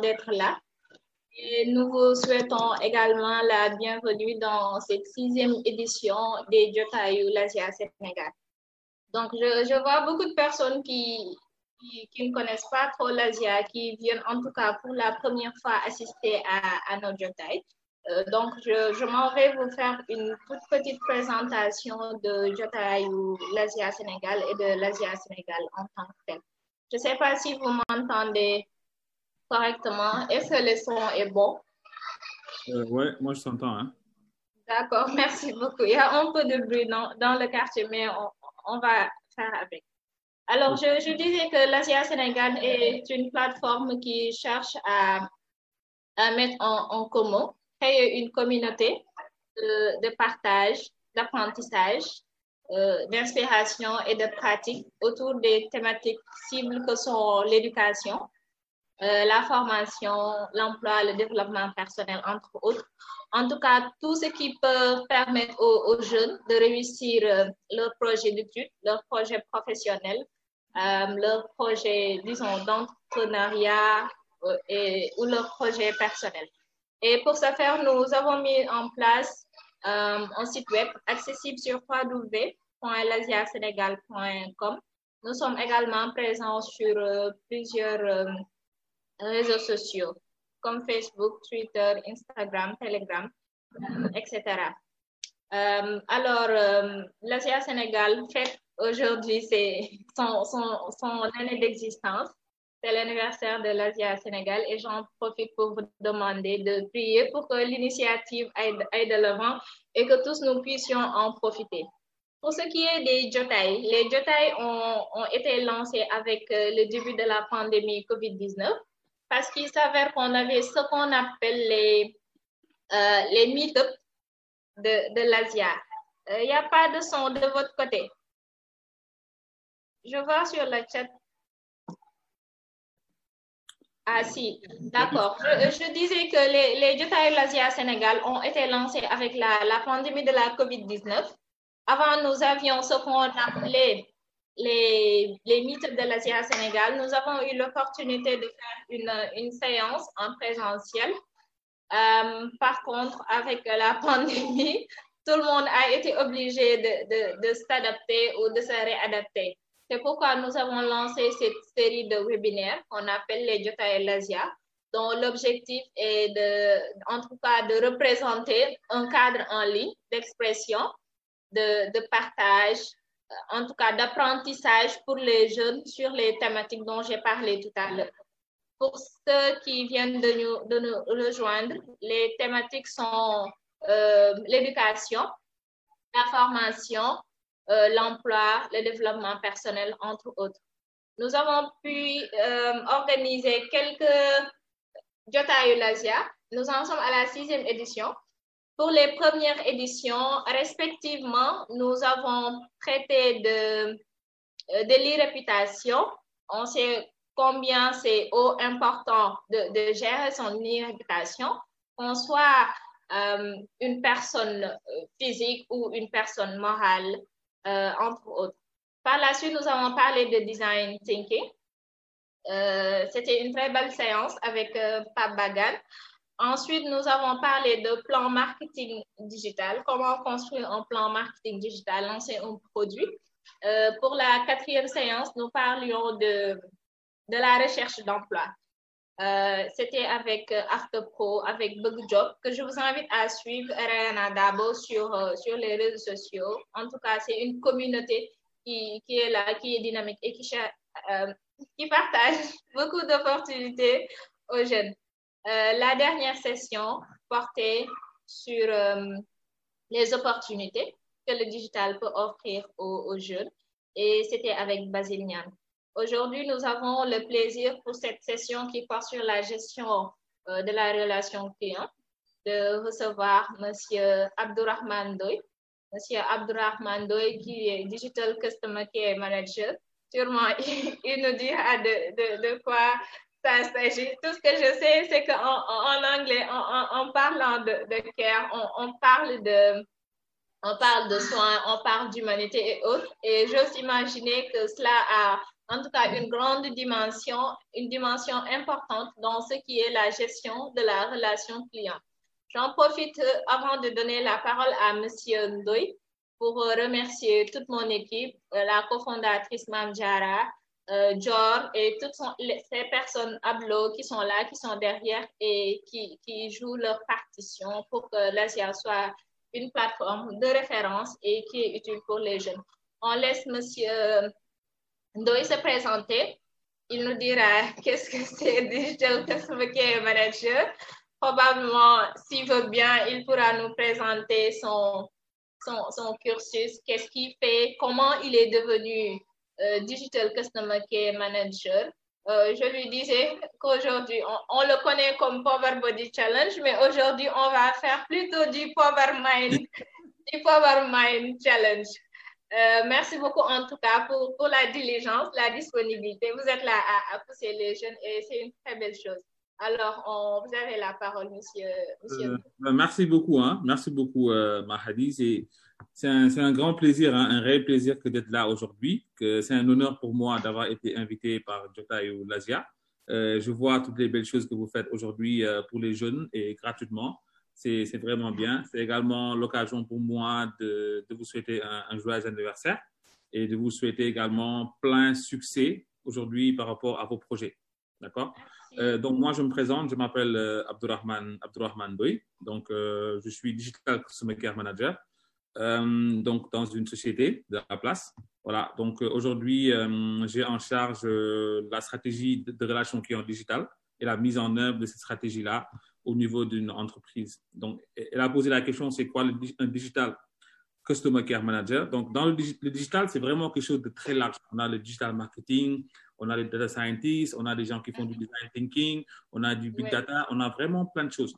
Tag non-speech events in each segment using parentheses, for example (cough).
d'être là. Et nous vous souhaitons également la bienvenue dans cette sixième édition des Jotayu l'Asia Sénégal. Donc, je, vois beaucoup de personnes qui, qui, ne connaissent pas trop l'Asia, qui viennent en tout cas pour la première fois assister à, nos Jotai. Euh, donc, je, je m'en vais vous faire une toute petite présentation de Jotayu l'Asia Sénégal et de l'Asia Sénégal en tant que tel. Je ne sais pas si vous m'entendez correctement. Est-ce que le son est bon? Euh, oui, moi je t'entends. Hein? D'accord, (laughs) merci beaucoup. Il y a un peu de bruit dans, dans le quartier, mais on, on va faire avec. Alors, je, je disais que l'Asia Sénégal est une plateforme qui cherche à, à mettre en, en, commun, créer une communauté de, de partage, d'apprentissage, euh, d'inspiration et de pratique autour des thématiques cibles que sont l'éducation, euh, la formation, l'emploi, le développement personnel, entre autres. En tout cas, tout ce qui peut permettre aux, jeunes de réussir euh, leur projet d'études, leur projet professionnel, euh, leur projet, disons, d'entrepreneuriat euh, ou leur projet personnel. Et pour ce faire, nous avons mis en place un site web accessible sur www.lasiasénégal.com. Nous sommes également présents sur plusieurs réseaux sociaux comme Facebook, Twitter, Instagram, Telegram, etc. Euh, alors, euh, l'Asia Sénégal fête aujourd'hui son, son, son, année d'existence. C'est l'anniversaire de l'Asia Sénégal et j'en profite pour vous demander de prier pour que l'initiative aille, aille, de l'avant et que tous nous puissions en profiter. Pour ce qui est des Jotai, les Jotai ont, ont été lancés avec euh, le début de la pandémie COVID-19 parce qu'il s'avère qu'on avait ce qu'on appelle les, euh, les meet-up de, de l'Asia. Il euh, n'y a pas de son de votre côté. Je vois sur le chat. Ah si, d'accord. Je, disais que les, les Jotai l'Asia Sénégal ont été lancés avec la pandémie de la COVID-19. Avant, nous avions ce qu'on appelait les, les mythes de l'Asia Sénégal, nous avons eu l'opportunité de faire une, une, séance en présentiel. Euh, par contre, avec la (laughs) pandémie, tout le monde a été obligé de, de, de s'adapter ou de se réadapter. C'est pourquoi nous avons lancé cette série de webinaires qu'on appelle les Jota et l'Asia, dont l'objectif est de, en tout cas, de représenter un cadre en ligne d'expression, de, de partage, en tout cas d'apprentissage pour les jeunes sur les thématiques dont j'ai parlé tout à l'heure. Pour ceux qui viennent de nous, rejoindre, les thématiques sont euh, l'éducation, la formation, euh, l'emploi, le développement personnel, entre autres. Nous avons pu euh, organiser quelques Jota Eulasia. Nous en sommes à la sixième édition. Pour les premières éditions, respectivement, nous avons traité de, de l'irréputation. On sait combien c'est important de, gérer son irréputation, qu'on soit euh, une personne physique ou une personne morale, euh, entre autres. Par la suite, nous avons parlé de design thinking. Euh, C'était une très belle séance avec Pape Bagan. Ensuite, nous avons parlé de plan marketing digital, comment construire un plan marketing digital, lancer un produit. Euh, pour la quatrième séance, nous parlions de, de la recherche d'emploi. Euh, C'était avec Artepro, avec Bugjob, que je vous invite à suivre Ariana Dabo sur, euh, sur les réseaux sociaux. En tout cas, c'est une communauté qui, qui, est là, qui est dynamique et euh, qui partage (laughs) beaucoup d'opportunités aux jeunes. Euh, la dernière session portait sur euh, les opportunités que le digital peut offrir aux, aux jeunes et c'était avec Basile Nian. Aujourd'hui, nous avons le plaisir pour cette session qui porte sur la gestion euh, de la relation client de recevoir Monsieur Abdourahman Doy. Monsieur Abdourahman Doy qui est Digital Customer Care Manager. Sûrement, (laughs) il nous dira de, quoi ça s'agit. Tout ce que je sais, c'est qu'en en, anglais, en, parlant de, de care, on, on, parle de, on parle de soins, on parle d'humanité et autres. Et j'ose imaginer que cela a en tout cas une grande dimension, une dimension importante dans ce qui est la gestion de la relation client. J'en profite euh, avant de donner la parole à Monsieur Ndoy pour euh, remercier toute mon équipe, euh, la cofondatrice Mamjara, euh, Jor et toutes ces personnes Ablo qui sont là, qui sont derrière et qui, jouent leur partition pour que l'Asia soit une plateforme de référence et qui est utile pour les jeunes. On laisse Monsieur Ndoy se présenter. Il nous dira (laughs) qu'est-ce que c'est (laughs) Digital Customer Care Manager. Probablement, s'il veut bien, il pourra nous présenter son, cursus, qu'est-ce qu'il fait, comment il est devenu euh, Digital Customer Care Manager. Euh, je lui disais qu'aujourd'hui, on, le connaît comme Power Body Challenge, mais aujourd'hui, on va faire plutôt du Power Mind, (laughs) du Power Mind Challenge. Euh, merci beaucoup en tout cas pour, pour, la diligence, la disponibilité. Vous êtes là à, pousser les jeunes et c'est une très belle chose. Alors, vous avez la parole, monsieur. Euh, merci beaucoup. Hein. Merci beaucoup, euh, Mahadi. C'est un, un, grand plaisir, hein, un réel plaisir que d'être là aujourd'hui. C'est un honneur pour moi d'avoir été invité par Jota et Lazia. Euh, je vois toutes les belles choses que vous faites aujourd'hui euh, pour les jeunes et gratuitement. C'est vraiment bien. C'est également l'occasion pour moi de, de vous souhaiter un, un, joyeux anniversaire et de vous souhaiter également plein succès aujourd'hui par rapport à vos projets. D'accord? Euh, Donc, moi, je me présente. Je m'appelle euh, Abdurrahman. Donc, euh, je suis Digital Customer Care Manager euh, donc dans une société de la place. Voilà. Donc, aujourd'hui, j'ai en charge la stratégie de, de relations clients digitales et la mise en œuvre de cette stratégie-là au niveau d'une entreprise. Donc, elle a posé la question, c'est quoi le, un digital customer care manager? Donc, dans le, le digital, c'est vraiment quelque chose de très large. On a le digital marketing, on a les data scientists, on a des gens qui font du design thinking, on a du big data, on a vraiment plein de choses.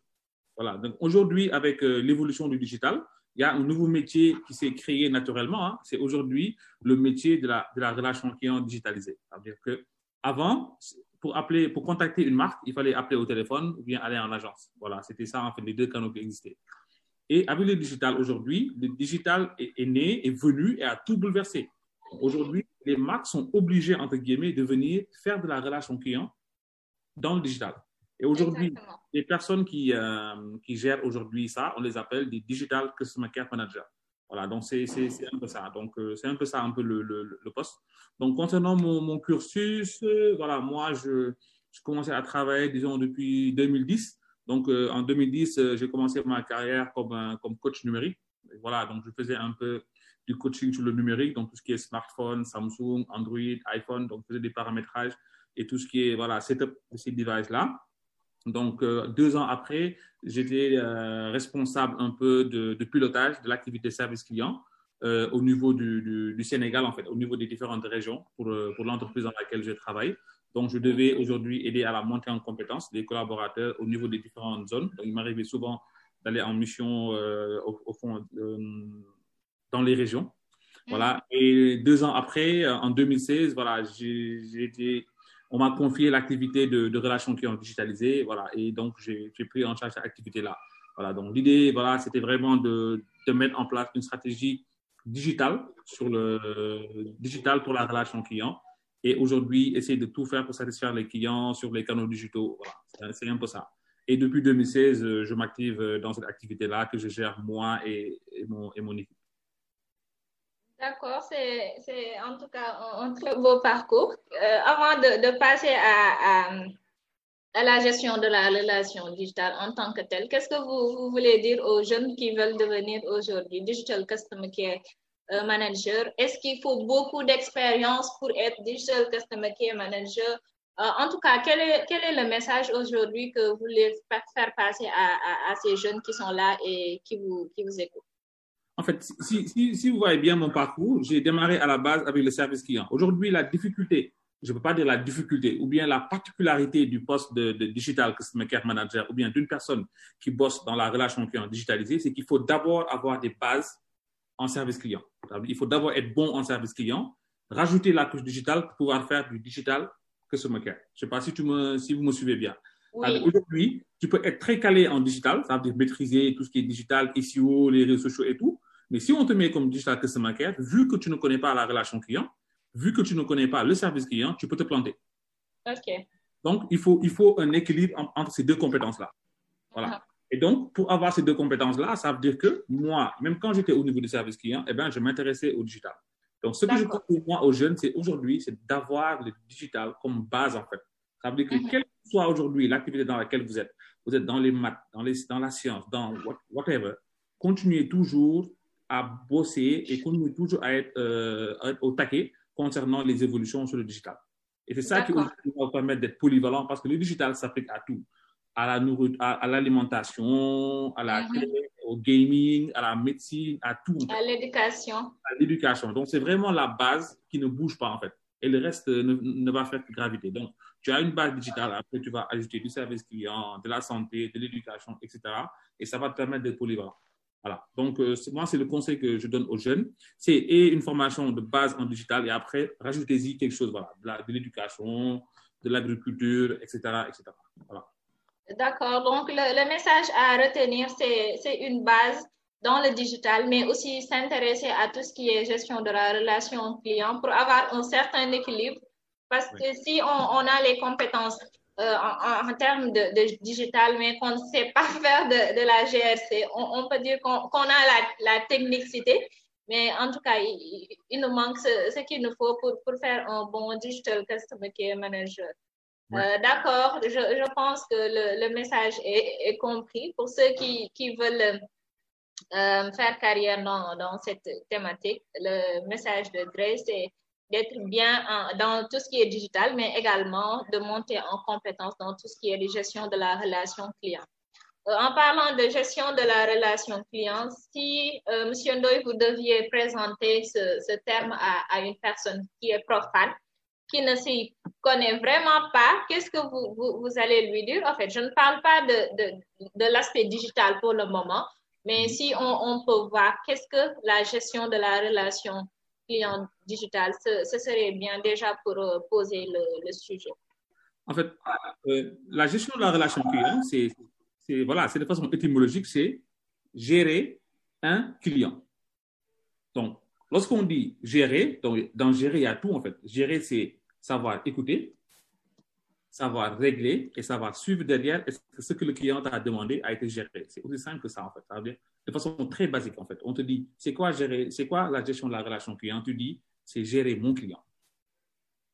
Voilà. Donc, aujourd'hui, avec euh, l'évolution du digital, il y a un nouveau métier qui s'est créé naturellement. Hein. C'est aujourd'hui le métier de la, relation client digitalisée. C'est-à-dire que avant, pour pour contacter une marque, il fallait appeler au téléphone ou bien aller en agence. Voilà, c'était ça en fait les deux canaux qui existaient. Et avec le digital aujourd'hui, le digital est, né, est venu et a tout bouleversé. Aujourd'hui, les marques sont obligées entre guillemets de venir faire de la relation client dans le digital. Et aujourd'hui, les personnes qui, euh, qui gèrent aujourd'hui ça, on les appelle des digital customer care managers. Voilà, donc c'est un peu ça. Donc euh, c'est un peu ça, un peu le, le, le poste. Donc concernant mon, mon cursus, euh, voilà, moi je, je commençais à travailler, disons, depuis 2010. Donc euh, en 2010, j'ai commencé ma carrière comme, un, comme coach numérique. Et voilà, donc je faisais un peu du coaching sur le numérique, donc tout ce qui est smartphone, Samsung, Android, iPhone, donc je faisais des paramétrages et tout ce qui est voilà setup de ces devices-là. Donc, euh, deux ans après, j'étais euh, responsable un peu de, de pilotage de l'activité service client euh, au niveau du, du, du, Sénégal, en fait, au niveau des différentes régions pour, pour l'entreprise dans laquelle je travaille. Donc, je devais aujourd'hui aider à la montée en compétences des collaborateurs au niveau des différentes zones. Donc, il m'arrivait souvent d'aller en mission au, au, fond dans les régions. Voilà. Et deux ans après, en 2016, voilà, j'ai été on m'a confié l'activité de, de, relations clients digitalisées, voilà, et donc j'ai pris en charge cette activité-là. Voilà, donc l'idée, voilà, c'était vraiment de, mettre en place une stratégie digitale sur le digital pour la relation client, et aujourd'hui essayer de tout faire pour satisfaire les clients sur les canaux digitaux. Voilà, c'est un peu ça. Et depuis 2016, je m'active dans cette activité-là que je gère moi et mon équipe. D'accord, c'est en tout cas un, très beau parcours. Euh, avant de, passer à, à, à, la gestion de la relation digitale en tant que telle, qu'est-ce que vous, voulez dire aux jeunes qui veulent devenir aujourd'hui Digital Customer Care euh, Manager? Est-ce qu'il faut beaucoup d'expérience pour être Digital Customer Care Manager? Euh, En tout cas, quel est, quel est le message aujourd'hui que vous voulez faire passer à, à, ces jeunes qui sont là et qui vous, qui vous écoutent? En fait, si, vous voyez bien mon parcours, j'ai démarré à la base avec le service client. Aujourd'hui, la difficulté, je ne peux pas dire la difficulté, ou bien la particularité du poste de, de Digital Customer Care Manager, ou bien d'une personne qui bosse dans la relation client digitalisée, c'est qu'il faut d'abord avoir des bases en service client. Il faut d'abord être bon en service client, rajouter la couche digitale pour pouvoir faire du Digital Customer Care. Je ne sais pas si vous me suivez bien. Oui. Aujourd'hui, tu peux être très calé en digital, ça veut dire maîtriser tout ce qui est digital, SEO, les réseaux sociaux et tout. Mais si on te met comme digital customer care, vu que tu ne connais pas la relation client, vu que tu ne connais pas le service client, tu peux te planter. OK. Donc, il faut, il faut un équilibre en- entre ces deux compétences-là. Voilà. Ah. Et donc, pour avoir ces deux compétences-là, ça veut dire que moi, même quand j'étais au niveau du service client, eh ben, je m'intéressais au digital. Donc, ce que je propose moi aux jeunes, c'est aujourd'hui, c'est d'avoir le digital comme base, en fait. Ça veut dire que Mhm. quelle que soit aujourd'hui l'activité dans laquelle vous êtes, vous êtes dans les maths, dans, les, dans la science, dans what- whatever, continuez toujours à bosser et continuez toujours à être, euh, à être au taquet concernant les évolutions sur le digital. Et c'est ça qui va vous permettre d'être polyvalent parce que le digital s'applique à tout, à la nourriture, à, à l'alimentation, à la Mhm. au gaming, à la médecine, à tout, À l'éducation. à l'éducation. Donc c'est vraiment la base qui ne bouge pas en fait. Et le reste euh, ne, ne va faire que graviter. Donc tu as une base digitale, après tu vas ajouter du service client, de la santé, de l'éducation, etc. Et ça va te permettre d'être polyvalent. Voilà. Donc, euh, moi, c'est le conseil que je donne aux jeunes. C'est une formation de base en digital et après, rajoutez-y quelque chose, voilà, de l'éducation, de l'agriculture, etc., etc. Voilà. D'accord. Donc, le, le message à retenir, c'est une base dans le digital, mais aussi s'intéresser à tout ce qui est gestion de la relation client pour avoir un certain équilibre. Parce que si on, on a les compétences euh, en, termes de, de digital, mais qu'on ne sait pas (laughs) faire de, de la GRC, on, on peut dire qu'on a la, la technicité, mais en tout cas, il, nous manque ce, ce qu'il nous faut pour, pour faire un bon digital customer care manager. Euh, D'accord, je, je pense que le, le message est, est compris. Pour ceux qui, qui veulent euh, faire carrière dans, dans cette thématique, le message de Grace, c'est d'être bien en- dans tout ce qui est digital, mais également de monter en compétence dans tout ce qui est de gestion de la relation client. Euh, en parlant de gestion de la relation client, si, euh, Monsieur Ndoye, vous deviez présenter ce, ce terme à, à une personne qui est profane, qui ne s'y connaît vraiment pas, qu'est-ce que vous, vous, vous allez lui dire? En fait, je ne parle pas de, de, de l'aspect digital pour le moment, mais si on, on peut voir qu'est-ce que la gestion de la relation client digital, ce, serait bien déjà pour euh, poser le, sujet. En fait, euh, la gestion de la relation client, c'est, c'est, voilà, c'est de façon étymologique, c'est gérer un client. Donc, lorsqu'on dit gérer, donc, dans gérer, il y a tout en fait. Gérer, c'est savoir écouter, savoir régler et savoir suivre derrière est-ce que ce que le client t'a demandé a été géré. C'est aussi simple que ça en fait. Ça dire de façon très basique en fait. On te dit, c'est quoi gérer, c'est quoi la gestion de la relation client? Tu dis, c'est gérer mon client.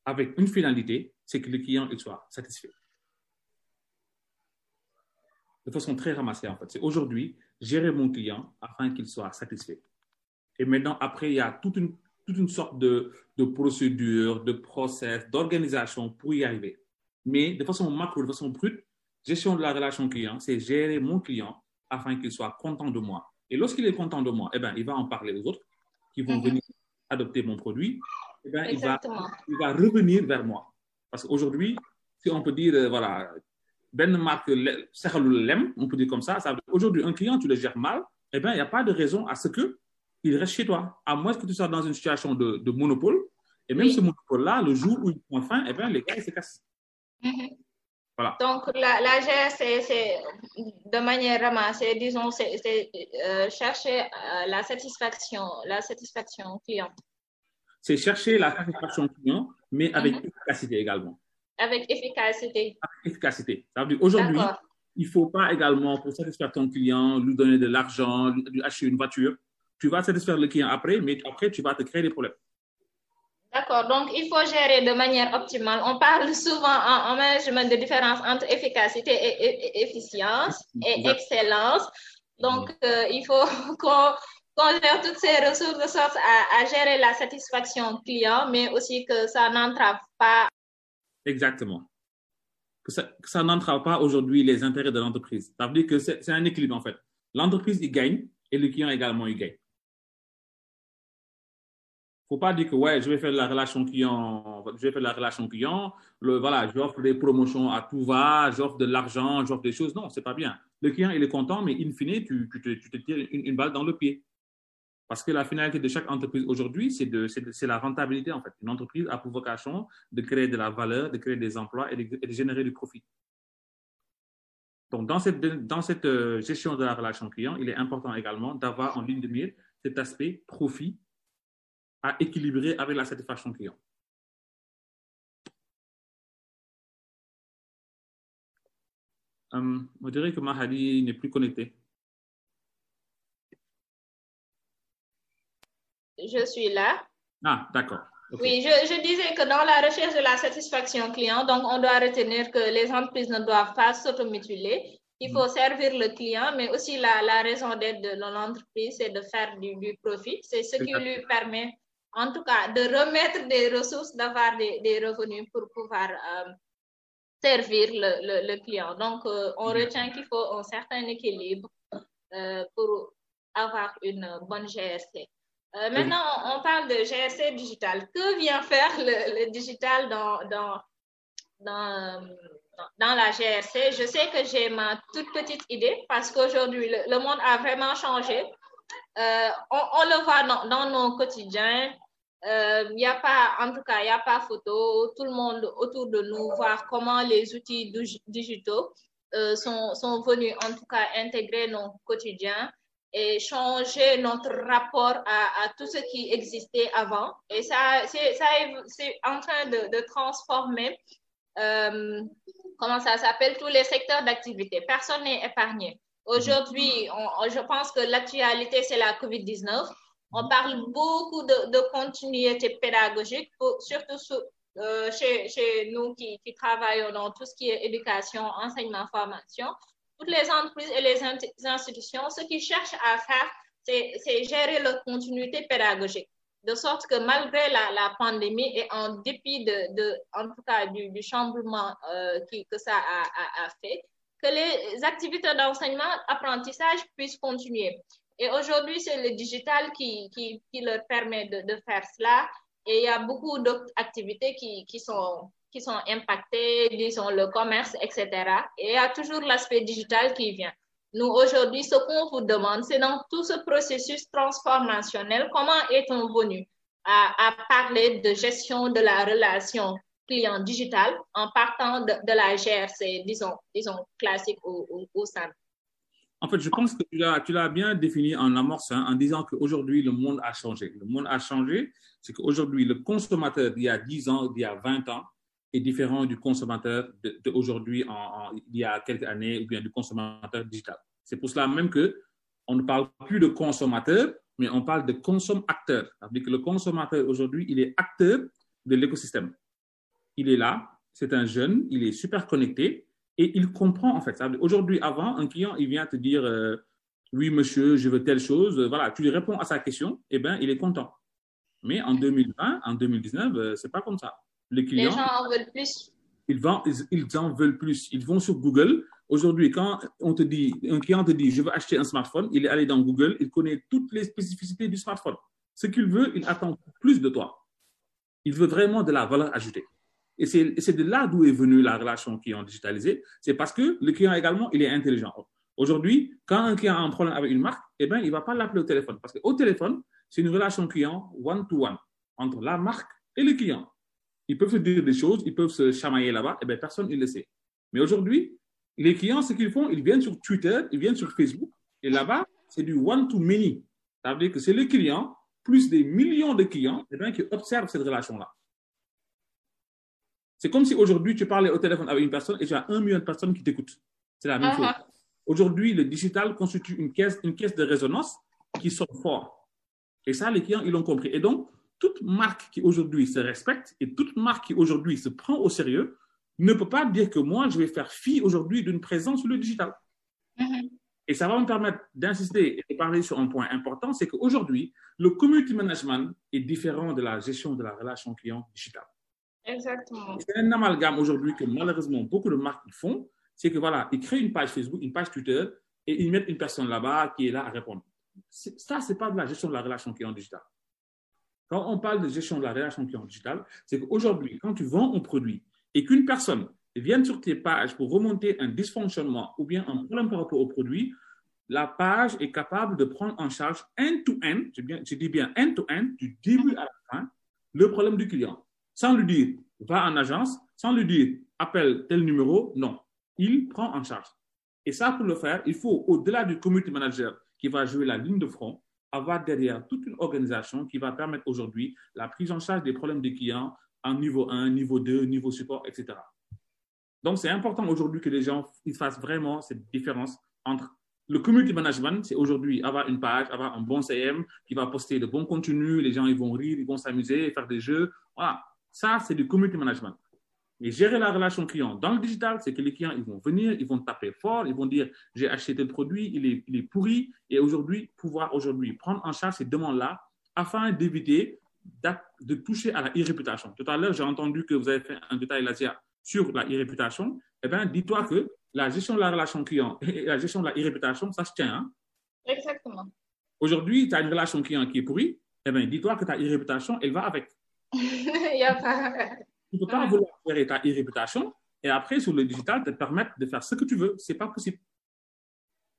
Avec une finalité, c'est que le client il soit satisfait. De façon très ramassée en fait. C'est aujourd'hui gérer mon client afin qu'il soit satisfait. Et maintenant, après, il y a toute une, toute une sorte de, de procédure, de process, d'organisation pour y arriver. Mais de façon macro, de façon brute, gestion de la relation client, c'est gérer mon client afin qu'il soit content de moi. Et lorsqu'il est content de moi, eh ben, il va en parler aux autres qui vont Mhm. venir adopter mon produit. Eh ben, il, va, il va revenir vers moi. Parce qu'aujourd'hui, si on peut dire, euh, voilà, ben marque lem, on peut dire comme ça, aujourd'hui, un client, tu le gères mal, eh ben, il n'y a pas de raison à ce que il reste chez toi. À moins que tu sois dans une situation de, de monopole. Et même Oui. ce monopole-là, le jour où il prend fin, eh ben, les gars, ils se cassent. Voilà. Donc, la, la c'est de manière ramassée, disons, c'est euh, chercher euh, la satisfaction, la satisfaction client C'est chercher la satisfaction client, mais avec efficacité également. avec efficacité. Avec efficacité. Ça veut dire aujourd'hui, il ne faut pas également, pour satisfaire ton client, lui donner de l'argent, lui acheter une voiture. Tu vas satisfaire le client après, mais après, tu vas te créer des problèmes. D'accord. Donc, il faut gérer de manière optimale. On parle souvent en, en management de différence entre efficacité et, et- et efficience et excellence. Donc, euh, il faut (laughs) qu'on gère toutes ces ressources de sorte à, à gérer la satisfaction client, mais aussi que ça n'entrave pas Exactement. Que ça, ça n'entrave pas aujourd'hui les intérêts de l'entreprise. Ça veut dire que c'est c'est un équilibre en fait. L'entreprise, il gagne et le client également, il gagne. Faut pas dire que ouais, je vais faire la relation client, je vais faire la relation client, le, voilà, j'offre des promotions à tout va, j'offre de l'argent, j'offre des choses. Non, c'est pas bien. Le client, il est content, mais in fine, tu, te, tires une, balle dans le pied. Parce que la finalité de chaque entreprise aujourd'hui, c'est de, la rentabilité en fait. Une entreprise a pour vocation de créer de la valeur, de créer des emplois et de, et de générer du profit. Donc, dans cette, dans cette euh, gestion de la relation client, il est important également d'avoir en ligne de mire cet aspect profit à équilibrer avec la satisfaction client. Euh, on dirait que Mahadi n'est plus connecté. Je suis là. Ah, d'accord. Oui, je, disais que dans la recherche de la satisfaction client, donc on doit retenir que les entreprises ne doivent pas s'automutiler. Il faut mm. servir le client, mais aussi la, raison d'être de l'entreprise, c'est de faire du profit. C'est ce qui lui permet en tout cas, de remettre des ressources, d'avoir des, revenus pour pouvoir euh, servir le, client. Donc, euh, on retient qu'il faut un certain équilibre euh, pour avoir une bonne GRC. Maintenant, on parle de GRC digital. Que vient faire le, digital dans, dans, dans, dans, la GRC? Je sais que j'ai ma toute petite idée parce qu'aujourd'hui, le, monde a vraiment changé. On, le voit dans, nos quotidiens. Il euh, n'y a pas, en tout cas, il n'y a pas photo. Tout le monde autour de nous voir comment les outils digitaux euh, sont, sont venus, en tout cas, intégrer nos quotidiens et changer notre rapport à, tout ce qui existait avant. Et ça, c'est en train de, de transformer, euh, comment ça s'appelle, tous les secteurs d'activité. Personne n'est épargné. Aujourd'hui, je pense que l'actualité, c'est la COVID-19. On parle beaucoup de, continuité pédagogique, surtout euh, chez, nous qui, travaillons dans tout ce qui est éducation, enseignement, formation. Toutes les entreprises et les institutions, ce qu'ils cherchent à faire, c'est gérer leur continuité pédagogique. De sorte que malgré la, pandémie et en dépit de, en tout cas du, chamboulement euh, que ça a, fait, que les activités d'enseignement, apprentissage puissent continuer. Et aujourd'hui, c'est le digital qui, qui, leur permet de, de, faire cela. Et il y a beaucoup d'autres activités qui, qui, sont, qui sont impactées, disons le commerce, etc. Et il y a toujours l'aspect digital qui vient. Nous, aujourd'hui, ce qu'on vous demande, c'est dans tout ce processus transformationnel, comment est-on venu à, à, parler de gestion de la relation client digital en partant de, la GRC, disons, disons classique au, au, au. En fait, je pense que tu l'as bien défini en amorce en disant qu'aujourd'hui, le monde a changé. Le monde a changé, c'est qu'aujourd'hui, le consommateur d'il y a 10 ans, d'il y a 20 ans, est différent du consommateur d'aujourd'hui, en, il y a quelques années, ou bien du consommateur digital. C'est pour cela même que on ne parle plus de consommateur, mais on parle de consomme-acteur. C'est-à-dire que le consommateur aujourd'hui, il est acteur de l'écosystème. Il est là, c'est un jeune, il est super connecté, et il comprend en fait. Aujourd'hui, avant, un client, il vient te dire euh, oui, monsieur, je veux telle chose. Voilà, tu lui réponds à sa question, et eh ben, il est content. Mais en 2020, en 2019, euh, c'est pas comme ça. Les clients, les gens en veulent plus. Ils, vont, ils, en veulent plus. Ils vont sur Google. Aujourd'hui, quand on te dit, un client te dit, je veux acheter un smartphone, il est allé dans Google, il connaît toutes les spécificités du smartphone. Ce qu'il veut, il attend plus de toi. Il veut vraiment de la valeur ajoutée. Et c'est de là d'où est venue la relation qui ont digitalisé. C'est parce que le client également, il est intelligent. Aujourd'hui, quand un client a un problème avec une marque, eh ben, il ne va pas l'appeler au téléphone. Parce qu'au téléphone, c'est une relation client one-to-one entre la marque et le client. Ils peuvent se dire des choses, ils peuvent se chamailler là-bas, eh bien personne ne le sait. Mais aujourd'hui, les clients, ce qu'ils font, ils viennent sur Twitter, ils viennent sur Facebook, et là-bas, c'est du one-to-many. Ça veut dire que c'est le client plus des millions de clients eh bien, qui observent cette relation-là. C'est comme si aujourd'hui, tu parlais au téléphone avec une personne et tu as un million de personnes qui t'écoutent. C'est la même chose. Uh-huh. Aujourd'hui, le digital constitue une caisse, une caisse de résonance qui sort fort. Et ça, les clients, ils l'ont compris. Et donc, toute marque qui aujourd'hui se respecte et toute marque qui aujourd'hui se prend au sérieux ne peut pas dire que moi, je vais faire fi aujourd'hui d'une présence sur le digital. Uh-huh. Et ça va me permettre d'insister et de parler sur un point important, c'est qu'aujourd'hui, le community management est différent de la gestion de la relation client digitale. Exactement. C'est un amalgame aujourd'hui que malheureusement beaucoup de marques font, c'est que voilà, ils créent une page Facebook, une page Twitter et ils mettent une personne là-bas qui est là à répondre. Ça, c'est pas de la gestion de la relation client digital. Quand on parle de gestion de la relation client digital, c'est qu'aujourd'hui, quand tu vends un produit et qu'une personne vient sur tes pages pour remonter un dysfonctionnement ou bien un problème par rapport au produit, la page est capable de prendre en charge end-to-end, je dis bien end-to-end, du début à la fin, le problème du client sans lui dire va en agence, sans lui dire appelle tel numéro, non. Il prend en charge. Et ça, pour le faire, il faut, au-delà du community manager qui va jouer la ligne de front, avoir derrière toute une organisation qui va permettre aujourd'hui la prise en charge des problèmes des clients en niveau 1, niveau 2, niveau support, etc. Donc, c'est important aujourd'hui que les gens ils fassent vraiment cette différence entre le community management, c'est aujourd'hui avoir une page, avoir un bon CM qui va poster de bons contenus, les gens ils vont rire, ils vont s'amuser, faire des jeux. Voilà, ça c'est du community management. Et gérer la relation client dans le digital, c'est que les clients ils vont venir, ils vont taper fort, ils vont dire j'ai acheté tel produit, il est, il est pourri, et aujourd'hui pouvoir aujourd'hui prendre en charge ces demandes-là afin d'éviter de toucher à la e-réputation. Tout à l'heure, j'ai entendu que vous avez fait un détail là sur la e-réputation. Eh bien, dis-toi que la gestion de la relation client (laughs) et la gestion de la e-réputation, ça se tient. Hein? Exactement. Aujourd'hui, tu as une relation client qui est pourrie. Eh bien, dis-toi que ta e-réputation, elle va avec. Il y a pas... Tu ne peux pas vouloir gérer ta e-réputation et après, sur le digital, te permettre de faire ce que tu veux. Ce n'est pas possible.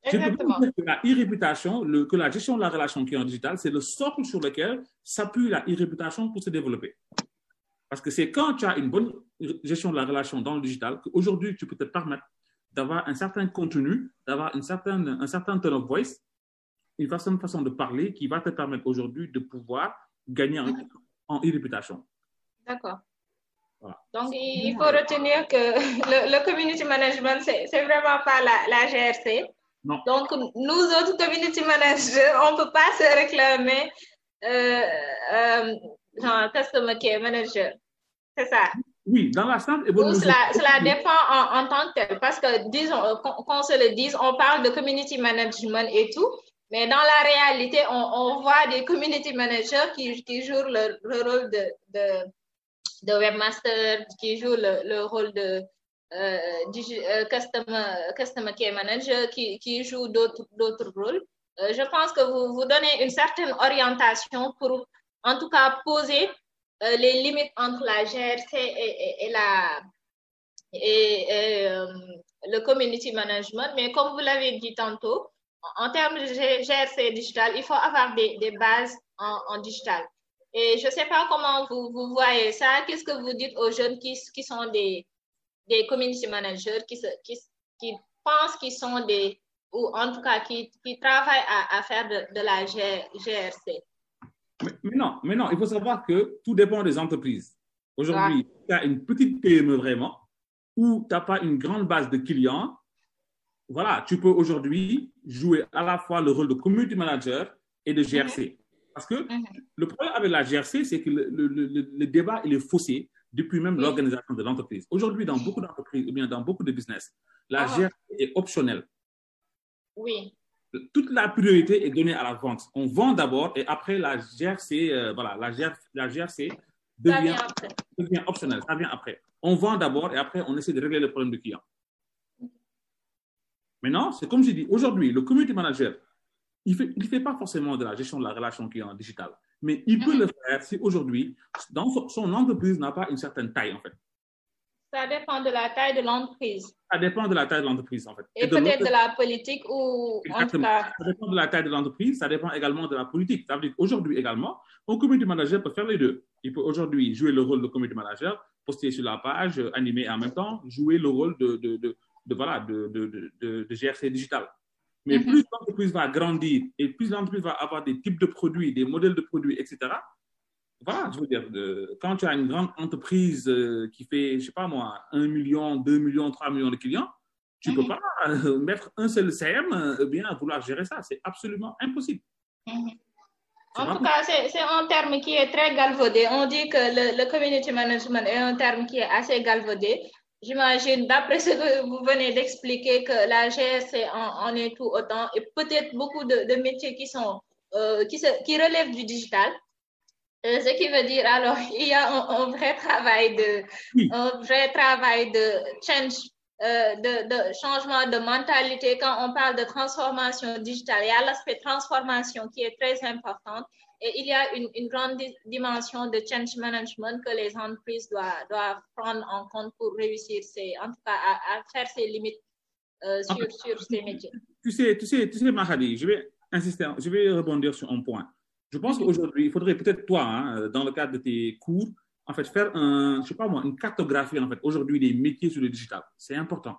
Exactement. Je peux dire que la e-réputation, que la gestion de la relation client digital, c'est le socle sur lequel s'appuie la e-réputation pour se développer. Parce que c'est quand tu as une bonne gestion de la relation dans le digital qu'aujourd'hui, tu peux te permettre d'avoir un certain contenu, d'avoir une certaine, un certain tone of voice, une certaine façon de parler qui va te permettre aujourd'hui de pouvoir gagner en, en e-réputation. D'accord. Donc, il faut retenir que le, community management, c'est vraiment pas la, la GRC. Non. Donc, nous autres community managers, on ne peut pas se réclamer euh, euh, genre customer care manager. C'est ça. Oui, dans la simple Cela, cela dépend en, en, tant que tel, parce que, disons, qu'on se le dise, on parle de community management et tout, mais dans la réalité, on, voit des community managers qui, jouent le, le rôle de, webmaster, qui jouent le, le rôle de euh, euh customer, customer care manager, qui, qui jouent d'autres rôles. Euh, je pense que vous vous donnez une certaine orientation pour, en tout cas, poser les limites entre la GRC et, le community management. Mais comme vous l'avez dit tantôt, en termes de GRC digital, il faut avoir des, des bases en, en, digital. Et je ne sais pas comment vous, vous voyez ça. Qu'est-ce que vous dites aux jeunes qui, qui sont des, des community managers, qui, qui, qui pensent qu'ils sont des, ou en tout cas qui, qui travaillent à, à faire de, de la GRC? Mais, non, mais non, il faut savoir que tout dépend des entreprises. Aujourd'hui, ouais. tu as une petite PME vraiment, où tu n'as pas une grande base de clients. Voilà, tu peux aujourd'hui jouer à la fois le rôle de community manager et de GRC. Mm -hmm. Parce que mm -hmm. le problème avec la GRC, c'est que le, le, le, le, débat, il est faussé depuis même l'organisation de l'entreprise. Aujourd'hui, dans beaucoup d'entreprises, ou bien dans beaucoup de business, la ah. GRC est optionnelle. Oui toute la priorité est donnée à la vente. On vend d'abord et après la GRC, euh, voilà, la, GR, la GRC devient, devient optionnelle. Ça vient après. On vend d'abord et après on essaie de régler le problème du client. Maintenant, c'est comme je dis, aujourd'hui, le community manager, il ne fait, il fait pas forcément de la gestion de la relation client digitale, mais il peut -hmm. le faire si aujourd'hui, dans son, son entreprise n'a pas une certaine taille en fait. Ça dépend de la taille de l'entreprise. Ça dépend de la taille de l'entreprise, en fait. Et, et peut-être de, la politique ou Exactement. en tout cas... Ça dépend de la taille de l'entreprise, ça dépend également de la politique. Ça veut dire qu'aujourd'hui également, un community manager peut faire les deux. Il peut aujourd'hui jouer le rôle de community manager, poster sur la page, animer en même temps, jouer le rôle de, de, de, de voilà, de, de, de, de, GRC digital. Mais mm -hmm. plus l'entreprise va grandir et plus l'entreprise va avoir des types de produits, des modèles de produits, etc., voilà, je veux dire, de, quand tu as une grande entreprise euh, qui fait, je sais pas moi, 1 million, 2 millions, 3 millions de clients, tu ne mm -hmm. peux pas euh, mettre un seul CM euh, bien vouloir gérer ça. C'est absolument impossible. Mm -hmm. En tout cas, c'est un terme qui est très galvaudé. On dit que le, le, community management est un terme qui est assez galvaudé. J'imagine, d'après ce que vous venez d'expliquer, que la GSC en, en, est tout autant et peut-être beaucoup de, de, métiers qui, sont, euh, qui, se, qui relèvent du digital. Euh, ce qui veut dire, alors, (laughs) il y a un, un vrai travail de, oui. un vrai travail de change, euh, de, de, changement de mentalité. Quand on parle de transformation digitale, il y a l'aspect transformation qui est très important. Et il y a une, une grande di dimension de change management que les entreprises doivent, doivent prendre en compte pour réussir, ces, en tout cas, à, à faire ses limites euh, sur, ces métiers. Tu sais, tu sais, tu sais, Mahadi, je vais insister, je vais rebondir sur un point. Je pense qu'aujourd'hui, il faudrait peut-être toi, hein, dans le cadre de tes cours, en fait, faire un, je sais pas moi, une cartographie, en fait, aujourd'hui, des métiers sur le digital. C'est important.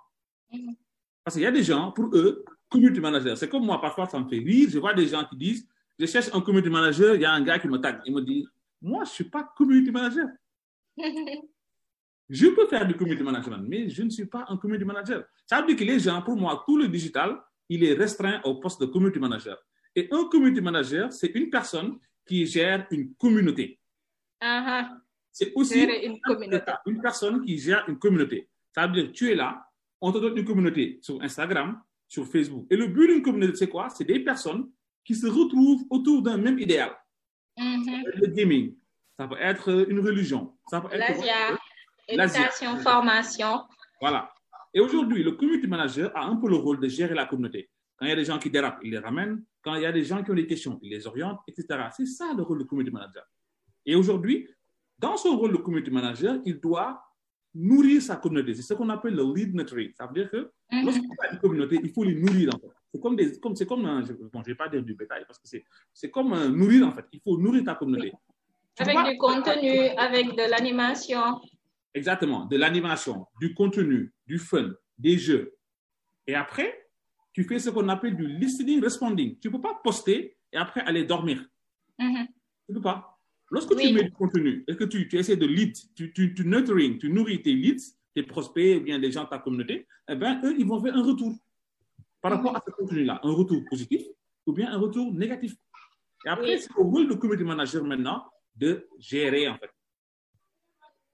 Parce qu'il y a des gens, pour eux, community manager, c'est comme moi, parfois, ça me fait rire. Je vois des gens qui disent, je cherche un community manager, il y a un gars qui me tag. Il me dit, moi, je suis pas community manager. (laughs) Je peux faire du community management, mais je ne suis pas un community manager. Ça veut dire que les gens, pour moi, tout le digital, il est restreint au poste de community manager. Et un community manager, c'est une personne qui gère une communauté. Uh-huh. C'est aussi une communauté. une personne qui gère une communauté. Ça veut dire que tu es là, on te donne une communauté sur Instagram, sur Facebook. Et le but d'une communauté, c'est quoi? C'est des personnes qui se retrouvent autour d'un même idéal. Mhm. Le gaming, ça peut être une religion, ça peut être L'Asia, éducation, formation. Voilà. Et aujourd'hui, le community manager a un peu le rôle de gérer la communauté. Quand il y a des gens qui dérapent, il les ramène. Quand il y a des gens qui ont des questions, il les oriente, etc. C'est ça le rôle du community manager. Et aujourd'hui, dans son rôle de community manager, il doit nourrir sa communauté. C'est ce qu'on appelle le lead nurturing. Ça veut dire que Mhm. lorsqu'on a une communauté, il faut les nourrir. En fait. C'est comme des, comme, comme un, je, bon, je vais pas dire du bétail parce que c'est, comme un nourrir en fait. Il faut nourrir ta communauté. Avec du contenu, avec de l'animation. Exactement, de l'animation, du contenu, du fun, des jeux. Et après, tu fais ce qu'on appelle du listening responding. Tu ne peux pas poster et après aller dormir. Mhm. Tu ne peux pas. Lorsque Oui. tu mets du contenu et que tu, tu essaies de lead, tu, tu, tu nurturing, tu nourris tes leads, tes prospects ou bien des gens de ta communauté, eh bien, eux, ils vont faire un retour par rapport à ce contenu-là. Un retour positif ou bien un retour négatif? Et après, Oui. c'est au rôle de community manager maintenant de gérer, en fait.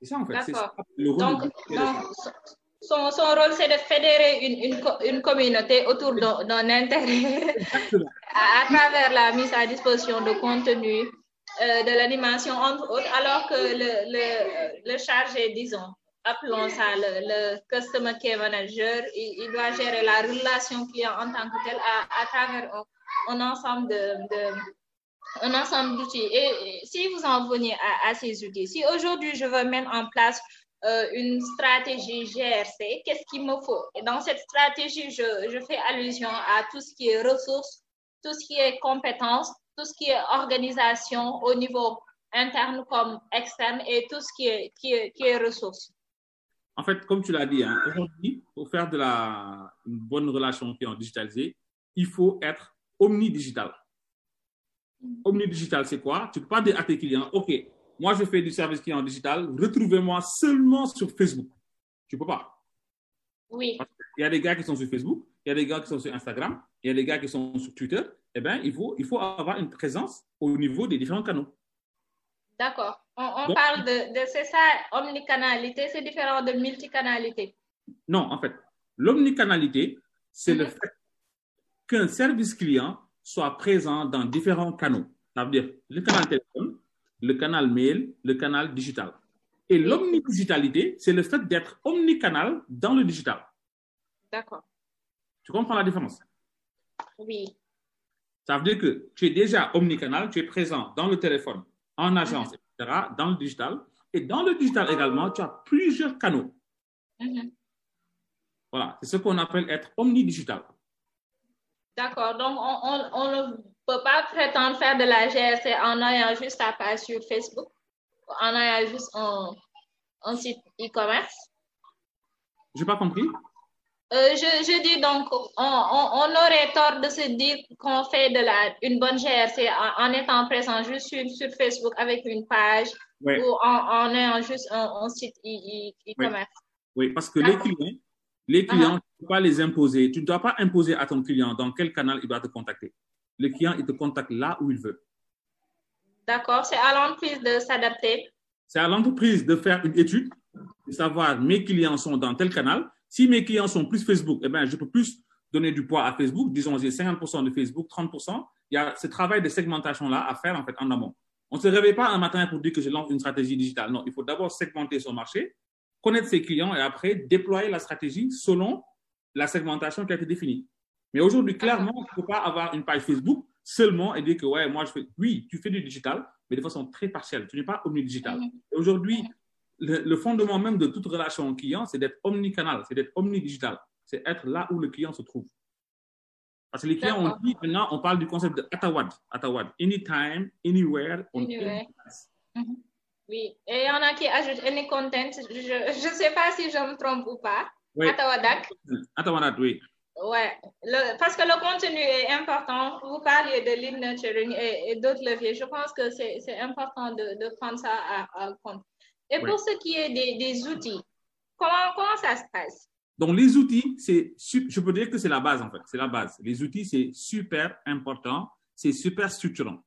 C'est ça, en fait. D'accord. Donc, son, son rôle, c'est de fédérer une, une, co- une communauté autour d'un intérêt (laughs) à travers la mise à disposition de contenu, euh, de l'animation, entre autres, alors que le, le, le chargé, disons, appelons ça le, Customer Care Manager, il, doit gérer la relation client en tant que tel à, travers un, ensemble de, un ensemble d'outils. Et, si vous en venez à, ces outils, si aujourd'hui je veux mettre en place euh, une stratégie GRC, qu'est-ce qu'il me faut? Et dans cette stratégie, je, fais allusion à tout ce qui est ressources, tout ce qui est compétences, tout ce qui est organisation au niveau interne comme externe et tout ce qui est, qui est ressources. En fait, comme tu l'as dit, hein, aujourd'hui, pour faire de la, une bonne relation client digitalisée, il faut être omnidigital. Omnidigital, c'est quoi? Tu ne peux pas dire à tes clients, OK, moi je fais du service client digital, retrouvez-moi seulement sur Facebook. Tu ne peux pas. Oui, Il y a des gars qui sont sur Facebook, il y a des gars qui sont sur Instagram, il y a des gars qui sont sur Twitter. Eh bien, il faut, il faut avoir une présence au niveau des différents canaux. d'accord. On, parle de, de c'est ça, omnicanalité, c'est différent de multicanalité. Non, en fait, l'omnicanalité, c'est le Mhm. fait qu'un service client soit présent dans différents canaux. Ça veut dire le canal téléphone, le canal mail, le canal digital. Et l'omnidigitalité, c'est le fait d'être omnicanal dans le digital. D'accord. Tu comprends la différence? Oui. Ça veut dire que tu es déjà omnicanal, tu es présent dans le téléphone, en agence, etc., dans le digital. Et dans le digital également, tu as plusieurs canaux. Mhm. Voilà, c'est ce qu'on appelle être omnidigital. D'accord. Donc, on, ne peut pas prétendre faire de la GRC en ayant juste ta page sur Facebook, en ayant juste un, un site e-commerce? J'ai pas compris? Euh, je, je dis donc, on, on, on aurait tort de se dire qu'on fait de la, une bonne GRC en, en étant présent juste sur, sur Facebook avec une page Ouais. ou en, en ayant juste un, un site e-commerce. Oui, parce que les clients, les clients, tu ne peux pas les imposer. Tu ne dois pas imposer à ton client dans quel canal il doit te contacter. Le client, il te contacte là où il veut. D'accord. C'est à l'entreprise de s'adapter. C'est à l'entreprise de faire une étude, de savoir mes clients sont dans tel canal. Si mes clients sont plus Facebook, eh ben, je peux plus donner du poids à Facebook. Disons, j'ai 50% de Facebook, 30%. Il y a ce travail de segmentation-là à faire en fait en amont. On ne se réveille pas un matin pour dire que je lance une stratégie digitale. Non, il faut d'abord segmenter son marché, connaître ses clients et après déployer la stratégie selon la segmentation qui a été définie. Mais aujourd'hui, clairement, tu ne peux pas avoir une page Facebook seulement et dire que, ouais, moi, je fais, oui, tu fais du digital, mais de façon très partielle. Tu n'es pas omnidigital. Et Aujourd'hui, le, le fondement même de toute relation client, c'est d'être omnicanal, c'est d'être omnidigital. C'est être là où le client se trouve. Parce que les clients, on D'accord. dit, maintenant, on parle du concept de Atawad. Atawad. Anytime, anywhere, on Anywhere. Mhm. Oui. Et il y en a qui ajoutent any content. Je ne sais pas si je me trompe ou pas. Oui. Atawadak. Atawad, oui. Ouais, le- parce que le contenu est important. Vous parliez de lead nurturing et, et d'autres leviers. Je pense que c'est c'est important de, de prendre ça à, à compte. Et pour ce qui est des, des outils, comment, comment ça se passe? Donc, les outils, c'est, je peux dire que c'est la base, en fait. C'est la base. Les outils, c'est super important. C'est super structurant.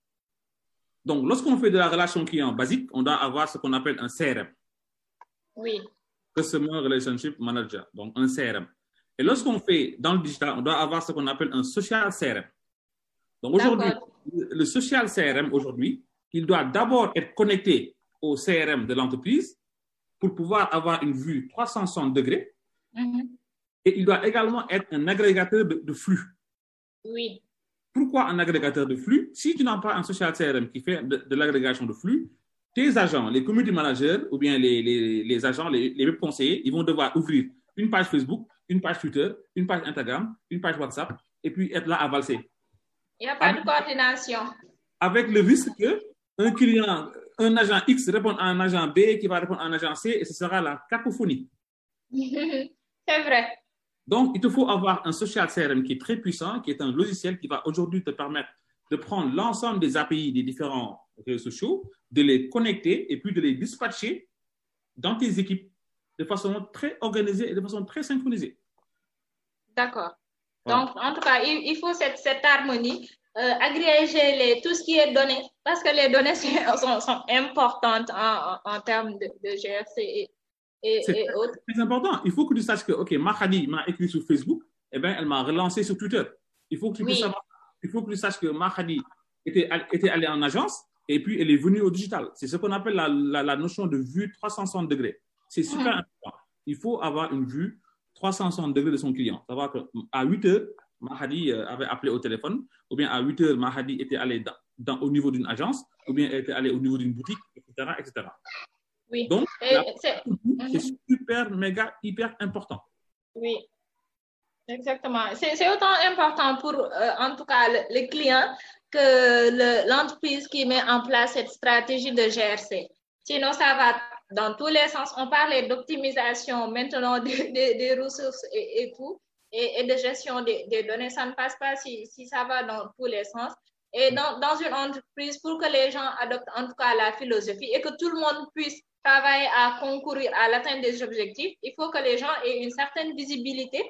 Donc, lorsqu'on fait de la relation client basique, on doit avoir ce qu'on appelle un CRM. Oui. Customer Relationship Manager. Donc, un CRM. Et lorsqu'on fait dans le digital, on doit avoir ce qu'on appelle un social CRM. Donc, aujourd'hui, le social CRM, aujourd'hui, il doit d'abord être connecté au CRM de l'entreprise pour pouvoir avoir une vue 360 degrés. Mhm. Et il doit également être un agrégateur de, de flux. Oui. Pourquoi un agrégateur de flux? Si tu n'as pas un social CRM qui fait de, de l'agrégation de flux, tes agents, les community managers ou bien les, les, les agents, les, les web conseillers, ils vont devoir ouvrir une page Facebook, une page Twitter, une page Instagram, une page WhatsApp et puis être là à valser. Il n'y a pas Avec- de coordination. Avec le risque que un client, un agent X réponde à un agent B qui va répondre à un agent C et ce sera la cacophonie. (laughs) C'est vrai. Donc, il te faut avoir un social CRM qui est très puissant, qui est un logiciel qui va aujourd'hui te permettre de prendre l'ensemble des API des différents réseaux sociaux, de les connecter et puis de les dispatcher dans tes équipes de façon très organisée et de façon très synchronisée. D'accord. Voilà. Donc, en tout cas, il, il faut cette, cette harmonie, euh, agréger les, tout ce qui est donné, parce que les données sont, importantes en, en, en termes de, de GRC et, et, C'est et autres. très important. Il faut que tu saches que, OK, Mahadi m'a écrit sur Facebook, eh bien, elle m'a relancé sur Twitter. Il faut que tu Oui. puisses savoir- il faut que tu saches que Mahadi était, était allée en agence et puis elle est venue au digital. C'est ce qu'on appelle la, la, la notion de vue 360 degrés. C'est super Mhm. important. Il faut avoir une vue 360 degrés de son client. Savoir qu'à 8 heures, Mahadi euh, avait appelé au téléphone, ou bien à 8 heures, Mahadi était allé dans, dans- au niveau d'une agence, ou bien elle était allée au niveau d'une boutique, etc., etc. Oui. Donc, c'est- c'est super, méga, hyper important. Oui, exactement. C'est autant important pour, euh, en tout cas, le, le client que le- l'entreprise qui met en place cette stratégie de GRC. Sinon, ça va dans tous les sens. On parlait d'optimisation maintenant (laughs) des, des- des ressources et, et tout, et, et de gestion des, des données. Ça ne passe pas si, si ça va dans tous les sens. Et dans, une entreprise, pour que les gens adoptent en tout cas la philosophie et que tout le monde puisse travailler à concourir à l'atteinte des objectifs, il faut que les gens aient une certaine visibilité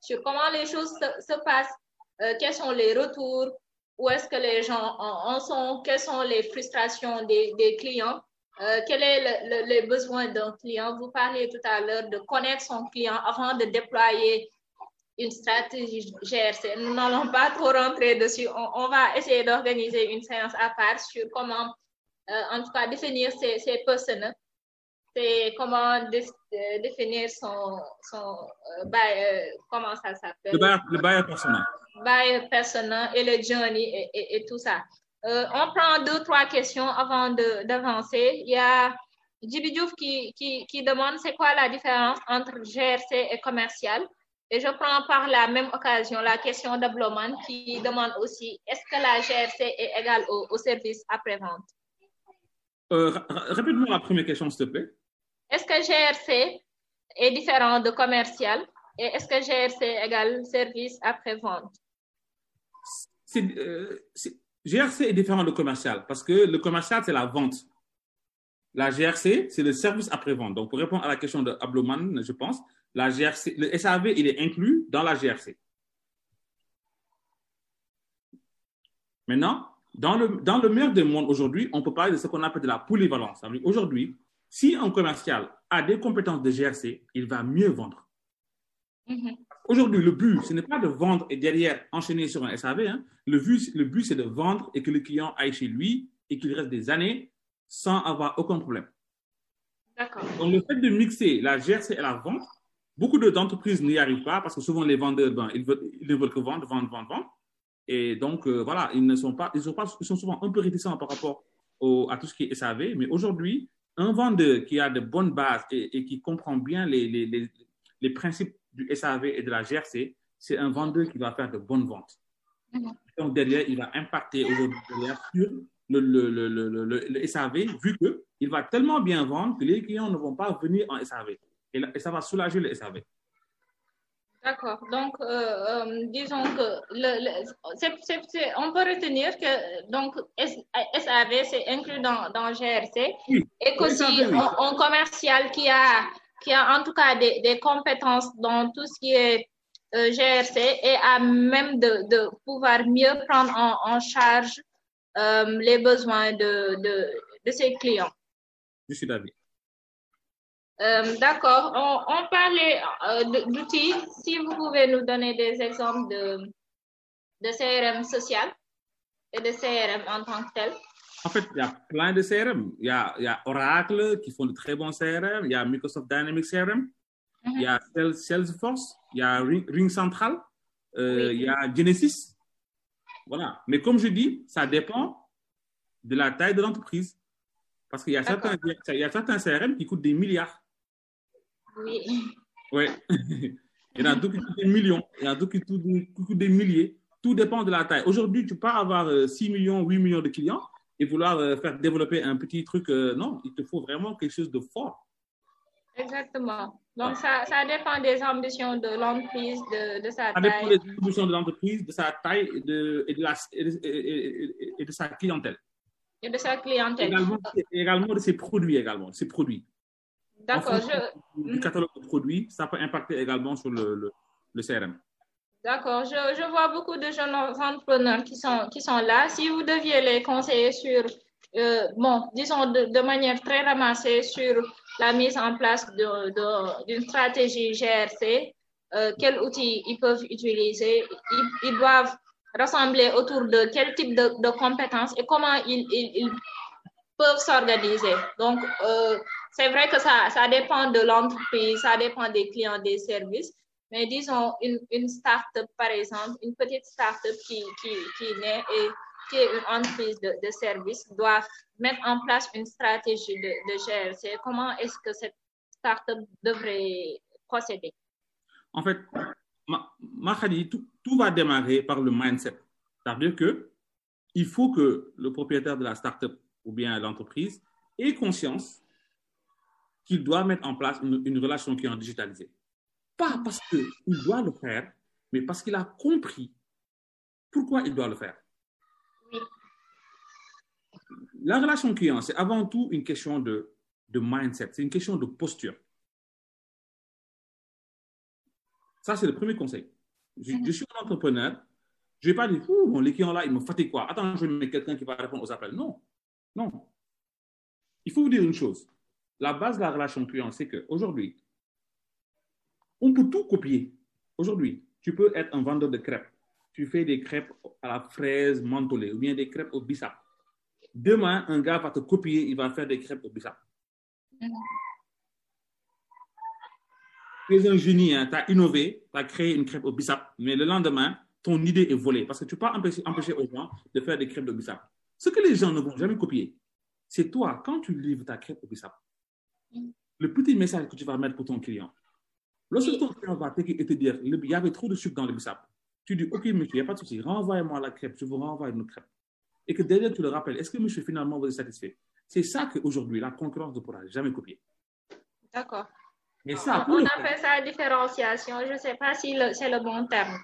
sur comment les choses se, se passent, euh, quels sont les retours, où est-ce que les gens en, sont, quelles sont les frustrations des, des clients, euh, quel est le, le, les besoins d'un client. Vous parliez tout à l'heure de connaître son client avant de déployer une stratégie GRC. Nous n'allons pas trop rentrer dessus. On, on va essayer d'organiser une séance à part sur comment, euh, en tout cas, définir ces, ces personas. C'est comment dé- euh, définir son, son euh, euh, comment ça s'appelle? Le bailleur, le personnel. buyer persona et le journey et, et, et tout ça. On prend deux, trois questions avant d'avancer. Il y a Djibi qui, qui, qui demande c'est quoi la différence entre GRC et commercial. Et je prends par la même occasion la question d'Abloman qui demande aussi est-ce que la GRC est égale au, au service après-vente? Euh, Répète-moi la première question, s'il te plaît. Est-ce que GRC est différent de commercial? Et est-ce que GRC égale service après-vente? Euh, GRC est différent de commercial parce que le commercial, c'est la vente. La GRC, c'est le service après-vente. Donc, pour répondre à la question de Abloman, je pense, la GRC, le SAV, il est inclus dans la GRC. Maintenant, dans le, dans le meilleur des mondes aujourd'hui, on peut parler de ce qu'on appelle de la polyvalence. Aujourd'hui, si un commercial a des compétences de GRC, il va mieux vendre. Mhm. Aujourd'hui, le but, ce n'est pas de vendre et derrière enchaîner sur un SAV. hein. Le but, le but c'est de vendre et que le client aille chez lui et qu'il reste des années sans avoir aucun problème. D'accord. Donc, le fait de mixer la GRC et la vente, beaucoup de- d'entreprises n'y arrivent pas parce que souvent les vendeurs, ben, ils, veulent, ils ne veulent que vendre, vendre, vendre, vendre. Et donc, euh, voilà, ils, ne sont pas, ils, sont pas, ils sont souvent un peu réticents par rapport au- à tout ce qui est SAV. Mais aujourd'hui, un vendeur qui a de bonnes bases et, et qui comprend bien les, les, les, les principes du SAV et de la GRC, c'est un vendeur qui va faire de bonnes ventes. Mhm. Donc, derrière, il va impacter aujourd'hui sur le, le, le, le, le, le SAV, vu qu'il va tellement bien vendre que les clients ne vont pas venir en SAV. Et, là- et ça va soulager le SAV. D'accord. Donc, euh, euh, disons que le, le on peut retenir que donc SAV c'est inclus dans, dans GRC Oui. et Oui, SAV, oui. un, un commercial qui a qui a en tout cas des, des compétences dans tout ce qui est euh, GRC et à même de, de pouvoir mieux prendre en, en charge les besoins de, de, de ses clients. Je suis d'avis. Euh, D'accord. On, on parlait euh, d'outils. Si vous pouvez nous donner des exemples de, de CRM social et de CRM en tant que tel. En fait, il y a plein de CRM. Il y a, il y a Oracle qui font de très bons CRM. Il y a Microsoft Dynamics CRM. Mhm. Il y a Sales- Salesforce. Il y a Ring, Ring Central. euh, Oui. Il y a Genesis. Voilà. Mais comme je dis, ça dépend de la taille de l'entreprise. Parce qu'il y, a certains- il y a certains CRM qui coûtent des milliards. Oui. (laughs) Il y en a d'autres qui coûtent des millions. Il y en a d'autres qui coûtent des, milliers. Tout dépend de la taille. Aujourd'hui, tu peux avoir euh, 6 millions, 8 millions de clients et vouloir euh, faire développer un petit truc. euh, non, il te faut vraiment quelque chose de fort. Exactement. Donc, ça, ça dépend des ambitions de l'entreprise, de, de sa Ça dépend taille. des distributions de l'entreprise, de sa taille et de, et de, la, et de, et- et- et de sa clientèle. et de sa clientèle. Également, également de ses produits également. Ses produits. D'accord. Je, du catalogue de produits, ça peut impacter également sur le, le, le CRM. D'accord, je, je vois beaucoup de jeunes entrepreneurs qui sont, qui sont là. Si vous deviez les conseiller sur, euh, bon, disons de, de manière très ramassée sur la mise en place de- de- d'une stratégie GRC, euh, quels outils ils peuvent utiliser, ils, ils doivent rassembler autour de quel type de, de compétences et comment ils, ils, ils peuvent s'organiser. Donc, euh, c'est vrai que ça, ça dépend de l'entreprise, ça dépend des clients, des services. Mais disons, une, une start-up, par exemple, une petite start-up qui, qui, qui naît et qui est une entreprise de, de service doit mettre en place une stratégie de, de GRC. Comment est-ce que cette start-up devrait procéder? En fait, ma, ma Khadi, tout, tout va démarrer par le mindset. C'est-à-dire que il faut que le propriétaire de la start-up ou bien l'entreprise ait conscience qu'il doit mettre en place une, une relation client digitalisée. Pas parce qu'il doit le faire, mais parce qu'il a compris pourquoi il doit le faire. Oui. La relation client, c'est avant tout une question de, de mindset, c'est une question de posture. Ça, c'est le premier conseil. Je, je suis un entrepreneur. Je ne vais pas dire, Ouh, bon, les clients là, ils me fatiguent quoi. Attends, je vais mettre quelqu'un qui va répondre aux appels. Non. Non. Il faut vous dire une chose. La base de la relation client, c'est qu'aujourd'hui, on peut tout copier. Aujourd'hui, tu peux être un vendeur de crêpes. Tu fais des crêpes à la fraise mentholée ou bien des crêpes au bissap. Demain, un gars va te copier, il va faire des crêpes au bissap. Tu es un génie, hein, tu as innové, tu as créé une crêpe au bissap, mais le lendemain, ton idée est volée parce que tu peux pas empêcher, empêcher aux gens de faire des crêpes au bissap. Ce que les gens ne vont jamais copier, c'est toi, quand tu livres ta crêpe au bissap, le petit message que tu vas mettre pour ton client. Lorsque ton client va et te dire, il y avait trop de sucre dans le bissap, tu dis, OK, monsieur, il n'y a pas de souci, renvoyez-moi la crêpe, je vous renvoie une crêpe. Et que derrière, tu le rappelles, est-ce que monsieur, finalement, vous êtes satisfait? C'est ça qu'aujourd'hui, la concurrence ne pourra jamais copier. D'accord. Et ça, On, appelle ça différenciation. Je ne sais pas si c'est le bon terme.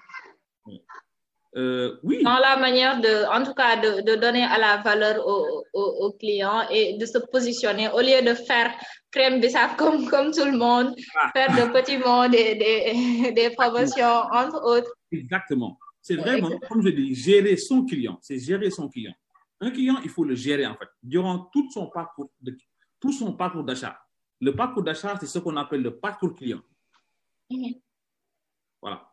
Euh, oui, Dans la manière de, en tout cas, de, de donner à la valeur au, au, au client et de se positionner au lieu de faire crème bissap comme, comme tout le monde, Ah. faire de petits mots, des, des, (laughs) des promotions, entre autres. exactement. C'est vraiment, comme je dis, gérer son client. C'est gérer son client. Un client, il faut le gérer, en fait, durant tout son parcours, de, tout son parcours d'achat. Le parcours d'achat, c'est ce qu'on appelle le parcours client. Mhm. Voilà.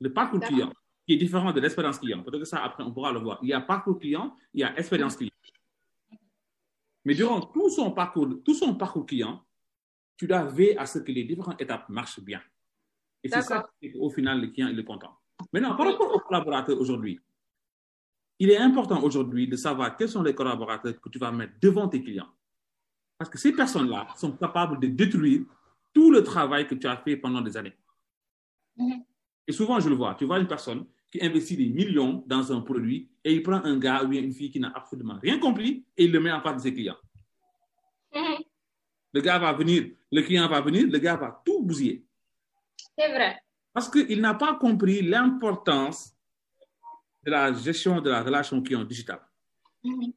Le parcours client, qui est différent de l'expérience client. Peut-être que ça, après, on pourra le voir. Il y a parcours client, il y a expérience client. Mais durant tout son parcours, tout son parcours client, tu dois veiller à ce que les différentes étapes marchent bien. Et c'est ça qu'au final, le client il est content. Maintenant, par rapport aux collaborateurs aujourd'hui, il est important aujourd'hui de savoir quels sont les collaborateurs que tu vas mettre devant tes clients. Parce que ces personnes-là sont capables de détruire tout le travail que tu as fait pendant des années. Mhm. Et souvent, je le vois. Tu vois une personne qui investit des millions dans un produit et il prend un gars ou une fille qui n'a absolument rien compris et il le met en face de ses clients. Mhm. Le gars va venir, le client va venir, le gars va tout bousiller. C'est vrai. Parce qu'il n'a pas compris l'importance de la gestion de la relation client digitale. Mhm.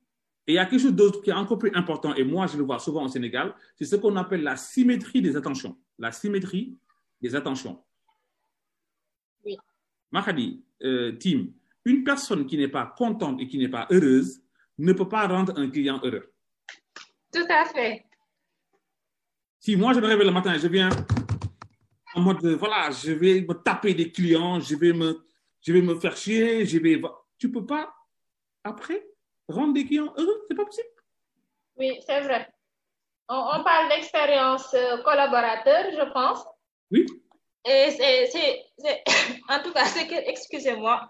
Et il y a quelque chose d'autre qui est encore plus important, et moi je le vois souvent au Sénégal, c'est ce qu'on appelle la symétrie des attentions. La symétrie des attentions. Mahadi, euh, Tim, une personne qui n'est pas contente et qui n'est pas heureuse ne peut pas rendre un client heureux. Tout à fait. Si moi je me réveille le matin et je viens en mode, voilà, je vais me taper des clients, je vais me, je vais me faire chier, je vais. Tu peux pas, après, rendre des clients heureux, c'est pas possible. Oui, c'est vrai. On, on parle d'expérience euh, collaborateur, je pense. Oui. Et c'est, en tout cas, excusez-moi,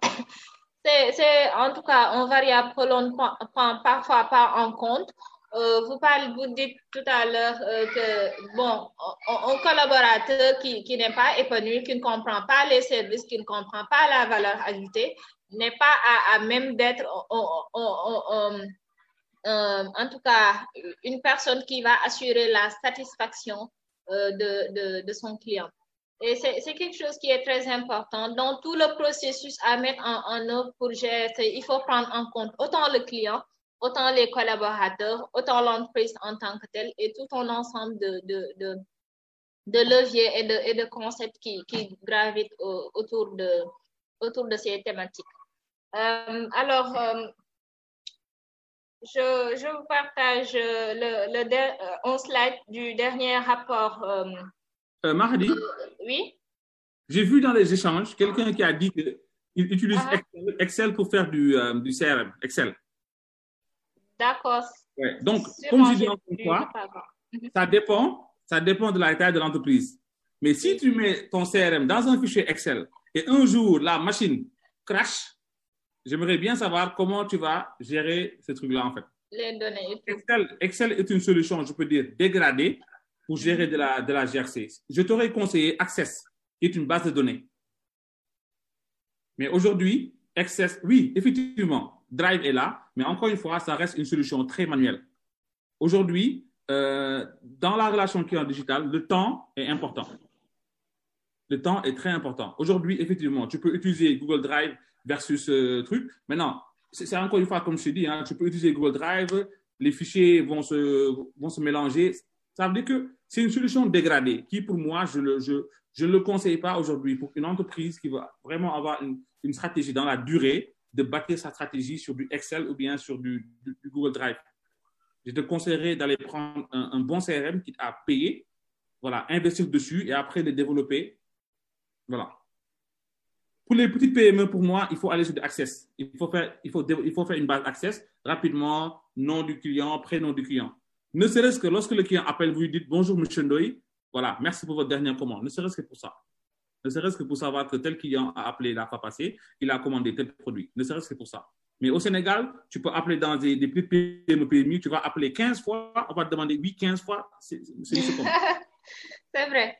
c'est en tout cas un variable que l'on prend parfois pas en compte. Euh, vous parlez, vous dites tout à l'heure euh, que, bon, un, collaborateur qui, qui n'est pas épanoui, qui ne comprend pas les services, qui ne comprend pas la valeur ajoutée, n'est pas à, à même d'être, en tout cas, une personne qui va assurer la satisfaction euh, de, de, de son client. Et c'est quelque chose qui est très important. Dans tout le processus à mettre en, œuvre pour gérer, il faut prendre en compte autant le client, autant les collaborateurs, autant l'entreprise en tant que telle et tout un ensemble de, leviers et de, concepts qui, gravitent au, autour, de, ces thématiques. Euh, alors, euh, je, vous partage le, le, un slide du dernier rapport. Euh, euh, Mahdi, oui. j'ai vu dans les échanges quelqu'un qui a dit qu'il utilise Ah. Excel, pour faire du, euh, du CRM. Excel. D'accord. Ouais. Donc, comme je dis encore fois, voir. ça dépend, ça dépend de la taille de l'entreprise. Mais si tu mets ton CRM dans un fichier Excel et un jour la machine crash, j'aimerais bien savoir comment tu vas gérer ce truc-là en fait. Les données. Excel, Excel est une solution, je peux dire, dégradée gérer de la, de la GRC. Je t'aurais conseillé Access, qui est une base de données. Mais aujourd'hui, Access, oui, effectivement, Drive est là, mais encore une fois, ça reste une solution très manuelle. Aujourd'hui, euh, dans la relation client digital, le temps est important. Le temps est très important. Aujourd'hui, effectivement, tu peux utiliser Google Drive versus euh, truc. Maintenant, c'est encore une fois, comme je t'ai dit, hein, tu peux utiliser Google Drive, les fichiers vont se, vont se mélanger. Ça veut dire que c'est une solution dégradée qui, pour moi, je ne le conseille pas aujourd'hui pour une entreprise qui va vraiment avoir une, stratégie dans la durée de bâtir sa stratégie sur du Excel ou bien sur du, Google Drive. Je te conseillerais d'aller prendre un, bon CRM qui a payé, voilà, investir dessus et après le développer. Voilà. Pour les petites PME, pour moi, il faut aller sur du Access. Il faut faire, il faut faire une base Access rapidement, nom du client, prénom du client. Ne serait-ce que lorsque le client appelle, vous lui dites bonjour, monsieur Ndoye, voilà, merci pour votre dernière commande. Ne serait-ce que pour ça. Ne serait-ce que pour savoir que tel client a appelé la fois passée, il a commandé tel produit. Ne serait-ce que pour ça. Mais au Sénégal, tu peux appeler dans des, des PME, PMI, tu vas appeler 15 fois, on va te demander oui, 15 fois, (laughs) c'est vrai.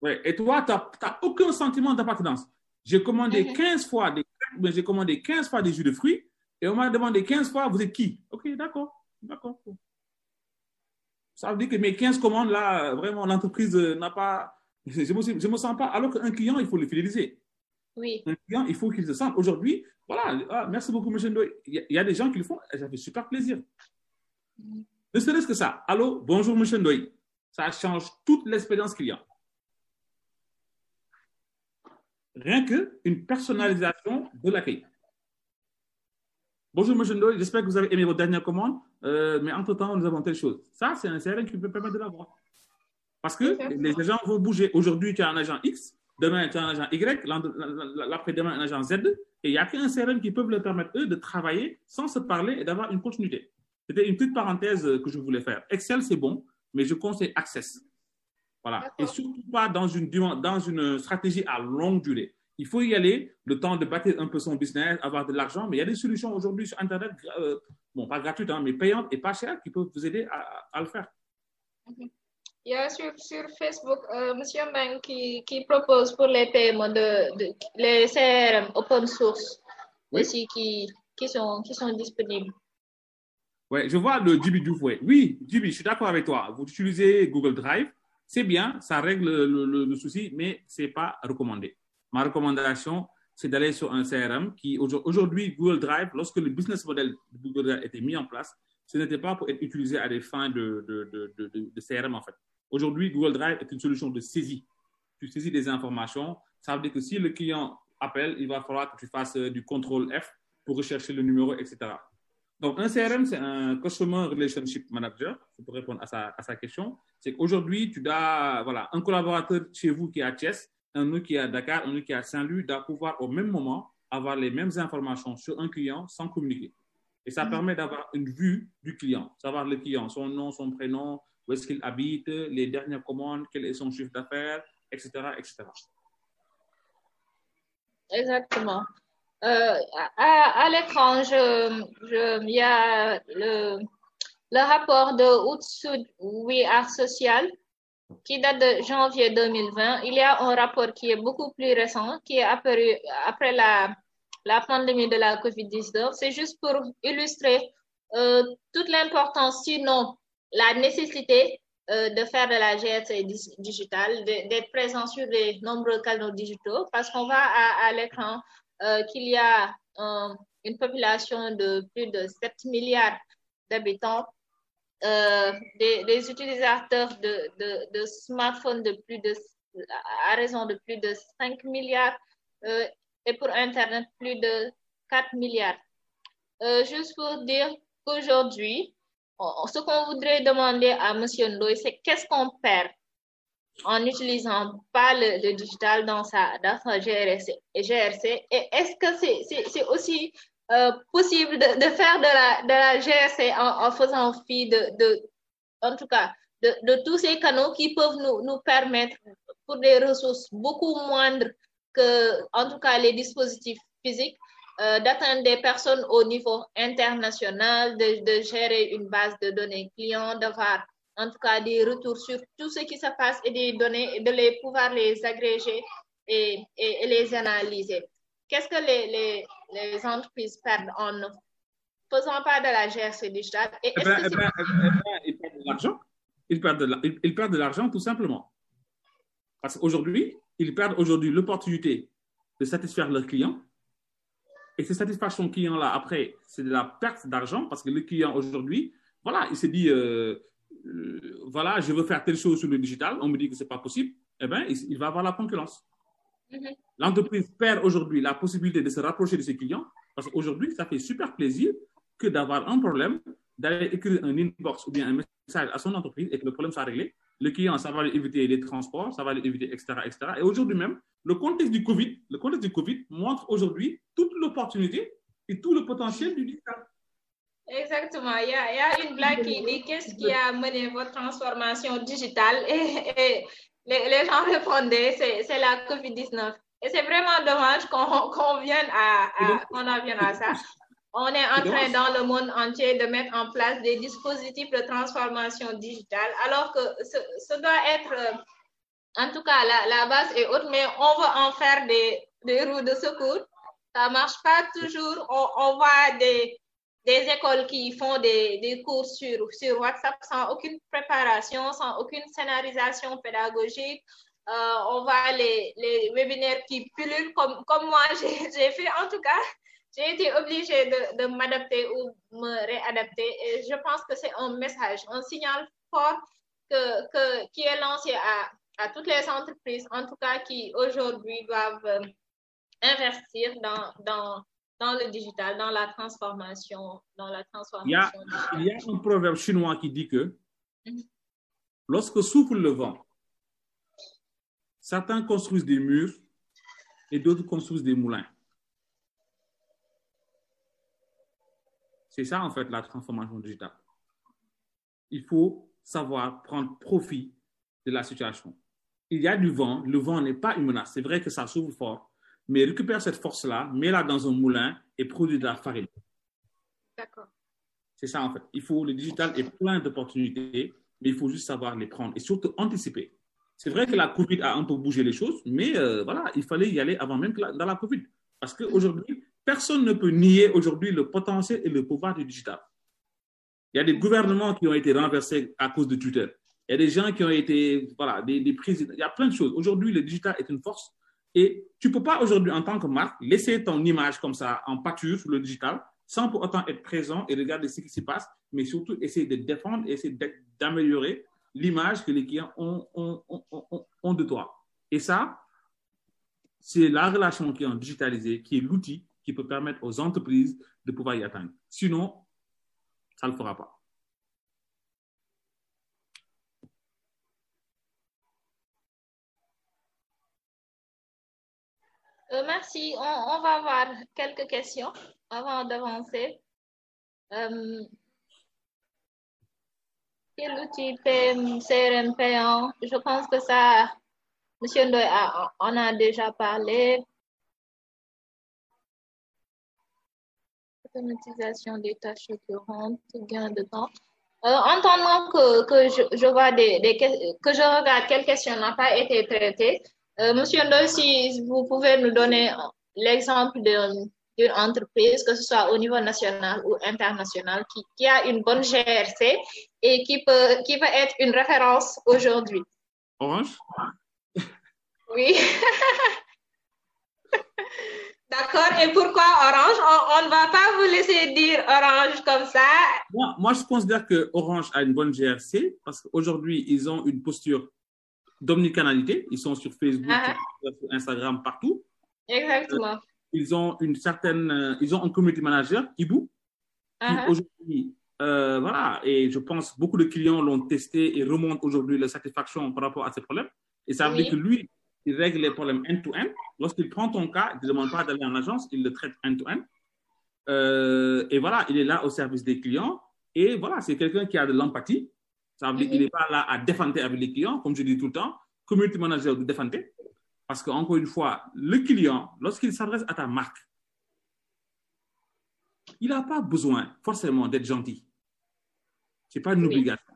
Ouais. Et toi, tu n'as aucun sentiment d'appartenance. J'ai commandé Mhm. 15 fois des j'ai commandé 15 fois des jus de fruits et on m'a demandé 15 fois, vous êtes qui? Ok, d'accord, d'accord. Ça veut dire que mes 15 commandes là, vraiment, l'entreprise euh, n'a pas. Je ne me, sens pas. Alors qu'un client, il faut le fidéliser. Oui. Un client, il faut qu'il se sente. Aujourd'hui, voilà, ah, merci beaucoup, monsieur Ndoye. Il y, a- il y a des gens qui le font et ça fait super plaisir. Ne serait-ce que ça. Allô, bonjour, monsieur Ndoye. Ça change toute l'expérience client. Rien qu'une personnalisation de l'accueil. Bonjour, monsieur Ndoye, j'espère que vous avez aimé votre dernière commande, euh, mais entre-temps, nous avons telle chose. Ça, c'est un CRM qui peut permettre de l'avoir. Parce que les agents vont bouger. Aujourd'hui, tu as un agent X, demain, tu as un agent Y, l'après-demain, un agent Z, et il n'y a qu'un CRM qui peut leur permettre, eux, de travailler sans se parler et d'avoir une continuité. C'était une petite parenthèse que je voulais faire. Excel, c'est bon, mais je conseille Access. Voilà. Et surtout pas dans une, dans une stratégie à longue durée. Il faut y aller, le temps de bâtir un peu son business, avoir de l'argent, mais il y a des solutions aujourd'hui sur Internet, euh, bon, pas gratuites, hein, mais payantes et pas chères, qui peuvent vous aider à, à le faire. Il y a sur, sur Facebook euh, Monsieur Meng qui, qui propose pour les paiements de, de les CRM open source Oui. aussi qui, qui, sont, qui sont disponibles. Ouais, je vois le Jibi Diouf, ouais. Oui, Jibi, je suis d'accord avec toi. Vous utilisez Google Drive, c'est bien, ça règle le, le souci, mais c'est pas recommandé. Ma recommandation, c'est d'aller sur un CRM qui, aujourd'hui, Google Drive, lorsque le business model de Google Drive était mis en place, ce n'était pas pour être utilisé à des fins de, de, de, CRM, en fait. Aujourd'hui, Google Drive est une solution de saisie. Tu saisis des informations. Ça veut dire que si le client appelle, il va falloir que tu fasses euh, du contrôle F pour rechercher le numéro, etc. Donc, un CRM, c'est un Customer Relationship Manager, pour répondre à sa, à sa question. C'est qu'aujourd'hui, tu as voilà, un collaborateur chez vous qui est à Thiès, un autre qui est à Dakar, un autre qui est à Saint-Louis, doit pouvoir au même moment avoir les mêmes informations sur un client sans communiquer. Et ça mm-hmm. permet d'avoir une vue du client, savoir le client, son nom, son prénom, où est-ce qu'il habite, les dernières commandes, quel est son chiffre d'affaires, etc., etc. Exactement. Euh, à, l'écran, il y a le, le rapport de Outsud We Are Social qui date de janvier 2020. Il y a un rapport qui est beaucoup plus récent, qui est apparu après la, la pandémie de la COVID-19. C'est juste pour illustrer euh, toute l'importance, sinon la nécessité euh, de faire de la GRC digitale, d'être présent sur les nombreux canaux digitaux, parce qu'on à, à l'écran euh, qu'il y a une population de plus de 7 milliards d'habitants euh, des, utilisateurs de, smartphones de plus de, à raison de plus de 5 milliards euh, et pour Internet plus de 4 milliards. Euh, juste pour dire qu'aujourd'hui, ce qu'on voudrait demander à M. Ndoye, c'est qu'est-ce qu'on perd en n'utilisant pas le, digital dans sa, dans sa GRC, GRC et est-ce que c'est aussi euh, possible de, faire de la, de la GRC en, faisant fi de, de, en tout cas, de, tous ces canaux qui peuvent nous, nous permettre, pour des ressources beaucoup moindres que, en tout cas, les dispositifs physiques, euh, d'atteindre des personnes au niveau international, de, de, gérer une base de données clients, d'avoir en tout cas des retours sur tout ce qui se passe et des données, de les pouvoir les agréger et, et les analyser. Qu'est-ce que les, les, les, entreprises perdent en ne faisant pas de la GRC digitale et eh ben, eh ben, eh ben, Ils perdent de l'argent. Ils perdent de l'argent tout simplement. Parce qu'aujourd'hui, ils perdent aujourd'hui l'opportunité de satisfaire leurs clients. Et cette satisfaction client-là, après, c'est de la perte d'argent parce que le client aujourd'hui, voilà, il se dit, euh, euh, voilà, je veux faire telle chose sur le digital, on me dit que ce n'est pas possible, eh bien, il va avoir la concurrence. Mhm. L'entreprise perd aujourd'hui la possibilité de se rapprocher de ses clients parce qu'aujourd'hui, ça fait super plaisir que d'avoir un problème, d'aller écrire un inbox ou bien un message à son entreprise et que le problème soit réglé. Le client, ça va lui éviter les transports, ça va lui éviter, etc., etc. Et aujourd'hui même, le contexte du Covid, le contexte du Covid montre aujourd'hui toute l'opportunité et tout le potentiel du digital. Exactement. Il y, a, il y a une blague qui dit qu'est-ce qui a mené votre transformation digitale? Et les, les gens répondaient, c'est la COVID-19. Et c'est vraiment dommage qu'on vienne à, qu'on en vienne à ça. On est en train dans le monde entier de mettre en place des dispositifs de transformation digitale, alors que ce, doit être, euh, en tout cas, la, la, base est haute, mais on va en faire des, des roues de secours. Ça marche pas toujours. On, on voit des, des écoles qui font des, des cours sur, sur WhatsApp sans aucune préparation, sans aucune scénarisation pédagogique. Euh, on voit les, les webinaires qui pullulent comme, comme moi (laughs) j'ai fait. En tout cas, j'ai été obligée de, de m'adapter ou me réadapter. Et je pense que c'est un message, un signal fort que, que, qui est lancé à, à toutes les entreprises, en tout cas qui aujourd'hui doivent euh, investir dans, dans dans le digital, dans la transformation, dans la transformation. Il y a, il y a un proverbe chinois qui dit que mhm. lorsque souffle le vent, certains construisent des murs et d'autres construisent des moulins. C'est ça, en fait, la transformation digitale. Il faut savoir prendre profit de la situation. Il y a du vent, le vent n'est pas une menace. C'est vrai que ça souffle fort, mais récupère cette force-là, mets-la dans un moulin et produit de la farine. D'accord. C'est ça, en fait. Il faut, le digital est plein d'opportunités, mais il faut juste savoir les prendre et surtout anticiper. C'est vrai que la COVID a un peu bougé les choses, mais euh, voilà, il fallait y aller avant même dans la COVID. Parce qu'aujourd'hui, personne ne peut nier aujourd'hui le potentiel et le pouvoir du digital. Il y a des gouvernements qui ont été renversés à cause de Twitter. Il y a des gens qui ont été, voilà, des, des présidents. Il y a plein de choses. Aujourd'hui, le digital est une force. Et tu ne peux pas aujourd'hui, en tant que marque, laisser ton image comme ça en pâture sur le digital sans pour autant être présent et regarder ce qui se passe, mais surtout essayer de défendre, essayer d'améliorer l'image que les clients ont, ont, de toi. Et ça, c'est la relation qui est digitalisée, qui est l'outil qui peut permettre aux entreprises de pouvoir y atteindre. Sinon, ça ne le fera pas. Euh, merci. On, on, va avoir quelques questions avant d'avancer. Euh, quel outil CRM? Je pense que ça, Monsieur Ndoye en a déjà parlé. Automatisation des tâches courantes, gain de temps. Euh, entendant que, que je, vois des, des, que je regarde quelles questions n'ont pas été traitées, euh, Monsieur Ndoye, si vous pouvez nous donner l'exemple d'une entreprise, que ce soit au niveau national ou international, qui, qui, a une bonne GRC et qui peut, qui peut être une référence aujourd'hui. Orange? Oui. (laughs) D'accord. Et pourquoi Orange? On, on, ne va pas vous laisser dire Orange comme ça. Moi, moi je considère que Orange a une bonne GRC parce qu'aujourd'hui, ils ont une posture d'omnicanalité. Ils sont sur Facebook, -huh. sur Instagram, partout. Exactement. Euh, ils ont une certaine, euh, ils ont un community manager, Ibu, qui aujourd'hui, euh, voilà, et je pense beaucoup de clients l'ont testé et remontent aujourd'hui la satisfaction par rapport à ces problèmes. Et ça veut oui. dire que lui, il règle les problèmes end-to-end. Lorsqu'il prend ton cas, il ne demande pas d'aller en agence, il le traite end-to-end. -end. et voilà, il est là au service des clients. Et voilà, c'est quelqu'un qui a de l'empathie. Ça veut dire qu'il n'est pas là à défendre avec les clients, comme je dis tout le temps, community manager de défendre. Parce qu'encore une fois, le client, lorsqu'il s'adresse à ta marque, il n'a pas besoin forcément d'être gentil. Ce n'est pas une oui. obligation.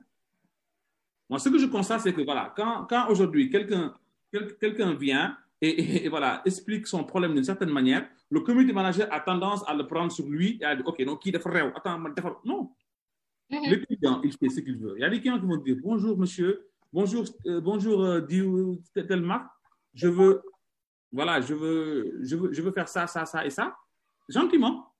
Moi, ce que je constate, c'est que voilà, quand, quand aujourd'hui quelqu'un vient et, et, et, voilà, explique son problème d'une certaine manière, le community manager a tendance à le prendre sur lui et à dire, OK, donc qui est Attends, non. Le client, il fait ce qu'il veut. Il y a des clients qui vont dire Bonjour, monsieur, bonjour, euh, bonjour, euh, telle marque, je veux, voilà, je veux, je, veux, je veux faire ça, ça, ça et ça. Gentiment.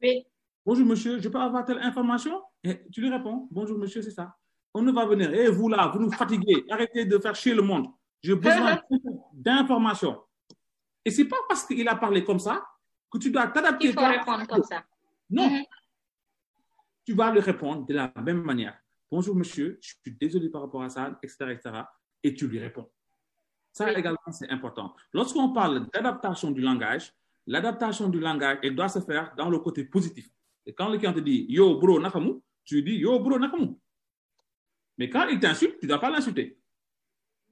Oui. Bonjour, monsieur, je peux avoir telle information? Et tu lui réponds Bonjour, monsieur, c'est ça. On ne va venir. Et vous là, vous nous fatiguez. Arrêtez de faire chier le monde. J'ai besoin (laughs) d'informations. Et c'est pas parce qu'il a parlé comme ça que tu dois t'adapter. Il faut répondre comme ça. Non. Mm -hmm tu vas lui répondre de la même manière. Bonjour monsieur, je suis désolé par rapport à ça, etc. etc. et tu lui réponds. Ça également, c'est important. Lorsqu'on parle d'adaptation du langage, l'adaptation du langage, elle doit se faire dans le côté positif. Et quand le client te dit Yo, bro, nakamu, tu lui dis Yo, bro, nakamu. Mais quand il t'insulte, tu ne dois pas l'insulter.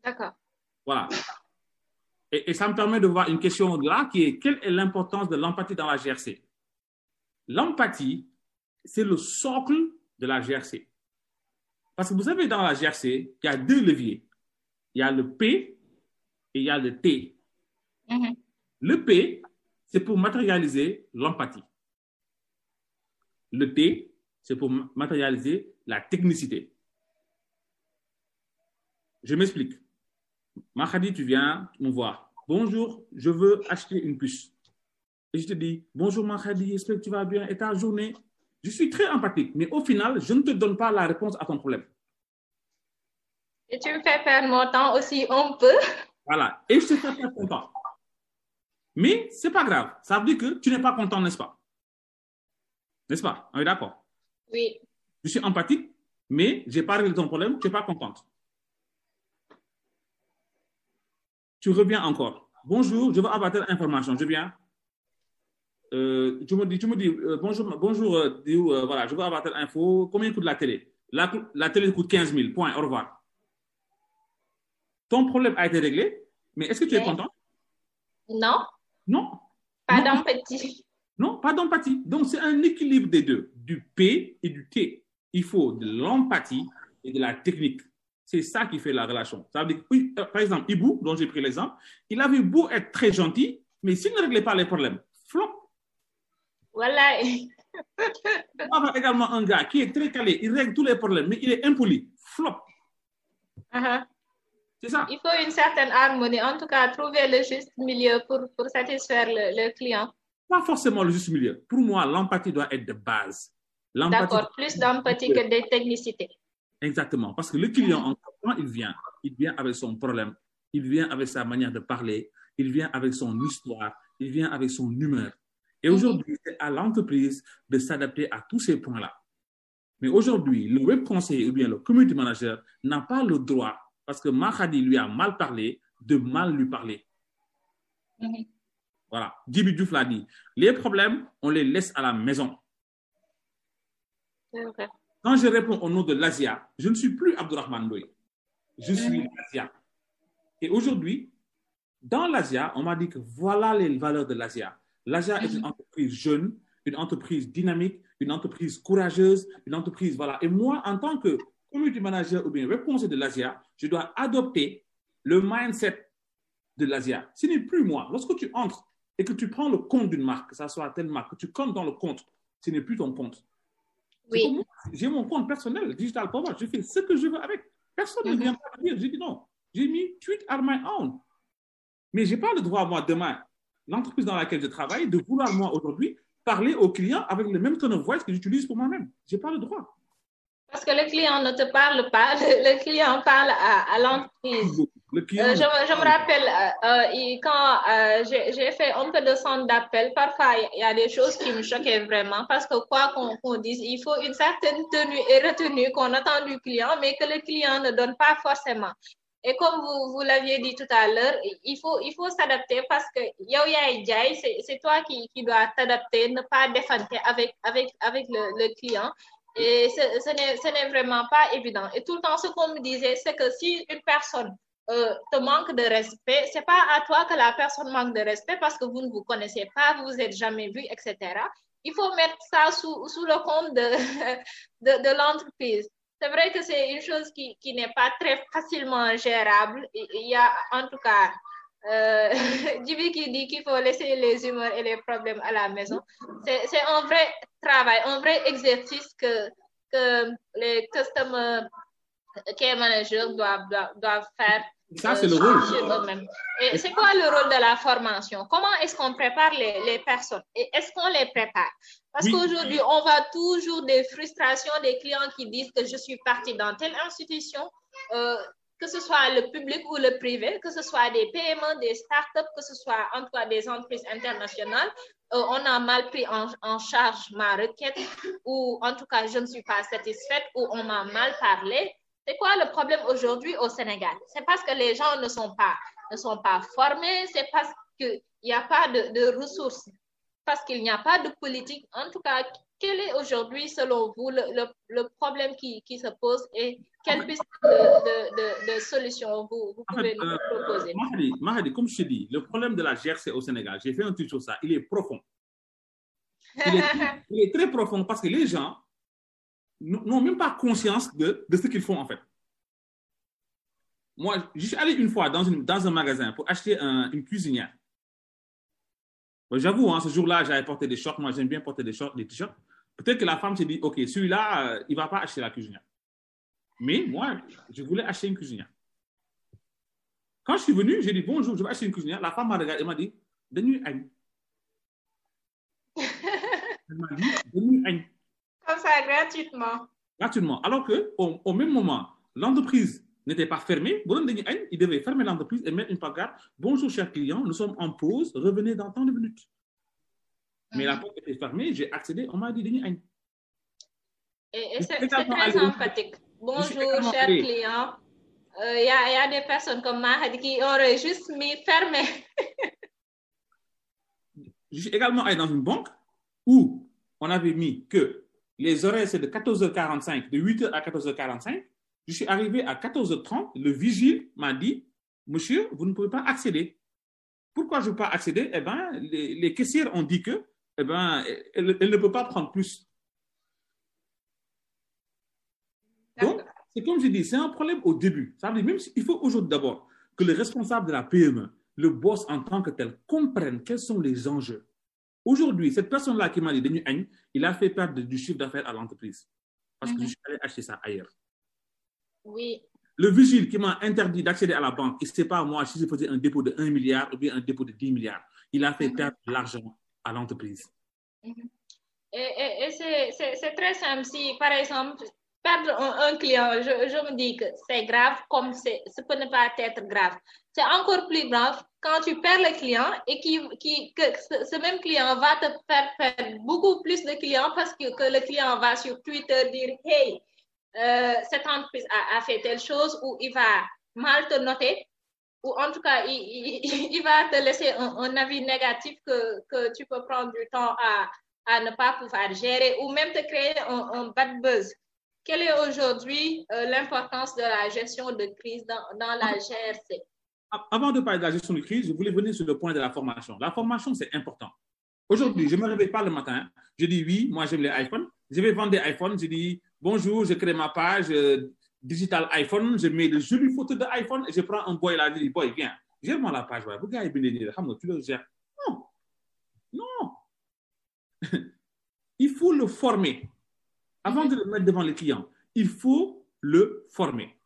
D'accord. Voilà. Et, et, ça me permet de voir une question là qui est quelle est l'importance de l'empathie dans la GRC L'empathie, c'est le socle de la GRC. Parce que vous savez, dans la GRC, il y a deux leviers. Il y a le P et il y a le T. Mm -hmm. Le P, c'est pour matérialiser l'empathie. Le T, c'est pour matérialiser la technicité. Je m'explique. Mahadi, tu viens me voir. Bonjour, je veux acheter une puce. Et je te dis, bonjour Mahadi, j'espère que tu vas bien et ta journée je suis très empathique, mais au final, je ne te donne pas la réponse à ton problème. Et tu me fais perdre mon temps aussi un peu. Voilà, et je te fais perdre ton temps. Mais ce n'est pas grave, ça veut dire que tu n'es pas content, n'est-ce pas? N'est-ce pas? On est d'accord? Oui. Je suis empathique, mais je n'ai pas réglé ton problème, tu n'es pas contente. Tu reviens encore. Bonjour, je veux avoir telle information, je viens. Euh, tu me dis, tu me dis euh, bonjour, bonjour euh, voilà, je veux avoir telle info. Combien coûte la télé? La, la, télé coûte 15 000. Point. Au revoir. Ton problème a été réglé, mais est-ce que tu es content? Non. Non. Pas d'empathie. Non, pas d'empathie. Donc, c'est un équilibre des deux, du P et du T. Il faut de l'empathie et de la technique. C'est ça qui fait la relation. Ça veut dire, oui, par exemple, Ibou, dont j'ai pris l'exemple, il avait beau être très gentil, mais s'il ne réglait pas les problèmes, flop, voilà. On a également un gars qui est très calé, il règle tous les problèmes, mais il est impoli. Flop. Uh-huh. C'est ça. Il faut une certaine harmonie, en tout cas, trouver le juste milieu pour, pour satisfaire le, le client. Pas forcément le juste milieu. Pour moi, l'empathie doit être de base. D'accord, plus d'empathie que de technicité. Exactement. Parce que le client, en- quand il vient, il vient avec son problème, il vient avec sa manière de parler, il vient avec son histoire, il vient avec son humeur. Et aujourd'hui, c'est à l'entreprise de s'adapter à tous ces points-là. Mais aujourd'hui, le web conseiller ou bien le community manager n'a pas le droit, parce que Mahadi lui a mal parlé, de mal lui parler. Mhm. Voilà. Djibi Diouf l'a dit. Les problèmes, on les laisse à la maison. Quand je réponds au nom de l'Asia, je ne suis plus Abdurrahman Ndoye. Je suis l'Asia. Et aujourd'hui, dans l'Asia, on m'a dit que voilà les valeurs de l'Asia. L'Asia est une entreprise jeune, une entreprise dynamique, une entreprise courageuse, une entreprise, voilà. Et moi, en tant que community manager ou bien responsable de l'Asia, je dois adopter le mindset de l'Asia. Ce n'est plus moi. Lorsque tu entres et que tu prends le compte d'une marque, que ça soit telle marque, que tu comptes dans le compte, ce n'est plus ton compte. Oui. J'ai mon compte personnel, Digital Power. Je fais ce que je veux avec. Personne ne Mhm. vient pas me dire. J'ai dit non. J'ai mis tweet are my own. Mais je n'ai pas le droit, moi, demain, l'entreprise dans laquelle je travaille, de vouloir, moi, aujourd'hui, parler aux clients avec le même tone of voice que j'utilise pour moi-même. Je n'ai pas le droit. parce que le client ne te parle pas, le, client parle à, à l'entreprise. Le client. Euh, je, me- je me rappelle euh, euh, quand euh, j'ai fait un peu de centre d'appel, parfois il y a des choses qui me choquaient vraiment parce que quoi qu'on qu'on dise, il faut une certaine tenue et retenue qu'on attend du client, mais que le client ne donne pas forcément. Et comme vous, vous l'aviez dit tout à l'heure, il faut, il faut s'adapter parce que c'est toi qui, qui dois t'adapter, ne pas défanter avec, avec, avec le, client. Et ce, ce n'est vraiment pas évident. Et tout le temps, ce qu'on me disait, c'est que si une personne euh, te manque de respect, c'est pas à toi que la personne manque de respect parce que vous ne vous connaissez pas, vous vous êtes jamais vu, etc. Il faut mettre ça sous, sous le compte de, (laughs) de l'entreprise. C'est vrai que c'est une chose qui, qui n'est pas très facilement gérable. Il y a en tout cas euh, (laughs) Djibi qui dit qu'il faut laisser les humeurs et les problèmes à la maison. C'est c'est un vrai travail, un vrai exercice que, que les customer care managers doivent, doivent, doivent faire Ça, euh, c'est le rôle. c'est quoi le rôle de la formation? Comment est-ce qu'on prépare les, les personnes? Et est-ce qu'on les prépare? Parce Oui. qu'aujourd'hui, on voit toujours des frustrations des clients qui disent que je suis parti dans telle institution, euh, que ce soit le public ou le privé, que ce soit des PME, des startups, que ce soit en tout cas des entreprises internationales, euh, on a mal pris en, en charge ma requête ou en tout cas je ne suis pas satisfaite ou on m'a mal parlé. C'est quoi le problème aujourd'hui au Sénégal? C'est parce que les gens ne sont pas, ne sont pas formés, c'est parce qu'il n'y a pas de, de ressources, parce qu'il n'y a pas de politique. En tout cas, quel est aujourd'hui, selon vous, le, le, le problème qui, qui se pose et quelle piste de, de, solution vous, vous En pouvez fait, nous euh, proposer? Mahadi, Mahadi, comme je te dis, le problème de la GRC au Sénégal, j'ai fait un truc sur ça, il est profond. Il est, (laughs) il est très profond parce que les gens n'ont même pas conscience de, de ce qu'ils font en fait. Moi, je suis allé une fois dans, une- dans un magasin pour acheter un- une cuisinière. Bon, J'avoue, hein, ce jour-là, j'avais porté des shorts. Moi, j'aime bien porter des shorts, des t-shirts. Peut-être que la femme s'est dit, OK, celui-là, euh, il ne va pas acheter la cuisinière. Mais moi, je voulais acheter une cuisinière. Quand je suis venu, j'ai dit, bonjour, je vais acheter une cuisinière. La femme m'a regardé et m'a dit, Denu agne. Elle m'a dit. (laughs) Comme ça, gratuitement. gratuitement. Alors que au, au même moment, l'entreprise n'était pas fermée. Il devait fermer l'entreprise et mettre une pancarte. Bonjour, chers clients, nous sommes en pause. Revenez dans tant de minutes. Mais la porte était fermée. J'ai accédé. On m'a dit. Et, et c'est très suis Bonjour, chers allé- clients. Il y, a, y a des personnes comme Mahadi qui auraient juste mis fermé. Je suis également allé dans une banque où on avait mis que les horaires, c'est de 14h45, de 8h à 14h45. Je suis arrivé à 14h30. Le vigile m'a dit, monsieur, vous ne pouvez pas accéder. Pourquoi je ne peux pas accéder? Eh ben, les, caissières ont dit que, eh ben, elle, ne peut pas prendre plus. Donc, c'est comme je dis, c'est un problème au début. Ça veut dire, même faut aujourd'hui d'abord que le responsable de la PME, le boss en tant que tel, comprenne quels sont les enjeux. Aujourd'hui, cette personne-là qui m'a dit Denu Agne, il a fait perdre du chiffre d'affaires à l'entreprise. Parce que Mhm. je suis allé acheter ça ailleurs. Oui. le vigile qui m'a interdit d'accéder à la banque, et c'est pas moi si je faisais un dépôt de 1 milliard ou bien un dépôt de 10 milliards. Il a fait perdre de l'argent à l'entreprise. Et, et, c'est très simple. Si, par exemple, perdre un, client, je, je, me dis que c'est grave comme peut ne pas être grave. C'est encore plus grave quand tu perds le client et qui, qui, que ce, même client va te faire perdre beaucoup plus de clients parce que, le client va sur Twitter dire Hey, euh, cette entreprise a, fait telle chose ou il va mal te noter ou en tout cas, il, (laughs) va te laisser un, avis négatif que, que tu peux prendre du temps à, à ne pas pouvoir gérer ou même te créer un, un bad buzz. Quelle est aujourd'hui euh, l'importance de la gestion de crise dans, dans, la GRC Avant de parler de la gestion de crise, je voulais venir sur le point de la formation. La formation, c'est important. Aujourd'hui, je ne me réveille pas le matin. Je dis oui, moi j'aime les iPhones. Je vais vendre des iPhones. Je dis bonjour, je crée ma page euh, digital iPhone. Je mets de jolies photos d'iPhone et je prends un boy là. Je dis boy, viens, gère-moi la page. Vous gars, tu le gères. Non. Non. (laughs) il faut le former. Avant de le mettre devant les clients, il faut le former.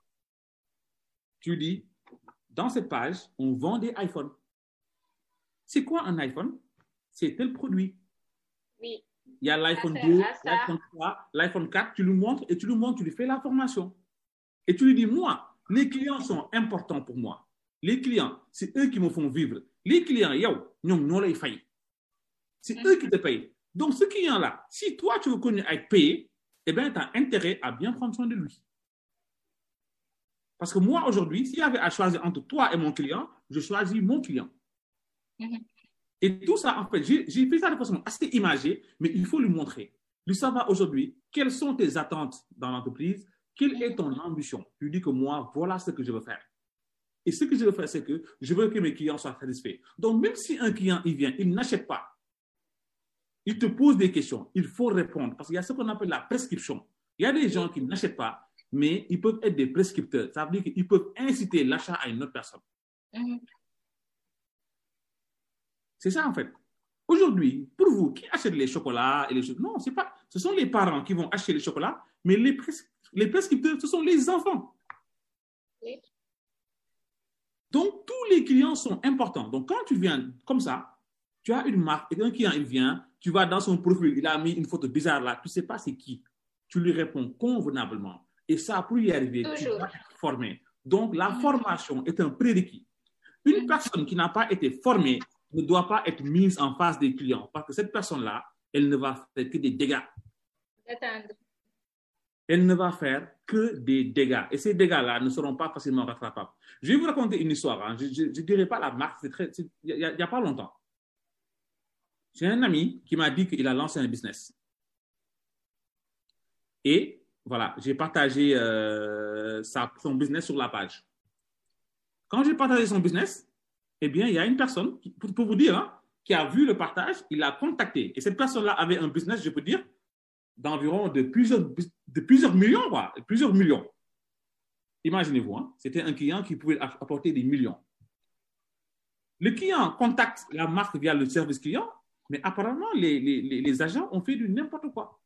Tu dis, dans cette page, on vend des iPhones. C'est quoi un iPhone? C'est tel produit. Oui. Il y a l'iPhone 2, l'iPhone 3, l'iPhone 4, tu lui montres et tu lui montres, tu lui fais la formation. Et tu lui dis, moi, les clients sont importants pour moi. Les clients, c'est eux qui me font vivre. Les clients, yo, nous, les failli. C'est eux qui te payent. Donc, ce client-là, si toi, tu veux qu'on aille payer, eh bien, tu as intérêt à bien prendre soin de lui. Parce que moi, aujourd'hui, s'il y avait à choisir entre toi et mon client, je choisis mon client. Mhm. Et tout ça, en fait, j'ai fait ça de façon assez imagée, mais il faut lui montrer. Lui savoir aujourd'hui quelles sont tes attentes dans l'entreprise, quelle est ton ambition? Tu dis que moi, voilà ce que je veux faire. Et ce que je veux faire, c'est que je veux que mes clients soient satisfaits. Donc, même si un client, il vient, il n'achète pas, il te pose des questions, il faut répondre parce qu'il y a ce qu'on appelle la prescription. Il y a des gens qui n'achètent pas, mais ils peuvent être des prescripteurs. Ça veut dire qu'ils peuvent inciter l'achat à une autre personne. Mhm. C'est ça en fait. Aujourd'hui, pour vous, qui achète les chocolats et les choses Non, c'est pas. Ce sont les parents qui vont acheter les chocolats, mais les, les prescripteurs, ce sont les enfants. Donc, tous les clients sont importants. Donc, quand tu viens comme ça, tu as une marque et un client, il vient, tu vas dans son profil, il a mis une photo bizarre là, tu ne sais pas c'est qui. Tu lui réponds convenablement. Et ça, pour y arriver, tu dois être formé. Donc, la mm-hmm. formation est un prérequis. Une mm-hmm. personne qui n'a pas été formée ne doit pas être mise en face des clients parce que cette personne-là, elle ne va faire que des dégâts. Elle ne va faire que des dégâts. Et ces dégâts-là ne seront pas facilement rattrapables. Je vais vous raconter une histoire. Hein. Je ne dirai pas la marque, il n'y a, a, pas longtemps. J'ai un ami qui m'a dit qu'il a lancé un business. Et voilà, j'ai partagé euh, son business sur la page. Quand j'ai partagé son business, eh bien, il y a une personne, pour, vous dire, hein, qui a vu le partage, il l'a contacté. Et cette personne-là avait un business, je peux dire, d'environ de plusieurs, de plusieurs millions, plusieurs millions. Imaginez-vous, hein, c'était un client qui pouvait apporter des millions. Le client contacte la marque via le service client mais apparemment, les, les, les agents ont fait du n'importe quoi.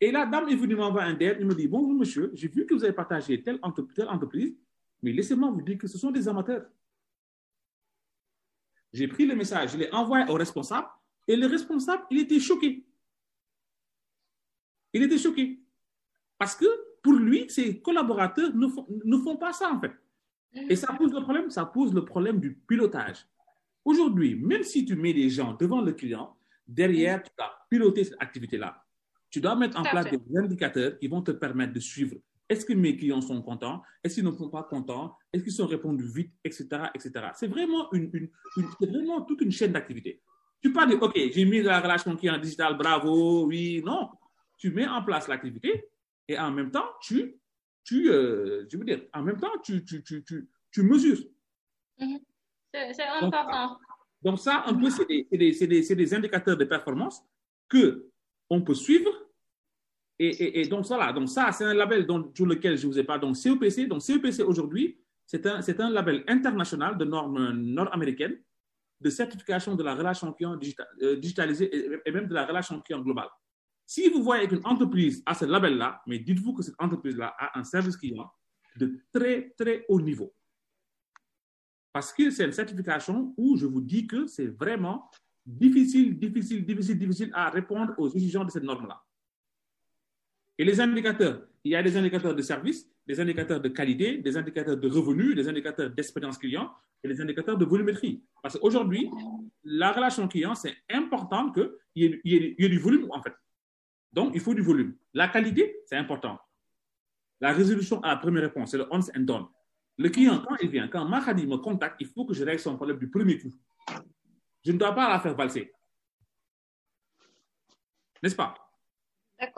Et la dame est venue m'envoyer un DL, il me dit, bonjour monsieur, j'ai vu que vous avez partagé telle, telle entreprise, mais laissez-moi vous dire que ce sont des amateurs. J'ai pris le message, je l'ai envoyé au responsable, et le responsable, il était choqué. Il était choqué. Parce que pour lui, ses collaborateurs ne font, pas ça, en fait. Et ça pose le problème, ça pose le problème du pilotage. Aujourd'hui, même si tu mets des gens devant le client, derrière, tu dois piloter cette activité-là. Tu dois mettre en place des indicateurs qui vont te permettre de suivre. Est-ce que mes clients sont contents Est-ce qu'ils ne sont pas contents Est-ce qu'ils sont répondus vite Etc. etc. C'est vraiment, une, une, vraiment toute une chaîne d'activité. Tu pas dire, OK, j'ai mis la relation client digital, bravo, oui, non. Tu mets en place l'activité et en même temps, tu, tu euh, je veux dire, en même temps, tu, tu, tu, tu, mesures. Mm-hmm. C'est important. Donc, ça, un peu, c'est des, des, indicateurs de performance que on peut suivre. Et, et, donc, voilà. Donc, ça, c'est un label dont, sur lequel je vous ai pas. Donc, CEPC. Donc, CEPC aujourd'hui, c'est un, un label international de normes nord-américaines de certification de la relation client euh, digitalisée et, même de la relation client globale. Si vous voyez qu'une entreprise a ce label-là, mais dites-vous que cette entreprise-là a un service client de très, très haut niveau. Parce que c'est une certification où je vous dis que c'est vraiment difficile, difficile, difficile, difficile à répondre aux exigences de cette norme-là. Et les indicateurs, il y a des indicateurs de service, des indicateurs de qualité, des indicateurs de revenus, des indicateurs d'expérience client et des indicateurs de volumétrie. Parce qu'aujourd'hui, la relation client, c'est important qu'il y, y, ait du volume, en fait. Donc, il faut du volume. La qualité, c'est important. La résolution à la première réponse, c'est le once and done. Le client, quand il vient, quand Mahadi me contacte, il faut que je règle son problème du premier coup. Je ne dois pas la faire valser. N'est-ce pas?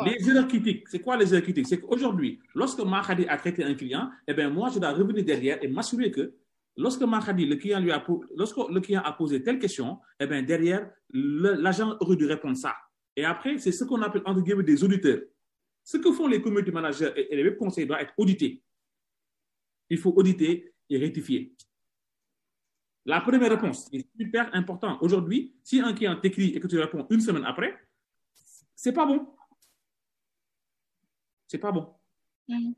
Les erreurs critiques, c'est quoi les erreurs critiques? C'est qu'aujourd'hui, lorsque Mahadi a traité un client, eh bien, moi, je dois revenir derrière et m'assurer que lorsque Mahadi, le client, lui a, lorsque le client a posé telle question, eh bien, derrière, l'agent aurait dû répondre ça. Et après, c'est ce qu'on appelle, entre guillemets, des auditeurs. Ce que font les community managers et les web conseils doit être audité. Il faut auditer et rectifier. La première réponse est super important. Aujourd'hui, si un client t'écrit et que tu réponds une semaine après, c'est pas bon. C'est pas bon. Mm.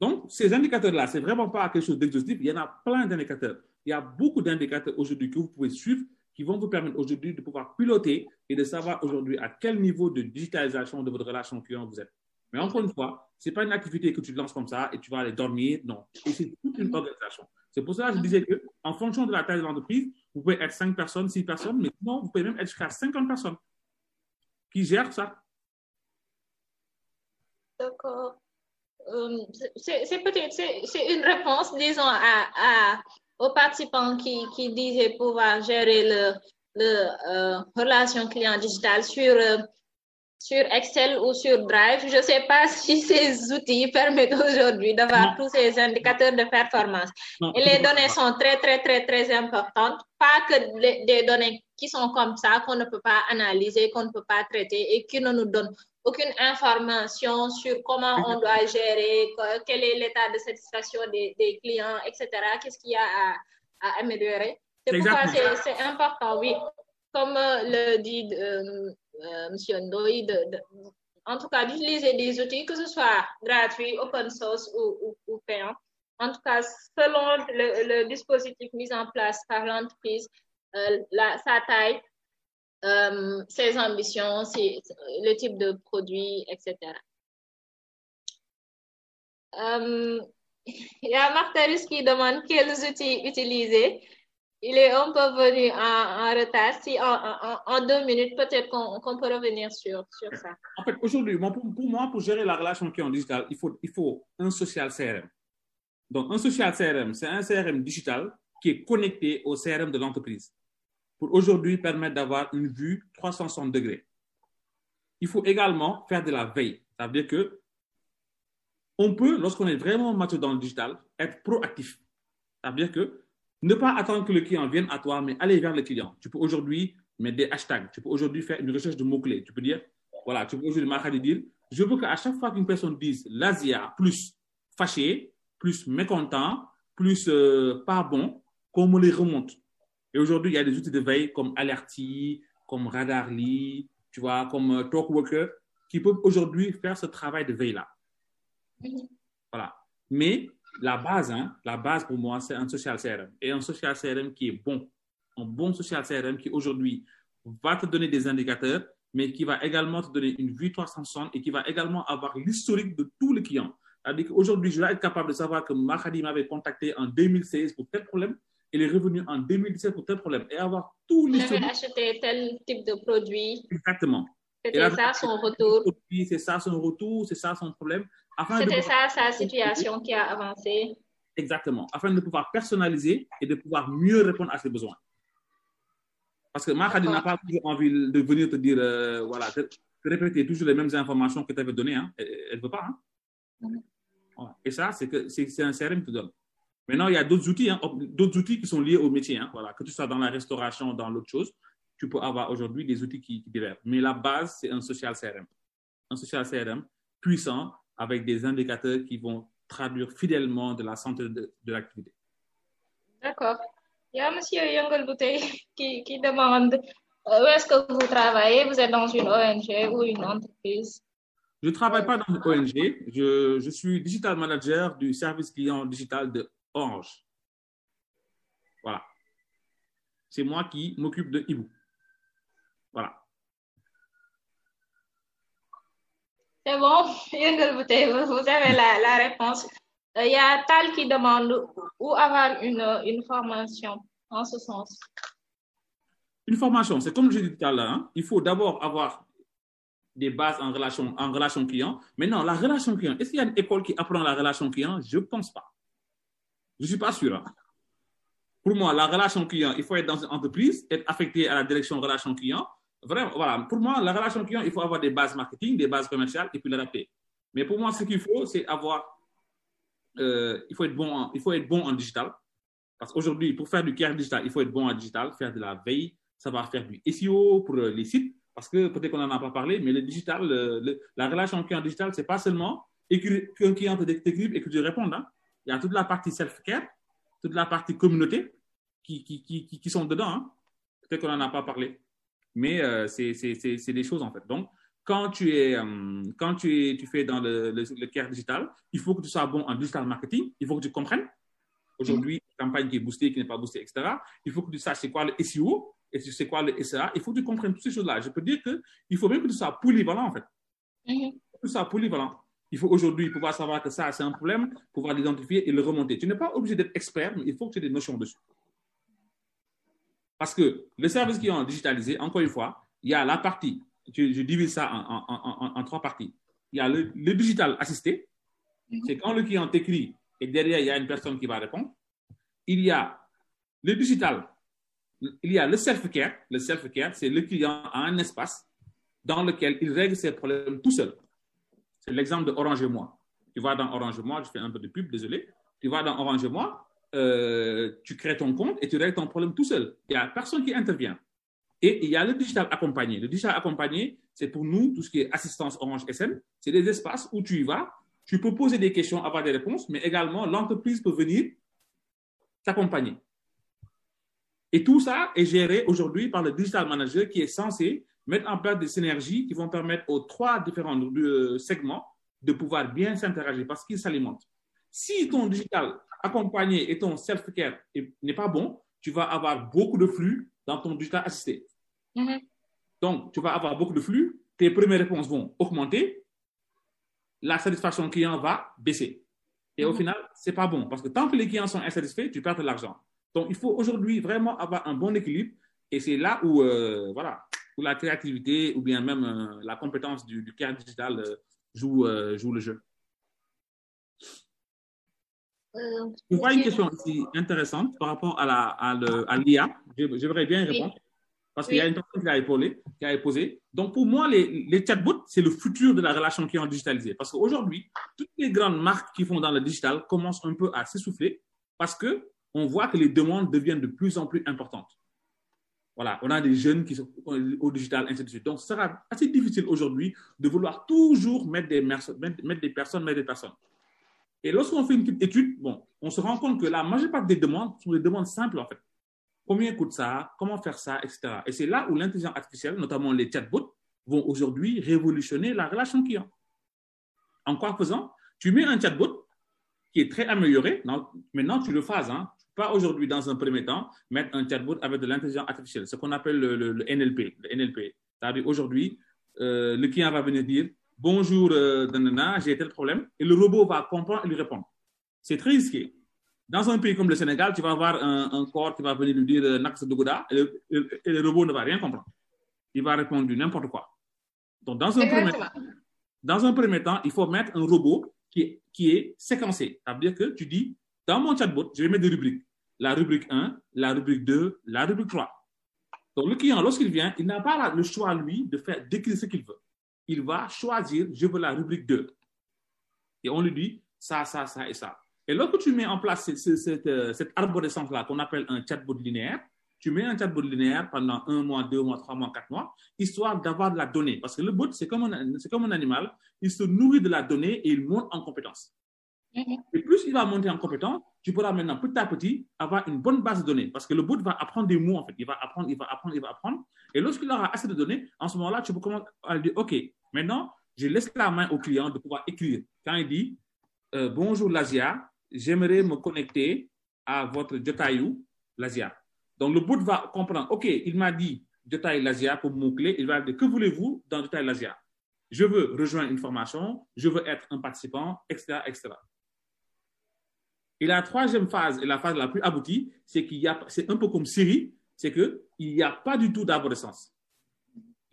Donc, ces indicateurs-là, c'est vraiment pas quelque chose d'exhaustif. Il y en a plein d'indicateurs. Il y a beaucoup d'indicateurs aujourd'hui que vous pouvez suivre qui vont vous permettre aujourd'hui de pouvoir piloter et de savoir aujourd'hui à quel niveau de digitalisation de votre relation client vous êtes. Mais encore une fois, ce n'est pas une activité que tu lances comme ça et tu vas aller dormir. Non. C'est toute une organisation. C'est pour ça que je disais qu'en fonction de la taille de l'entreprise, vous pouvez être 5 personnes, 6 personnes, mais non, vous pouvez même être jusqu'à 50 personnes qui gèrent ça. D'accord. Euh, c'est peut-être c'est une réponse, disons, à, aux participants qui, disaient pouvoir gérer le, le euh, relation client digital sur euh, sur Excel ou sur Drive. Je ne sais pas (laughs) si ces outils permettent aujourd'hui d'avoir tous ces indicateurs de performance. Et les données sont très, très, très, très importantes. Pas que des données qui sont comme ça, qu'on ne peut pas analyser, qu'on ne peut pas traiter et qui ne nous donnent aucune information sur comment on doit gérer, quel est l'état de satisfaction des, des clients, etc. Qu'est-ce qu'il y a à, à améliorer? C'est pourquoi c'est important, oui. Comme euh, le dit euh, euh, Monsieur Ndoye, en tout cas d'utiliser des outils, que ce soit gratuits, open source ou, ou, payants. En tout cas, selon le, dispositif mis en place par l'entreprise, euh, sa taille, euh, ses ambitions, le type de produit, etc. (laughs) il y a Martellus qui demande quels outils utiliser il est un peu venu en, retard. Si en, deux minutes, peut-être qu'on peut revenir sur, sur ça. En fait, aujourd'hui, pour, pour, moi, pour gérer la relation client digital, il faut, il faut un social CRM. Donc, un social CRM, c'est un CRM digital qui est connecté au CRM de l'entreprise pour aujourd'hui permettre d'avoir une vue 360 degrés. Il faut également faire de la veille. Ça veut dire que on peut, lorsqu'on est vraiment mature dans le digital, être proactif. Ça veut dire que ne pas attendre que le client vienne à toi, mais aller vers le client. Tu peux aujourd'hui mettre des hashtags. Tu peux aujourd'hui faire une recherche de mots-clés. Tu peux dire, voilà, tu peux aujourd'hui dire, je veux qu'à chaque fois qu'une personne dise l'Asia plus fâché, plus mécontent, plus euh, pas bon, qu'on me les remonte. Et aujourd'hui, il y a des outils de veille comme Alerty, comme Radarly, tu vois, comme euh, Talkworker, qui peuvent aujourd'hui faire ce travail de veille-là. Voilà. Mais la base, hein, la base pour moi, c'est un social CRM. Et un social CRM qui est bon. Un bon social CRM qui aujourd'hui va te donner des indicateurs, mais qui va également te donner une vue 360 et qui va également avoir l'historique de tous les clients. C'est-à-dire qu'aujourd'hui, je vais être capable de savoir que Mahadi m'avait contacté en 2016 pour tel problème, il est revenu en 2017 pour tel problème et avoir tout l'historique. Il avait acheté tel type de produit. Exactement. C'était ça son retour. C'est ça son retour, c'est ça son problème. C'était ça sa situation qui a avancé. Exactement, afin de pouvoir personnaliser et de pouvoir mieux répondre à ses besoins. Parce que Mahadi n'a pas toujours envie de venir te dire, euh, voilà, répéter toujours les mêmes informations que tu avais données. Hein. Elle ne veut pas. Hein. Mm-hmm. Et ça, c'est un CRM qui te donne. Maintenant, il y a d'autres outils, hein, d'autres outils qui sont liés au métier. Hein, voilà, que tu sois dans la restauration, dans l'autre chose, tu peux avoir aujourd'hui des outils qui, qui Mais la base, c'est un social CRM. Un social CRM puissant avec des indicateurs qui vont traduire fidèlement de la santé de, l'activité. D'accord. Il y a M. Bouteille (laughs) qui, qui demande euh, où est-ce que vous travaillez? Vous êtes dans une ONG ou une entreprise? Je ne travaille pas dans une ONG. Je, je, suis digital manager du service client digital de Orange. Voilà. C'est moi qui m'occupe de Ibu. Voilà. C'est bon, (laughs) vous avez la, réponse. Il y a Tal qui demande où avoir une, une formation en ce sens. Une formation, c'est comme je disais tout à l'heure, hein, il faut d'abord avoir des bases en relation, en relation client. Maintenant, la relation client, est-ce qu'il y a une école qui apprend la relation client? Je ne pense pas. Je ne suis pas sûr. Hein. Pour moi, la relation client, il faut être dans une entreprise, être affecté à la direction relation client. Vraiment, voilà. Pour moi, la relation client, il faut avoir des bases marketing, des bases commerciales et puis le rappeler. Mais pour moi, ce qu'il faut, c'est avoir. Euh, il, faut être bon en, il faut être bon en digital. Parce qu'aujourd'hui, pour faire du care digital, il faut être bon en digital, faire de la veille, savoir faire du SEO pour les sites parce que peut-être qu'on n'en a pas parlé, mais le digital, le, la relation client digital, c'est pas seulement qu'un client te t'écrive et que tu répondes. Hein. Il y a toute la partie self-care, toute la partie communauté qui, qui, qui, qui sont dedans. Hein. Peut-être qu'on n'en a pas parlé, mais euh, c'est des choses en fait. Donc, quand tu, es, euh, quand tu, es, tu fais dans le, le, care digital, il faut que tu sois bon en digital marketing, il faut que tu comprennes. Aujourd'hui, une campagne qui est boostée, qui n'est pas boostée, etc. Il faut que tu saches c'est quoi le SEO, et tu sais quoi le SEA, il faut que tu comprennes toutes ces choses-là. Je peux dire qu'il faut même que tu sois polyvalent, en fait. Mm Que tu sois polyvalent. Il faut aujourd'hui pouvoir savoir que ça, c'est un problème, pouvoir l'identifier et le remonter. Tu n'es pas obligé d'être expert, mais il faut que tu aies des notions dessus. Parce que les services qui ont digitalisé, encore une fois, il y a la partie, je, divise ça en, en, en, trois parties. Il y a le, le digital assisté, mhm. c'est quand le client t'écrit et derrière, il y a une personne qui va répondre. Il y a le digital il y a le self-care. Le self-care, c'est le client a un espace dans lequel il règle ses problèmes tout seul. C'est l'exemple de Orange et moi. Tu vas dans Orange et moi, je fais un peu de pub, désolé. Tu vas dans Orange et moi, euh, tu crées ton compte et tu règles ton problème tout seul. Il n'y a personne qui intervient. Et il y a le digital accompagné. Le digital accompagné, c'est pour nous tout ce qui est assistance Orange SN. C'est des espaces où tu y vas, tu peux poser des questions, avoir des réponses, mais également l'entreprise peut venir t'accompagner. Et tout ça est géré aujourd'hui par le digital manager qui est censé mettre en place des synergies qui vont permettre aux trois différents euh, segments de pouvoir bien s'interagir parce qu'ils s'alimentent. Si ton digital accompagné et ton self-care n'est pas bon, tu vas avoir beaucoup de flux dans ton digital assisté. Mm-hmm. Donc, tu vas avoir beaucoup de flux, tes premières réponses vont augmenter, la satisfaction client va baisser. Et au mm-hmm. final, ce n'est pas bon parce que tant que les clients sont insatisfaits, tu perds de l'argent. Donc, il faut aujourd'hui vraiment avoir un bon équilibre et c'est là où, euh, voilà, où la créativité ou bien même euh, la compétence du, du digital euh, joue, joue le jeu. Je vois une question aussi intéressante par rapport à l'IA. J'aimerais bien y répondre. Parce qu'il y a une personne qui a, épaulé, qui a posé. Donc, pour moi, les, les chatbots, c'est le futur de la relation client digitalisée. Parce qu'aujourd'hui, toutes les grandes marques qui font dans le digital commencent un peu à s'essouffler parce que on voit que les demandes deviennent de plus en plus importantes. Voilà, on a des jeunes qui sont au digital, ainsi de suite. Donc, ce sera assez difficile aujourd'hui de vouloir toujours mettre des, mettre des personnes, mettre des personnes. Et lorsqu'on fait une petite étude, bon, on se rend compte que la majeure partie des demandes sont des demandes simples, en fait. Combien coûte ça? Comment faire ça? Etc. Et c'est là où l'intelligence artificielle, notamment les chatbots, vont aujourd'hui révolutionner la relation client. En quoi faisant? Tu mets un chatbot qui est très amélioré. Maintenant, tu le phases. Hein pas aujourd'hui, dans un premier temps, mettre un chatbot avec de l'intelligence artificielle, ce qu'on appelle le, NLP. Le NLP. Aujourd'hui, euh, le client va venir dire Bonjour, euh, j'ai tel problème, et le robot va comprendre et lui répondre. C'est très risqué. Dans un pays comme le Sénégal, tu vas avoir un, corps qui va venir lui dire euh, Nax Dogoda, et le, robot ne va rien comprendre. Il va répondre n'importe quoi. Donc, dans un, premier, dans un premier temps, il faut mettre un robot qui, qui est séquencé. Ça veut dire que tu dis dans mon chatbot, je vais mettre des rubriques. La rubrique 1, la rubrique 2, la rubrique 3. Donc, le client, lorsqu'il vient, il n'a pas le choix, lui, de faire d'écrire ce qu'il veut. Il va choisir, je veux la rubrique 2. Et on lui dit ça, ça, ça et ça. Et lorsque tu mets en place cette, euh, cette arborescence-là qu'on appelle un chatbot linéaire, tu mets un chatbot linéaire pendant un mois, deux mois, trois mois, quatre mois, histoire d'avoir de la donnée. Parce que le bot, c'est comme, un, comme un animal, il se nourrit de la donnée et il monte en compétence. Mhm. Et plus il va monter en compétence, tu pourras maintenant petit à petit avoir une bonne base de données. Parce que le bot va apprendre des mots, en fait. Il va apprendre, il va apprendre, il va apprendre. Et lorsqu'il aura assez de données, en ce moment-là, tu peux commencer à lui dire, OK, maintenant, je laisse la main au client de pouvoir écrire. Quand il dit euh, Bonjour l'Asia, j'aimerais me connecter à votre Jotayu l'Asia. Donc le bot va comprendre Ok, il m'a dit Jotayu l'Asia pour mon clé. Il va dire Que voulez-vous dans Jotayu l'Asia Je veux rejoindre une formation, je veux être un participant, etc. etc. Et la troisième phase, et la phase la plus aboutie, c'est qu'il y a, c'est un peu comme Siri, c'est qu'il n'y a pas du tout d'arborescence.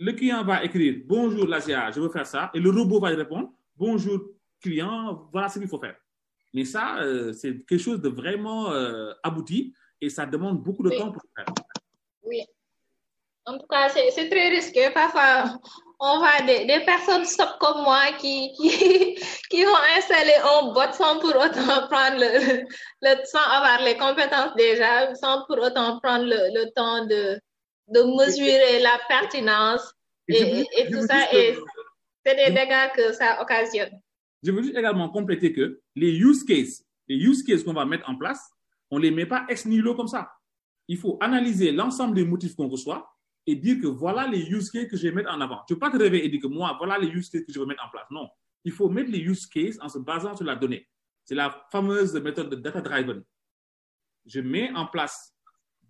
Le client va écrire Bonjour l'Asia, je veux faire ça, et le robot va lui répondre Bonjour client, voilà ce qu'il faut faire. Mais ça, euh, c'est quelque chose de vraiment euh, abouti et ça demande beaucoup de Oui. temps pour faire. Oui. En tout cas, c'est très risqué. Parfois, on voit des, des personnes comme moi qui, qui, (laughs) qui vont installer un bot sans pour autant (laughs) prendre le, le sans avoir les compétences déjà, sans pour autant prendre le, le temps de, de mesurer la pertinence Et et, tout ça. Et c'est des dégâts que ça occasionne. Je veux juste également compléter que les use cases, les use cases qu'on va mettre en place, on ne les met pas ex nihilo comme ça. Il faut analyser l'ensemble des motifs qu'on reçoit et dire que voilà les use cases que je vais mettre en avant. Tu ne peux pas te réveiller et dire que moi, voilà les use cases que je veux mettre en place. Non. Il faut mettre les use cases en se basant sur la donnée. C'est la fameuse méthode de data driven. Je mets en place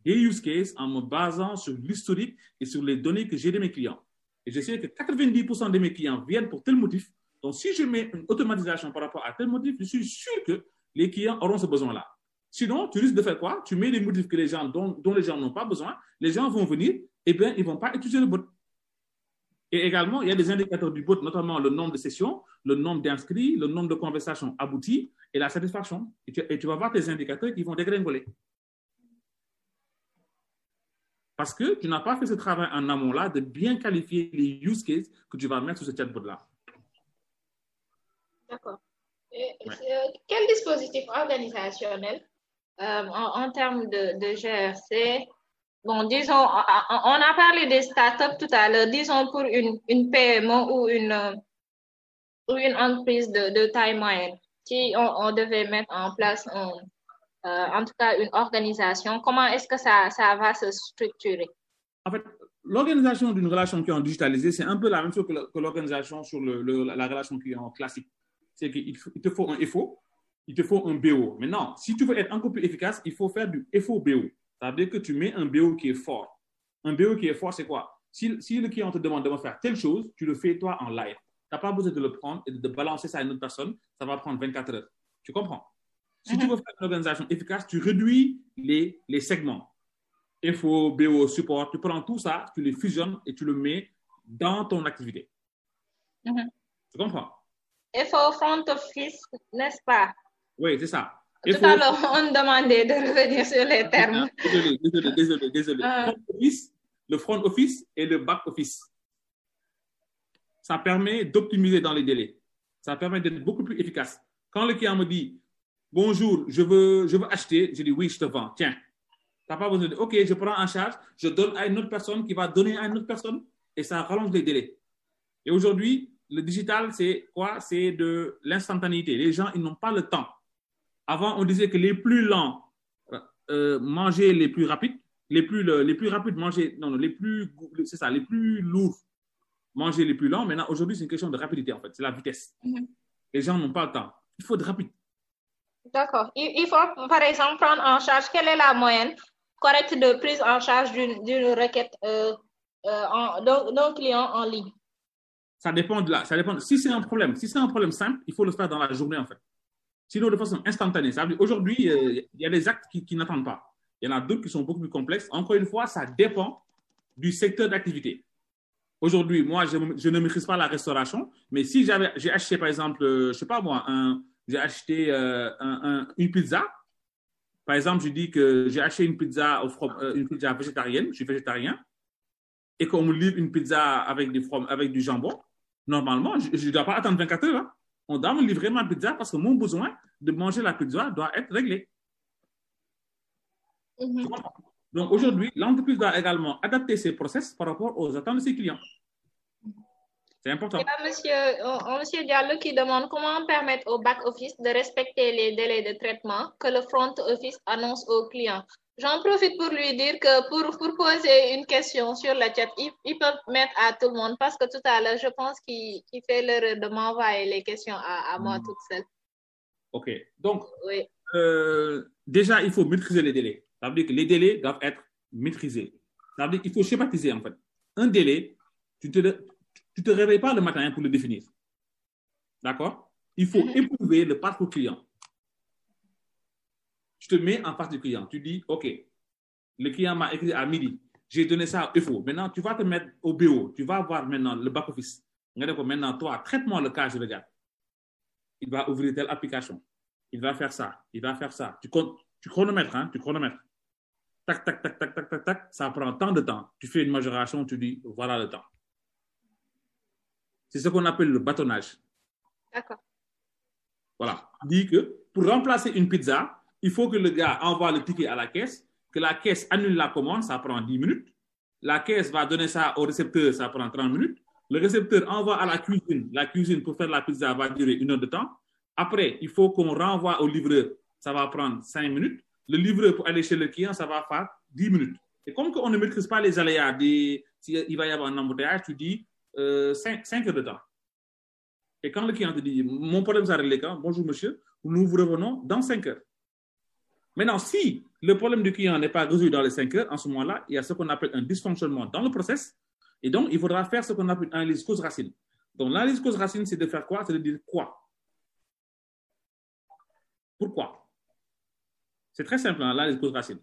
des use cases en me basant sur l'historique et sur les données que j'ai de mes clients. Et je sais que 90% de mes clients viennent pour tel motif. Donc, si je mets une automatisation par rapport à tel motif, je suis sûr que les clients auront ce besoin-là. Sinon, tu risques de faire quoi? Tu mets des motifs que les gens, dont, les gens n'ont pas besoin, les gens vont venir, et bien, ils ne vont pas utiliser le bot. Et également, il y a des indicateurs du bot, notamment le nombre de sessions, le nombre d'inscrits, le nombre de conversations abouties et la satisfaction. Et tu, et tu vas voir tes indicateurs qui vont dégringoler. Parce que tu n'as pas fait ce travail en amont-là de bien qualifier les use cases que tu vas mettre sur ce chatbot-là. D'accord. Ouais. euh, Quel dispositif organisationnel euh, en, en termes de, de GRC? Bon, disons, on a parlé des startups tout à l'heure, disons pour une, une PME ou une, ou une entreprise de, de taille moyenne. Si on, on devait mettre en place, un, en tout cas, une organisation, comment est-ce que ça, ça va se structurer? En fait, l'organisation d'une relation client digitalisée, c'est un peu la même chose que l'organisation sur le- la relation client classique. C'est qu'il te faut un FO, il te faut un BO. Maintenant, si tu veux être encore plus efficace, il faut faire du FO-BO. Ça veut dire que tu mets un BO qui est fort. Un BO qui est fort, c'est quoi? Si, si le client te demande de faire telle chose, tu le fais toi en live. Tu n'as pas besoin de le prendre et de balancer ça à une autre personne. Ça va prendre 24 heures. Tu comprends? Si tu veux faire une organisation efficace, tu réduis les, les segments. FO, BO, support, tu prends tout ça, tu les fusionnes et tu le mets dans ton activité. Mhm. Tu comprends? FO front office, n'est-ce pas? Oui, c'est ça. Tout FO à l'heure, on demandait de revenir sur les termes. Désolé, désolé, désolé, désolé. Ah. Front office, le front office et le back office. Ça permet d'optimiser dans les délais. Ça permet d'être beaucoup plus efficace. Quand le client me dit Bonjour, je veux, je veux acheter, je dis Oui, je te vends. Tiens. Tu n'as pas besoin de OK, je prends en charge, je donne à une autre personne qui va donner à une autre personne et ça rallonge les délais. Et aujourd'hui, le digital, c'est quoi? C'est de l'instantanéité. Les gens, ils n'ont pas le temps. Avant, on disait que les plus lents euh, mangeaient les plus rapides, les plus, le- les plus rapides mangeaient, non, non, les plus, c'est ça, les plus lourds mangeaient les plus lents. Maintenant, aujourd'hui, c'est une question de rapidité, en fait. C'est la vitesse. Mhm. Les gens n'ont pas le temps. Il faut de rapide. D'accord. Il, faut, par exemple, prendre en charge quelle est la moyenne correcte de prise en charge d'une requête euh, euh, d'un client en ligne? Ça dépend de la, ça dépend. Si c'est un problème, si c'est un problème simple, il faut le faire dans la journée, en fait. Sinon, de façon instantanée. Aujourd'hui, euh, il y a des actes qui, n'attendent pas. Il y en a d'autres qui sont beaucoup plus complexes. Encore une fois, ça dépend du secteur d'activité. Aujourd'hui, moi, je, ne maîtrise pas la restauration, mais si j'ai acheté, par exemple, euh, je sais pas moi, un, j'ai acheté euh, un- un- une pizza. Par exemple, je dis que j'ai acheté une pizza, au from- euh, une pizza végétarienne, je suis végétarien, et qu'on me livre une pizza avec, des from- avec du jambon. Normalement, je ne dois pas attendre 24 heures. hein. On doit me livrer ma pizza parce que mon besoin de manger la pizza doit être réglé. Mhm. Donc aujourd'hui, l'entreprise doit également adapter ses process par rapport aux attentes de ses clients. C'est important. Il y a monsieur, monsieur Diallo qui demande comment permettre au back-office de respecter les délais de traitement que le front office annonce aux clients. J'en profite pour lui dire que pour, pour poser une question sur le chat, ils, peuvent mettre à tout le monde parce que tout à l'heure, je pense qu'il fait l'erreur de m'envoyer les questions à, à moi toute seule. OK. Donc, Oui. euh, déjà, il faut maîtriser les délais. Ça veut dire que les délais doivent être maîtrisés. Ça veut dire qu'il faut schématiser, en fait. Un délai, tu te, tu te réveilles pas le matin pour le définir. D'accord? Il faut Mhm. éprouver le parcours client. Tu te mets en face du client. Tu dis, OK, le client m'a écrit à midi. J'ai donné ça à FO. Maintenant, tu vas te mettre au BO. Tu vas voir maintenant le back-office. Maintenant, toi, traite-moi le cas, je regarde. Il va ouvrir telle application. Il va faire ça. Il va faire ça. Tu, tu chronomètres, hein? Tu chronomètres. Tac, tac, tac, tac, tac, tac, tac. Ça prend tant de temps. Tu fais une majoration, tu dis, voilà le temps. C'est ce qu'on appelle le bâtonnage. D'accord. Voilà. Dit que pour remplacer une pizza, il faut que le gars envoie le ticket à la caisse, que la caisse annule la commande, ça prend 10 minutes. La caisse va donner ça au récepteur, ça prend 30 minutes. Le récepteur envoie à la cuisine. La cuisine pour faire la pizza va durer une heure de temps. Après, il faut qu'on renvoie au livreur, ça va prendre 5 minutes. Le livreur pour aller chez le client, ça va faire 10 minutes. Et comme on ne maîtrise pas les aléas, des, s'il va y avoir un embouteillage, tu dis 5 heures de temps. Et quand le client te dit, mon problème, ça réglé quand Bonjour, monsieur, nous vous revenons dans 5 heures. Maintenant, si le problème du client n'est pas résolu dans les 5 heures, en ce moment-là, il y a ce qu'on appelle un dysfonctionnement dans le process. Et donc, il faudra faire ce qu'on appelle une analyse cause-racine. Donc, l'analyse cause-racine, c'est de faire quoi? C'est de dire quoi? Pourquoi? C'est très simple, hein, l'analyse cause-racine.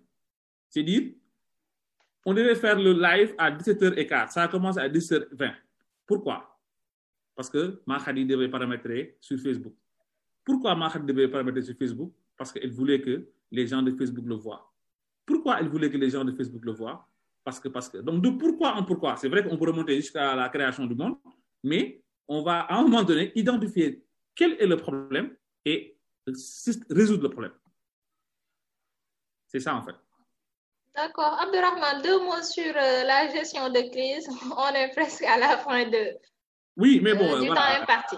C'est dire, on devait faire le live à 17h15. Ça a commencé à 17h20. Pourquoi? Parce que Mahadi devait paramétrer sur Facebook. Pourquoi Mahadi devait paramétrer sur Facebook? Parce qu'elle voulait que les gens de Facebook le voient. Pourquoi elle voulait que les gens de Facebook le voient? Parce que, parce que. Donc, de pourquoi en pourquoi? C'est vrai qu'on peut remonter jusqu'à la création du monde, mais on va à un moment donné identifier quel est le problème et résoudre le problème. C'est ça en fait. D'accord. Abdurrahman, deux mots sur euh, la gestion de crise. (laughs) On est presque à la fin de, Oui, mais bon, euh, du voilà. temps imparti.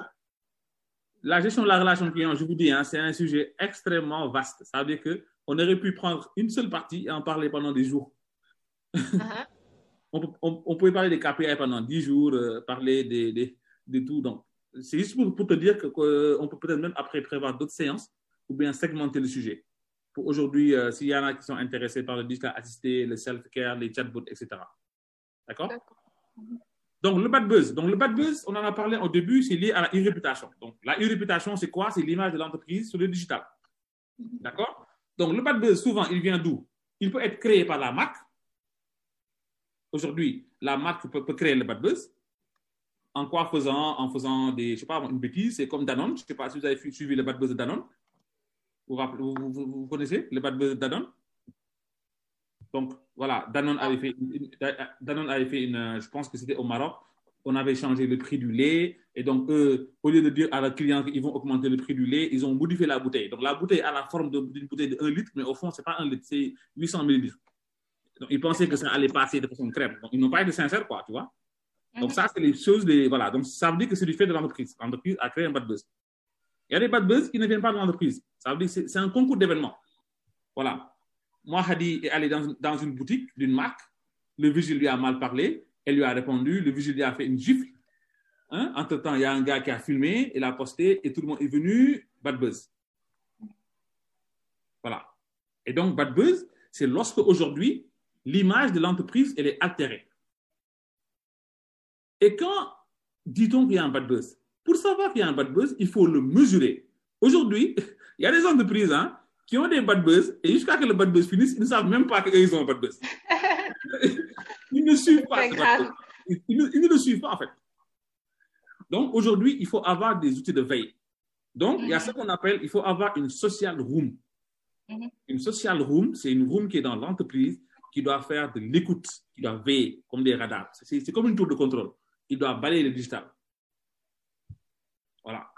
La gestion de la relation client, je vous dis, hein, c'est un sujet extrêmement vaste. Ça veut dire qu'on aurait pu prendre une seule partie et en parler pendant des jours. Uh-huh. (laughs) on, peut- on- on pouvait parler des KPI pendant 10 jours, euh, parler des- des- de tout. Donc, c'est juste pour, pour te dire qu'on peut peut-être même après prévoir d'autres séances ou bien segmenter le sujet. Pour aujourd'hui, euh, s'il y en a qui sont intéressés par le digital assisté, le self-care, les chatbots, etc. D'accord? Donc, le bad buzz. Donc, le bad buzz, on en a parlé au début, c'est lié à la e-réputation. Donc, la e-réputation, c'est quoi? C'est l'image de l'entreprise sur le digital. D'accord? Donc, le bad buzz, souvent, il vient d'où? Il peut être créé par la marque. Aujourd'hui, la marque peut, peut créer le bad buzz. En quoi faisant? En faisant des, je sais pas, une bêtise, c'est comme Danone. Je ne sais pas si vous avez suivi le bad buzz de Danone. Vous, rappelez- vous, vous- vous- vous connaissez le bad buzz Danone Donc, voilà, Danone avait fait, une- Danone avait fait une, euh, je pense que c'était au Maroc, on avait changé le prix du lait. Et donc, eux, au lieu de dire à la client qu'ils vont augmenter le prix du lait, ils ont modifié la bouteille. Donc, la bouteille a la forme d'une bouteille de 1 litre, mais au fond, ce n'est pas 1 litre, c'est 800 millilitres. Donc, ils pensaient que ça allait passer de façon crème. Donc, ils n'ont pas été sincères, quoi, tu vois. Donc, ça, c'est les choses, voilà. Donc, ça veut dire que c'est du fait de l'entreprise. L'entreprise a créé un bad buzz. Il y a des bad buzz qui ne viennent pas de l'entreprise. Ça veut dire que c'est- un concours d'événements. Voilà. Moi, Hadi est allé dans, dans une boutique d'une marque. Le vigile lui a mal parlé. Elle lui a répondu. Le vigile lui a fait une gifle. Hein? Entre-temps, il y a un gars qui a filmé, il a posté et tout le monde est venu. Bad buzz. Voilà. Et donc, bad buzz, c'est lorsque aujourd'hui, l'image de l'entreprise, elle est altérée. Et quand dit-on qu'il y a un bad buzz? Pour savoir qu'il y a un bad buzz, il faut le mesurer. Aujourd'hui, (laughs) il y a des entreprises hein, qui ont des bad buzz et jusqu'à que le bad buzz finisse, ils ne savent même pas qu'ils ont un bad buzz. (laughs) ils ne suivent pas ce bad buzz. Ils, ils ne, ils ne le suivent pas en fait. Donc aujourd'hui, il faut avoir des outils de veille. Donc, il y a ce qu'on appelle, il faut avoir une social room. Mhm. Une social room, c'est une room qui est dans l'entreprise, qui doit faire de l'écoute, qui doit veiller comme des radars. C'est comme une tour de contrôle. Il doit balayer le digital. Voilà.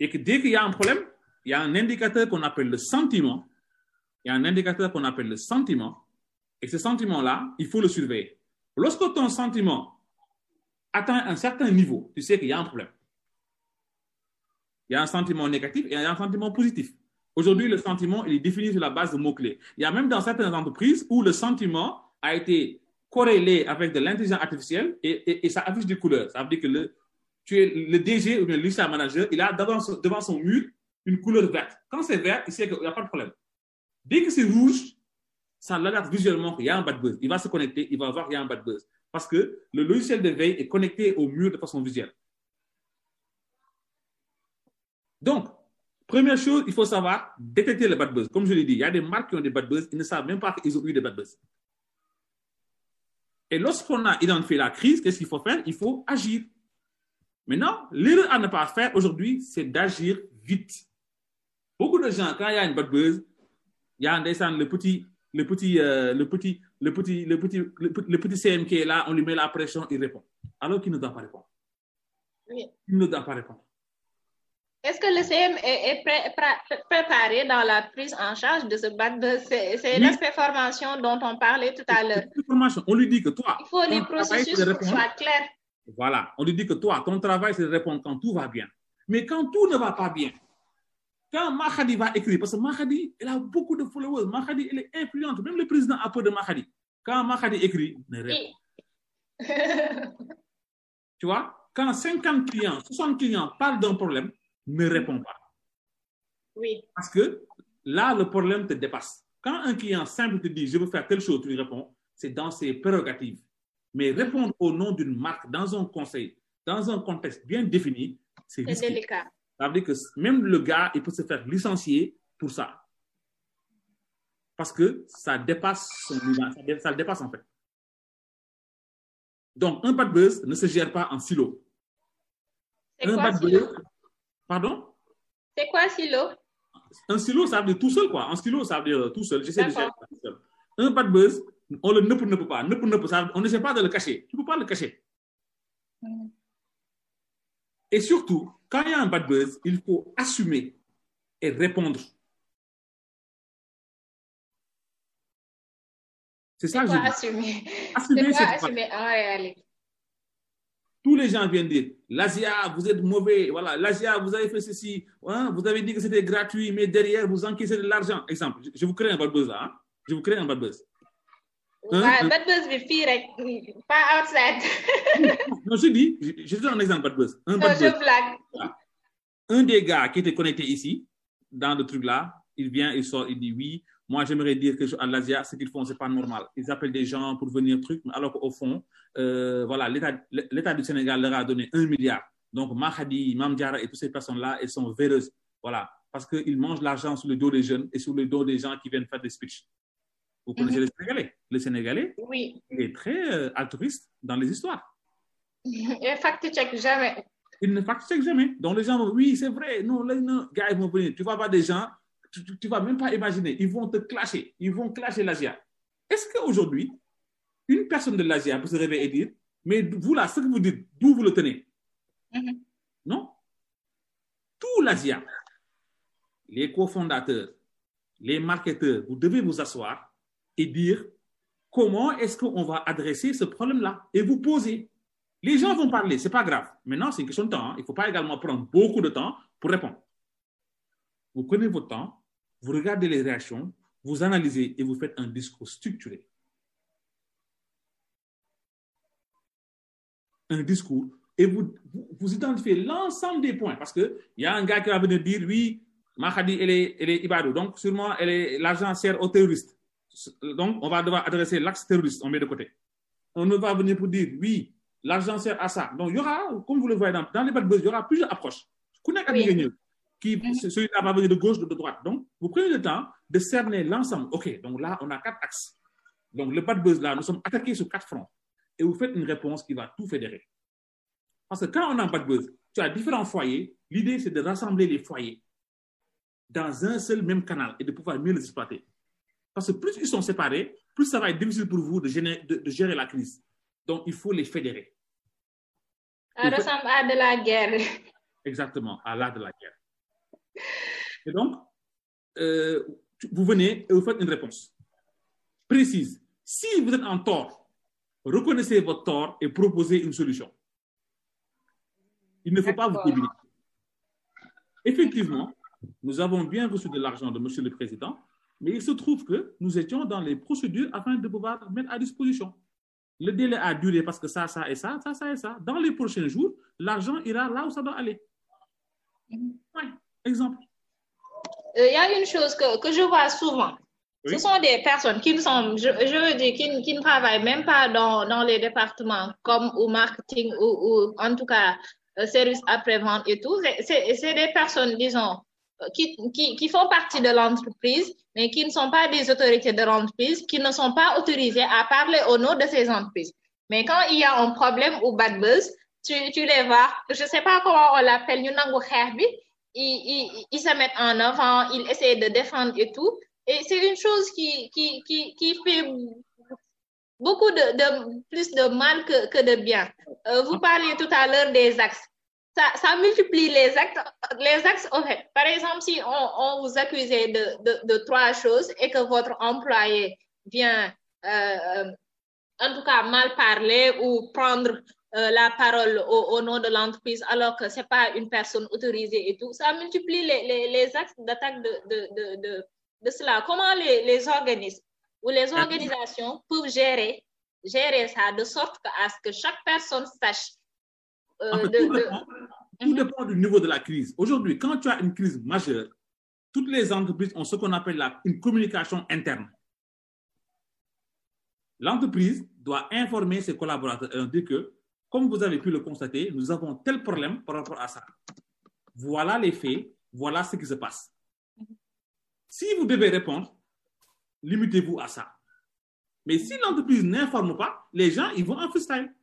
Et que dès qu'il y a un problème, il y a un indicateur qu'on appelle le sentiment. Il y a un indicateur qu'on appelle le sentiment. Et ce sentiment-là, il faut le surveiller. Lorsque ton sentiment atteint un certain niveau, tu sais qu'il y a un problème. Il y a un sentiment négatif et il y a un sentiment positif. Aujourd'hui, le sentiment il est défini sur la base de mots-clés. Il y a même dans certaines entreprises où le sentiment a été corrélé avec de l'intelligence artificielle et, et, ça affiche des couleurs. Ça veut dire que le, tu es le DG ou le lista manager, il a devant son, mur une couleur verte. Quand c'est vert, il sait qu'il n'y a pas de problème. Dès que c'est rouge, ça regarde visuellement qu'il y a un bad buzz. Il va se connecter, il va voir qu'il y a un bad buzz. Parce que le logiciel de veille est connecté au mur de façon visuelle. Donc, première chose, il faut savoir détecter le bad buzz. Comme je l'ai dit, il y a des marques qui ont des bad buzz, ils ne savent même pas qu'ils ont eu des bad buzz. Et lorsqu'on a identifié la crise, qu'est-ce qu'il faut faire? Il faut agir. Maintenant, l'erreur à ne pas faire aujourd'hui, c'est d'agir vite. Beaucoup de gens, quand il y a une bad buzz, il y a le petit, le petit, euh, le petit, le petit, le petit, le, petit CM qui est là, on lui met la pression, il répond. Alors qu'il ne doit pas répondre. Oui. Il ne doit pas répondre. Est-ce que le CM est, préparé dans la prise en charge de ce bad buzz? C'est l'aspect formation dont on parlait tout à l'heure. On lui dit que toi. Il faut des processus soient clairs. Voilà. On lui dit que toi, ton travail, c'est de répondre quand tout va bien. Mais quand tout ne va pas bien, quand Mahadi va écrire, parce que Mahadi, elle a beaucoup de followers, Mahadi, elle est influente, même le président a peu de Mahadi. Quand Mahadi écrit, ne répond. (laughs) tu vois, quand 50 clients, 60 clients parlent d'un problème, ne répond pas. Oui. Parce que là, le problème te dépasse. Quand un client simple te dit, je veux faire telle chose, tu lui réponds, c'est dans ses prérogatives. Mais répondre au nom d'une marque dans un conseil, dans un contexte bien défini, c'est délicat. Ça veut dire que même le gars, il peut se faire licencier pour ça. Parce que ça dépasse son ça, le dépasse en fait. Donc, un bad buzz ne se gère pas en silo. Un quoi, bad silo? buzz. Pardon? C'est quoi silo? Un silo, ça veut dire tout seul, quoi. Un silo, ça veut dire tout seul. J'essaie de gérer tout seul. Un bad buzz, on le ne peut, ne peut pas. Ne peut, ne peut, ça, on n'essaie pas de le cacher. Tu ne peux pas le cacher. Mm. Et surtout, quand il y a un bad buzz, il faut assumer et répondre. C'est ça que je. Assumer. Assumer, c'est assumer en réalité. Tous les gens viennent dire, l'Asia, vous êtes mauvais, voilà, l'Asia, vous avez fait ceci, hein, vous avez dit que c'était gratuit, mais derrière, vous encaissez de l'argent. Exemple, je vous crée un bad buzz là, hein? je vous crée un bad buzz. Hein? bad buzz bi fii rek pas outside. (laughs) non je dis je, te donne un exemple bad buzz. un bad buzz. un des gars qui était connecté ici dans le truc là il vient il sort il dit oui moi j'aimerais dire que à l'Asia ce qu'ils font c'est pas normal ils appellent des gens pour venir truc alors qu'au fond euh, voilà l'état l'état du Sénégal leur a donné un milliard donc Mahadi Mam Diara et toutes ces personnes là elles sont véreuses voilà parce qu'ils mangent l'argent sur le dos des jeunes et sur le dos des gens qui viennent faire des speeches vous connaissez mm -hmm. le Sénégalais Le Sénégalais, oui. il est très euh, altruiste dans les histoires. (laughs) Il fact-check jamais. Il ne fact-check jamais. Donc les gens vont, oui, c'est vrai, non, les non, gars, ils vont venir. Tu vas voir des gens, tu ne vas même pas imaginer, ils vont te clasher, ils vont clasher l'Asia. Est-ce qu'aujourd'hui, une personne de l'Asia peut se réveiller et dire, mais vous là, ce que vous dites, d'où vous le tenez? Mm -hmm. Non. Tout l'Asia, les cofondateurs, les marketeurs, vous devez vous asseoir et dire comment est-ce qu'on va adresser ce problème-là et vous poser? Les gens vont parler, c'est pas grave. Maintenant, c'est une question de temps. Hein. Il ne faut pas également prendre beaucoup de temps pour répondre. Vous prenez votre temps, vous regardez les réactions, vous analysez et vous faites un discours structuré. Un discours et vous, vous, identifiez l'ensemble des points parce qu'il y a un gars qui va venir dire oui, Mahadi, elle est, elle est Ibadou, donc sûrement l'argent sert aux terroristes donc, on va devoir adresser l'axe terroriste, on met de côté. On ne va venir pour dire, oui, l'argent sert à ça. Donc, il y aura, comme vous le voyez dans, dans les bad buzz, il y aura plusieurs approches. Oui. Qui, celui-là va venir de gauche, de droite. Donc, vous prenez le temps de cerner l'ensemble. OK, donc là, on a quatre axes. Donc, le bad buzz, là, nous sommes attaqués sur quatre fronts. Et vous faites une réponse qui va tout fédérer. Parce que quand on a un bad buzz, tu as différents foyers. L'idée, c'est de rassembler les foyers dans un seul même canal et de pouvoir mieux les exploiter. Parce que plus ils sont séparés, plus ça va être difficile pour vous de gérer, de, de gérer la crise. Donc, il faut les fédérer. Ça ressemble à de la guerre. Exactement, à l'art de la guerre. Et donc, euh, vous venez et vous faites une réponse précise. Si vous êtes en tort, reconnaissez votre tort et proposez une solution. Il ne faut pas vous communiquer. Effectivement, nous avons bien reçu de l'argent de Monsieur le Président, mais il se trouve que nous étions dans les procédures afin de pouvoir mettre à disposition. Le délai a duré parce que ça, ça et ça, ça, ça et ça. Dans les prochains jours, l'argent ira là où ça doit aller. Ouais, exemple. Il y a une chose que, que je vois souvent. Oui. Ce sont des personnes qui ne sont, je, je veux dire, qui, ne- qui ne travaillent même pas dans, dans les départements comme au marketing ou, ou en tout cas euh, service après-vente et tout. C'est- des personnes, disons, euh, qui, qui, qui font partie de l'entreprise, mais qui ne sont pas des autorités de l'entreprise, qui ne sont pas autorisées à parler au nom de ces entreprises. Mais quand il y a un problème ou bad buzz, tu, tu les vois, je ne sais pas comment on l'appelle, ils, ils, ils se mettent en avant, ils essaient de défendre et tout. Et c'est une chose qui, qui, qui, qui fait beaucoup de, de plus de mal que, que de bien. Euh, vous parliez tout à l'heure des axes. Ça, ça multiplie les actes. Les axes, fait, par exemple, si on, on vous accusait de, de, de trois choses et que votre employé vient, euh, en tout cas, mal parler ou prendre euh, la parole au, au nom de l'entreprise alors que c'est pas une personne autorisée et tout, ça multiplie les, les, les axes d'attaque de, de, de, de, de cela. Comment les, les organismes ou les organisations peuvent gérer, gérer ça de sorte que, à ce que chaque personne sache euh, En fait, de- tout, de- dépend, tout dépend du niveau de la crise. Aujourd'hui, quand tu as une crise majeure, toutes les entreprises ont ce qu'on appelle la- une communication interne. L'entreprise doit informer ses collaborateurs et dire que, comme vous avez pu le constater, nous avons tel problème par rapport à ça. Voilà les faits, voilà ce qui se passe. Si vous devez répondre, limitez-vous à ça. Mais si l'entreprise n'informe pas, les gens, ils vont en freestyle.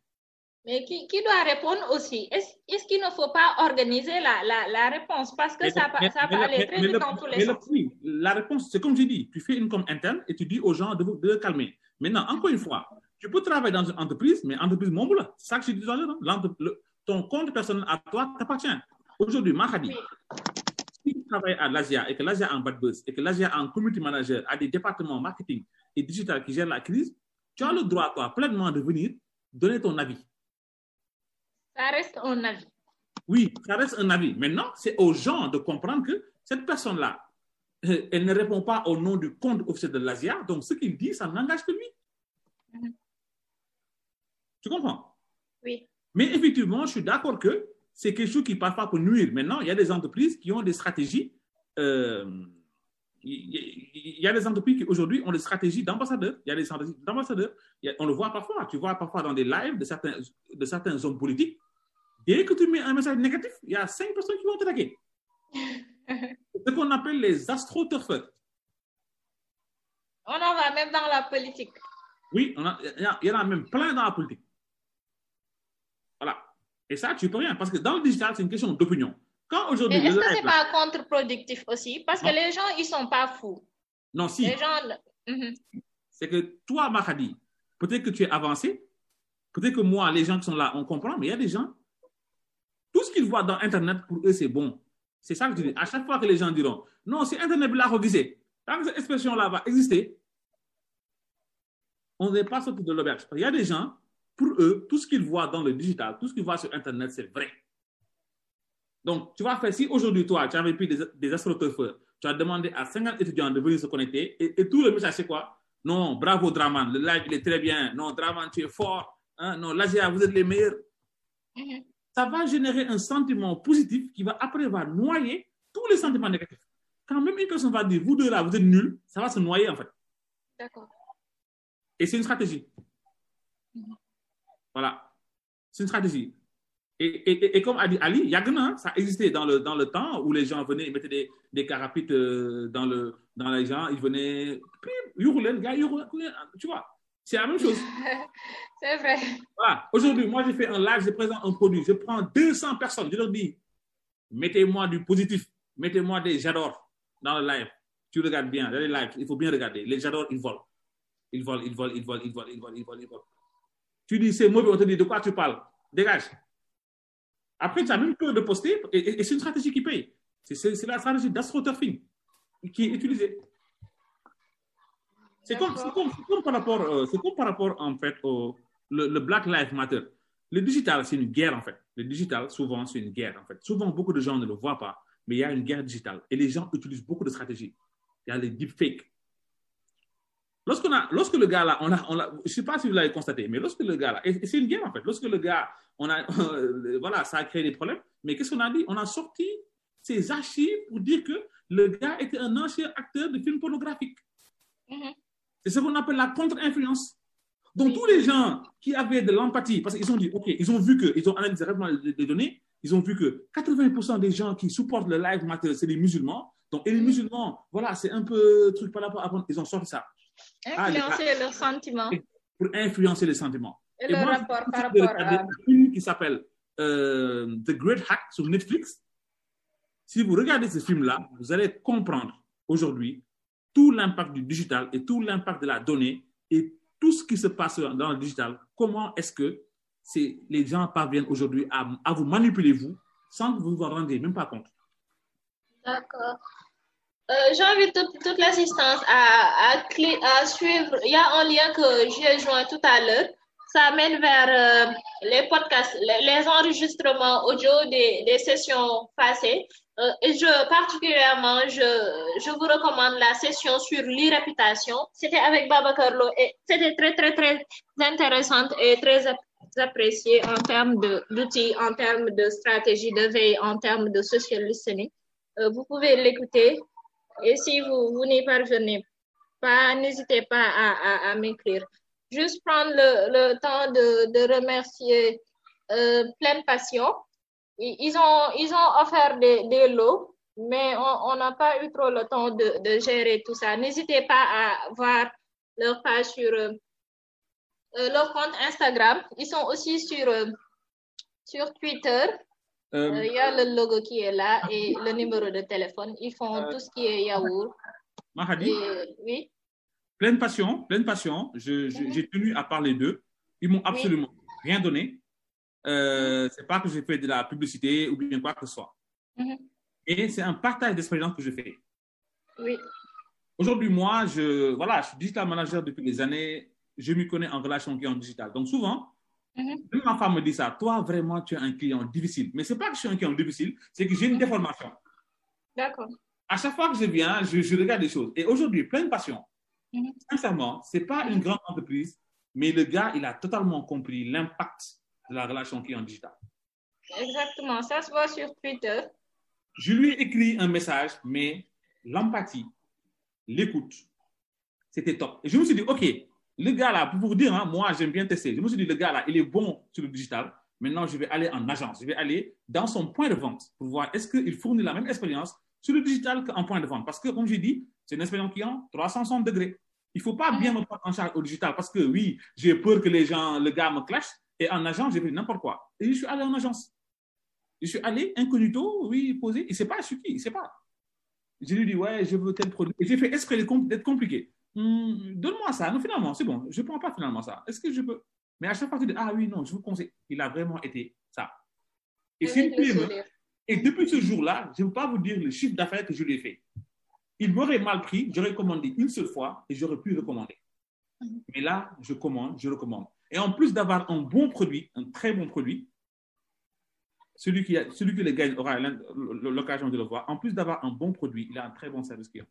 Mais qui, qui doit répondre aussi? Est-ce est qu'il ne faut pas organiser la, la, la réponse? Parce que Mais- ça, pa- mais- ça mais peut le- aller très vite le- dans tous les le- sens. oui, la réponse, c'est comme j'ai dit, tu fais une com interne et tu dis aux gens de, vous- de calmer. Maintenant, encore une fois, tu peux travailler dans une entreprise, mais entreprise c'est ça que je dis tout à l'heure, hein. Le- ton compte personnel à toi t'appartient. Aujourd'hui, Mahadi, Oui. si tu travailles à l'Asia et que l'Asia a un bad buzz et que l'Asia a un community manager, a des départements marketing et digital qui gèrent la crise, tu as le droit, toi, pleinement de venir donner ton avis. Ça reste un avis. Oui, ça reste un avis. Maintenant, c'est aux gens de comprendre que cette personne-là, euh, elle ne répond pas au nom du compte officiel de l'Asia, donc ce qu'il dit, ça n'engage que lui. Mhm. Tu comprends? Oui. Mais effectivement, je suis d'accord que c'est quelque chose qui parfois peut nuire. Maintenant, il y a des entreprises qui ont des stratégies. euh, il y- a des entreprises qui aujourd'hui ont des stratégies d'ambassadeurs. Il y a des stratégies d'ambassadeurs. On le voit parfois. Tu vois parfois dans des lives de certains, de certains hommes politiques. Dès que tu mets un message négatif, il y a cinq personnes qui vont t'attaquer. (laughs) ce qu'on appelle les astroturfeurs. On en va même dans la politique. Oui, il y, en a même plein dans la politique. Voilà. Et ça, tu peux rien. Parce que dans le digital, c'est une question d'opinion. Quand Et aujourd'hui. est-ce que c'est là- pas contre-productif aussi? Parce que les gens, ils sont pas fous. Non, si. Les gens. Mhm. c'est que toi, Mahadi, peut-être que tu es avancé, peut-être que moi, les gens qui sont là, on comprend, mais il y a des gens, tout ce qu'ils voient dans Internet, pour eux, c'est bon. C'est ça que je dis. À chaque fois que les gens diront, non, c'est Internet là qu'on disait, tant que cette expression-là va exister, on n'est pas sorti de l'auberge. Qu'il y a des gens, pour eux, tout ce qu'ils voient dans le digital, tout ce qu'ils voient sur Internet, c'est vrai. Donc, tu vas faire, si aujourd'hui, toi, tu avais pris des, des astroturfeurs, tu as demandé à 50 étudiants de venir se connecter, et, tout le message, c'est quoi? Non, bravo Draman, le live, il est très bien. Non, Draman, tu es fort. Hein? Non, l'Asia, vous êtes les meilleurs. Mhm. Ça va générer un sentiment positif qui va après va noyer tous les sentiments négatifs. Quand même une personne va dire, vous deux là, vous êtes nuls, ça va se noyer en fait. D'accord. Et c'est une stratégie. Voilà. C'est une stratégie. Et, et, et- et comme a dit Ali, il y a que ça existait dans le, dans le temps où les gens venaient, ils mettaient des, des carapites euh, dans, le, dans les gens, ils venaient, tu vois. C'est la même chose. (laughs) C'est vrai. Voilà. Aujourd'hui, moi, j'ai fait un live, je présente un produit, je prends 200 personnes, je leur dis, mettez-moi du positif, mettez-moi des j'adore dans le live. Tu regardes bien, dans les lives, il faut bien regarder. Les j'adore, ils volent. Ils volent, ils volent, ils volent, ils volent, ils volent, ils volent, ils volent. Tu dis, c'est mauvais, on te dit, de quoi tu parles? Dégage. Après, tu as même peur de poster, et, et- et c'est une stratégie qui paye. C'est la stratégie d'astroturfing qui est utilisée. C'est comme, comme, comme par rapport, euh, c'est comme par rapport en fait au le, Black Lives Matter. le digital, c'est une guerre en fait. Le digital, souvent, c'est une guerre en fait. Souvent, beaucoup de gens ne le voient pas, mais il y a une guerre digitale et les gens utilisent beaucoup de stratégies. Il y a les deepfakes. Lorsqu'on a, lorsque le gars là, on a, on a, je sais pas si vous l'avez constaté, mais lorsque le gars là, et c'est une guerre en fait, lorsque le gars, on a, (laughs) voilà, ça a créé des problèmes, mais qu'est-ce qu'on a dit? On a sorti ses archives pour dire que le gars était un ancien acteur de films pornographiques. Mhm. C'est ce qu'on appelle la contre-influence. Donc, tous les gens qui avaient de l'empathie, parce qu'ils ont dit, OK, ils ont vu que, ils ont analysé les données, ils ont vu que 80% des gens qui supportent le live matter, c'est les musulmans. Donc, et les musulmans, voilà, c'est un peu truc par rapport à, ils ont sorti ça. Influencer leurs sentiments. Pour influencer les sentiments. Et, le rapport par rapport à... un film qui s'appelle euh, The Great Hack sur Netflix. Si vous regardez ce film-là, vous allez comprendre aujourd'hui tout l'impact du digital et tout l'impact de la donnée et tout ce qui se passe dans le digital. Comment est-ce que les gens parviennent aujourd'hui à, à, vous manipuler, vous, sans que vous vous en rendiez même pas compte? D'accord. Euh, J'invite toute, toute l'assistance à, à, à, suivre. Il y a un lien que j'ai joint tout à l'heure. Ça mène vers euh, les podcasts, les, enregistrements audio des, sessions passées. Euh, et je, particulièrement, je, je vous recommande la session sur l'e-réputation. C'était avec Baba Carlo et c'était très, très, très intéressante et très appréciée en termes d'outils, en termes de stratégie de veille, en termes de social listening. Euh, vous pouvez l'écouter et si vous, vous n'y parvenez pas, n'hésitez pas à, à m'écrire. Juste prendre le, le temps de, de remercier euh, Pleine Passion. Ils ont, ils ont offert des, des lots, mais on n'a pas eu trop le temps de, de gérer tout ça. N'hésitez pas à voir leur page sur euh, leur compte Instagram. Ils sont aussi sur, euh, sur Twitter. Il Euh, y a le logo qui est là et le numéro de téléphone. Ils font Euh, tout ce qui est yaourt. Mahadi, Et, oui. Pleine passion, pleine passion. J'ai tenu à parler d'eux. Ils m'ont absolument rien donné. Euh, c'est pas que j'ai fait de la publicité ou bien quoi que ce soit. Mhm. Et c'est un partage d'expérience que je fais. Oui. Aujourd'hui, moi, je, voilà, je suis digital manager depuis des années. Je m'y connais en relation client digital. Donc, souvent, Mhm. même ma femme me dit ça. Toi, vraiment, tu es un client difficile. Mais c'est pas que je suis un client difficile, c'est que j'ai une déformation. D'accord. À chaque fois que je viens, je, je regarde des choses. Et aujourd'hui, pleine passion. Sincèrement, c'est pas une grande entreprise, mais le gars, il a totalement compris l'impact de la relation client digital. Exactement. Ça se voit sur Twitter. Je lui ai écrit un message, mais l'empathie, l'écoute, c'était top. Et je me suis dit, OK, le gars là, pour vous dire, hein, moi, j'aime bien tester. Je me suis dit, le gars là, il est bon sur le digital. Maintenant, je vais aller en agence. Je vais aller dans son point de vente pour voir est-ce qu'il fournit la même expérience sur le digital qu'en point de vente. Parce que, comme je dis, c'est une expérience client 360 degrés. Il ne faut pas bien me prendre en charge au digital parce que, oui, j'ai peur que les gens, le gars me clash. Et en agence, j'ai fait n'importe quoi. Et je suis allé en agence. Je suis allé incognito, oui, posé. Il ne sait pas, je suis qui, il ne sait pas. Je lui dis, ouais, je veux tel produit. Et j'ai fait exprès d'être compliqué. Hum, Donne-moi ça. Non, finalement, c'est bon. Je ne prends pas finalement ça. Est-ce que je peux? Mais à chaque fois, tu dis, ah oui, non, je vous conseille. Il a vraiment été ça. Et une. Et depuis ce jour-là, je ne peux pas vous dire le chiffre d'affaires que je lui ai fait. Il m'aurait mal pris, j'aurais commandé une seule fois et j'aurais pu recommander. Mais là, je commande, je recommande. Et en plus d'avoir un bon produit, un très bon produit, celui qui, a, celui qui le gagne aura l'occasion de le voir. En plus d'avoir un bon produit, il a un très bon service client.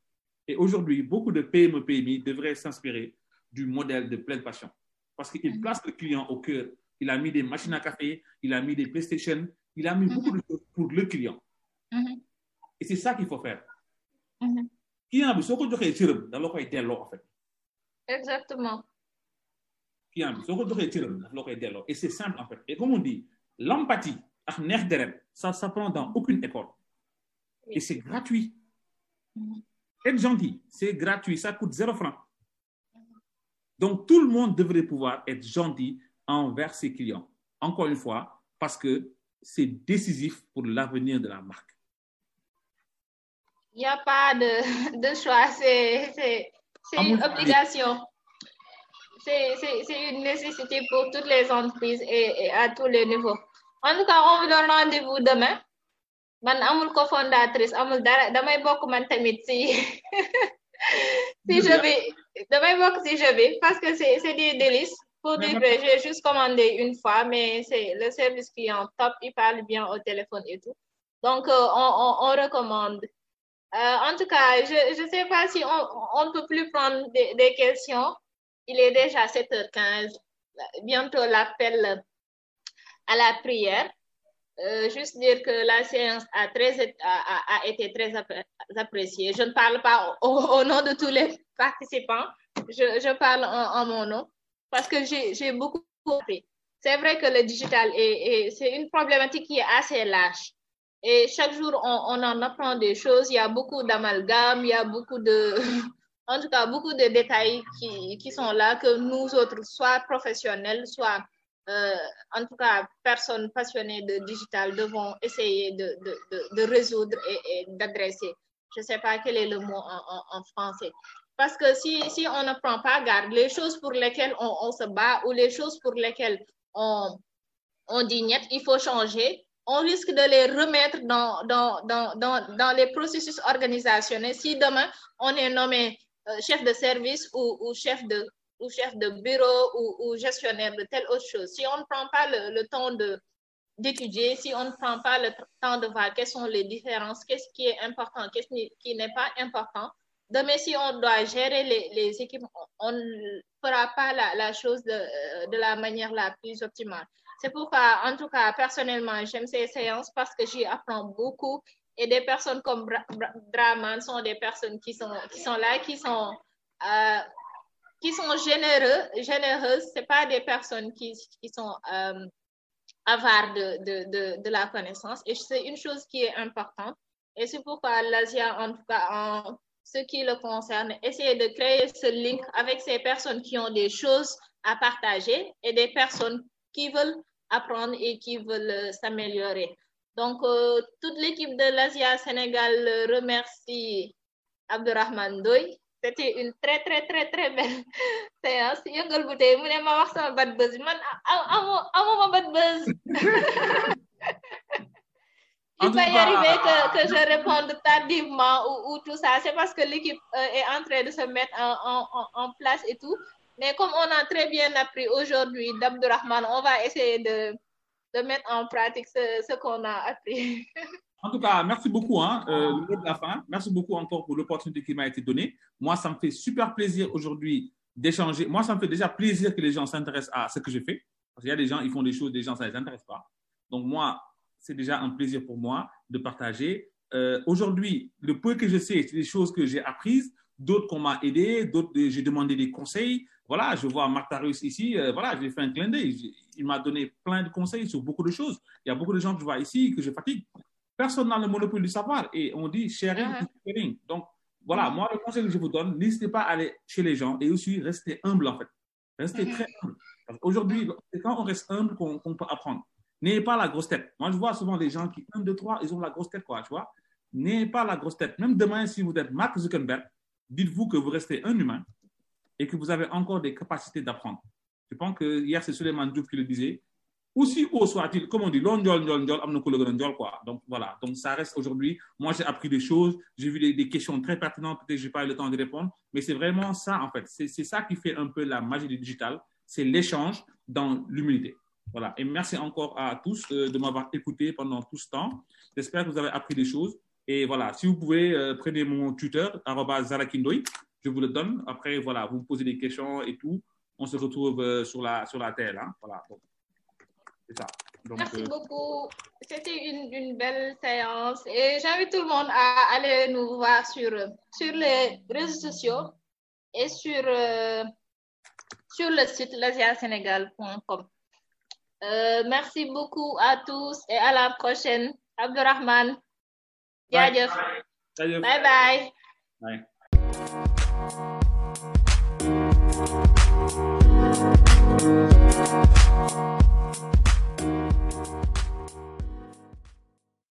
Et aujourd'hui, beaucoup de PME, PMI devraient s'inspirer du modèle de pleine passion. Parce qu'il Mhm. place le client au cœur. Il a mis des machines à café, il a mis des PlayStation, il a mis beaucoup de choses pour le client. Mhm. Et c'est ça qu'il faut faire. Mhm. Client bi soo ko joxee cëram da la koy delloo en fait. Exactement. client bi soo ko joxee cëram da la koy delloo. Et c'est simple en fait. Et comme on dit l'empathie ak neex deret ça s'apprend dans aucune école. Et c'est gratuit. Être gentil c'est gratuit ça coûte zéro franc. Donc tout le monde devrait pouvoir être gentil envers ses clients. Encore une fois parce que c'est décisif pour l'avenir de la marque Il n'y a pas de, de choix. C'est Amul une obligation. C'est une nécessité pour toutes les entreprises et, et à tous les niveaux. En tout cas, on vous donne rendez-vous demain. Man amul cofondatrice, amul dara damay bokk man tamit si (laughs) si je vais damay bokk si je vais parce que c'est c'est des délices. pour dire que j'ai juste commandé une fois, mais c'est le service client top, il parle bien au téléphone et tout. Donc, on, on, recommande. En tout cas, je ne sais pas si on ne peut plus prendre des, des questions. Il est déjà 7h15. Bientôt l'appel à la prière. Euh, juste dire que la séance a, très, a, a été très appréciée. Je ne parle pas au, nom de tous les participants, je, je parle en, mon nom parce que j'ai beaucoup appris. C'est vrai que le digital est, est c'est une problématique qui est assez large. Et chaque jour, on, en apprend des choses. Il y a beaucoup d'amalgames, il y a beaucoup de, (laughs) en tout cas, beaucoup de détails qui, qui sont là que nous autres, soit professionnels, soit euh, en tout cas, personnes passionnées de digital devront essayer de, de, de, résoudre et, d'adresser. Je ne sais pas quel est le mot en, français. Parce que si, si, on ne prend pas garde, les choses pour lesquelles on, se bat ou les choses pour lesquelles on, on dit niet, il faut changer, on risque de les remettre dans, dans, dans, dans, dans les processus organisationnels si demain on est nommé euh, chef de service ou, ou chef de ou chef de bureau ou, gestionnaire de telle autre chose, si on ne prend pas le, temps de d'étudier, si on ne prend pas le temps de voir quelles sont les différences, qu'est-ce qui est important, qu'est-ce qui n'est pas important, demain, si on doit gérer les, les équipes, on ne fera pas la, la chose de, de, la manière la plus optimale. C'est pourquoi, en tout cas, personnellement, j'aime ces séances parce que j'y apprends beaucoup et des personnes comme Draman sont des personnes qui sont, qui sont là, qui sont euh, qui sont généreux, généreuses, c'est pas des personnes qui, qui sont euh, avares de, de, de, de, la connaissance. Et c'est une chose qui est importante. Et c'est pourquoi l'Asia, en tout cas, en ce qui le concerne, essaie de créer ce link avec ces personnes qui ont des choses à partager et des personnes qui veulent apprendre et qui veulent s'améliorer. Donc, euh, toute l'équipe de l'Asia Sénégal remercie Abdurrahman Doy c'était une très très très très belle (laughs) séance. Sama bad buzz. Man amoo amoo ma bad buzz. (laughs) Il va y arriver que, que je réponde tardivement ou, ou tout ça. C'est parce que l'équipe euh, est en train de se mettre en, en, en place et tout mais comme on a très bien appris aujourd'hui d'Abdourahman on va essayer de de mettre en pratique ce, qu'on a appris (laughs) En tout cas, merci beaucoup. Hein, euh, le de la fin. Merci beaucoup encore pour l'opportunité qui m'a été donnée. Moi, ça me fait super plaisir aujourd'hui d'échanger. Moi, ça me fait déjà plaisir que les gens s'intéressent à ce que je fais. Parce qu'il y a des gens, ils font des choses, des gens, ça ne les intéresse pas. Donc, moi, c'est déjà un plaisir pour moi de partager. Euh, aujourd'hui, le peu que je sais, c'est des choses que j'ai apprises, d'autres qu'on m'a aidé, d'autres, j'ai demandé des conseils. Voilà, je vois Marc Tarius ici, euh, voilà, j'ai fait un clin d'œil. Il m'a donné plein de conseils sur beaucoup de choses. Il y a beaucoup de gens que je vois ici que je fatigue. Personne n'a le monopole du savoir et on dit sharing sharing. Donc, voilà, moi, le conseil que je vous donne, n'hésitez pas à aller chez les gens et aussi rester humble en fait. Restez -huh. très humble. Aujourd'hui, c'est quand on reste humble qu'on qu peut apprendre. N'ayez pas la grosse tête. Moi, je vois souvent des gens qui, un, deux, trois, ils ont la grosse tête, quoi, tu vois. N'ayez pas la grosse tête. Même demain, si vous êtes Mark Zuckerberg, dites-vous que vous restez un humain et que vous avez encore des capacités d'apprendre. Je pense que hier, c'est Suleiman Diouf qui le disait aussi haut soit-il, comme on dit, quoi. Donc voilà, donc ça reste aujourd'hui. Moi, j'ai appris des choses, j'ai vu des, questions très pertinentes, peut-être que je n'ai pas eu le temps de répondre, mais c'est vraiment ça, en fait. C'est ça qui fait un peu la magie du digital, c'est l'échange dans l'humilité. Voilà, et merci encore à tous euh, de m'avoir écouté pendant tout ce temps. J'espère que vous avez appris des choses. Et voilà, si vous pouvez, euh, prenez mon Twitter, zarakindoy, je vous le donne. Après, voilà, vous me posez des questions et tout. On se retrouve euh, sur, la, sur la terre. Hein. Voilà. C'est ça. Donc, Merci euh... beaucoup. C'était une, une, belle séance et j'invite tout le monde à aller nous voir sur, sur les réseaux sociaux et sur, euh, sur le site lasiasénégal.com. Euh, merci beaucoup à tous et à la prochaine. Abdurrahman. Bye. Bye bye. bye.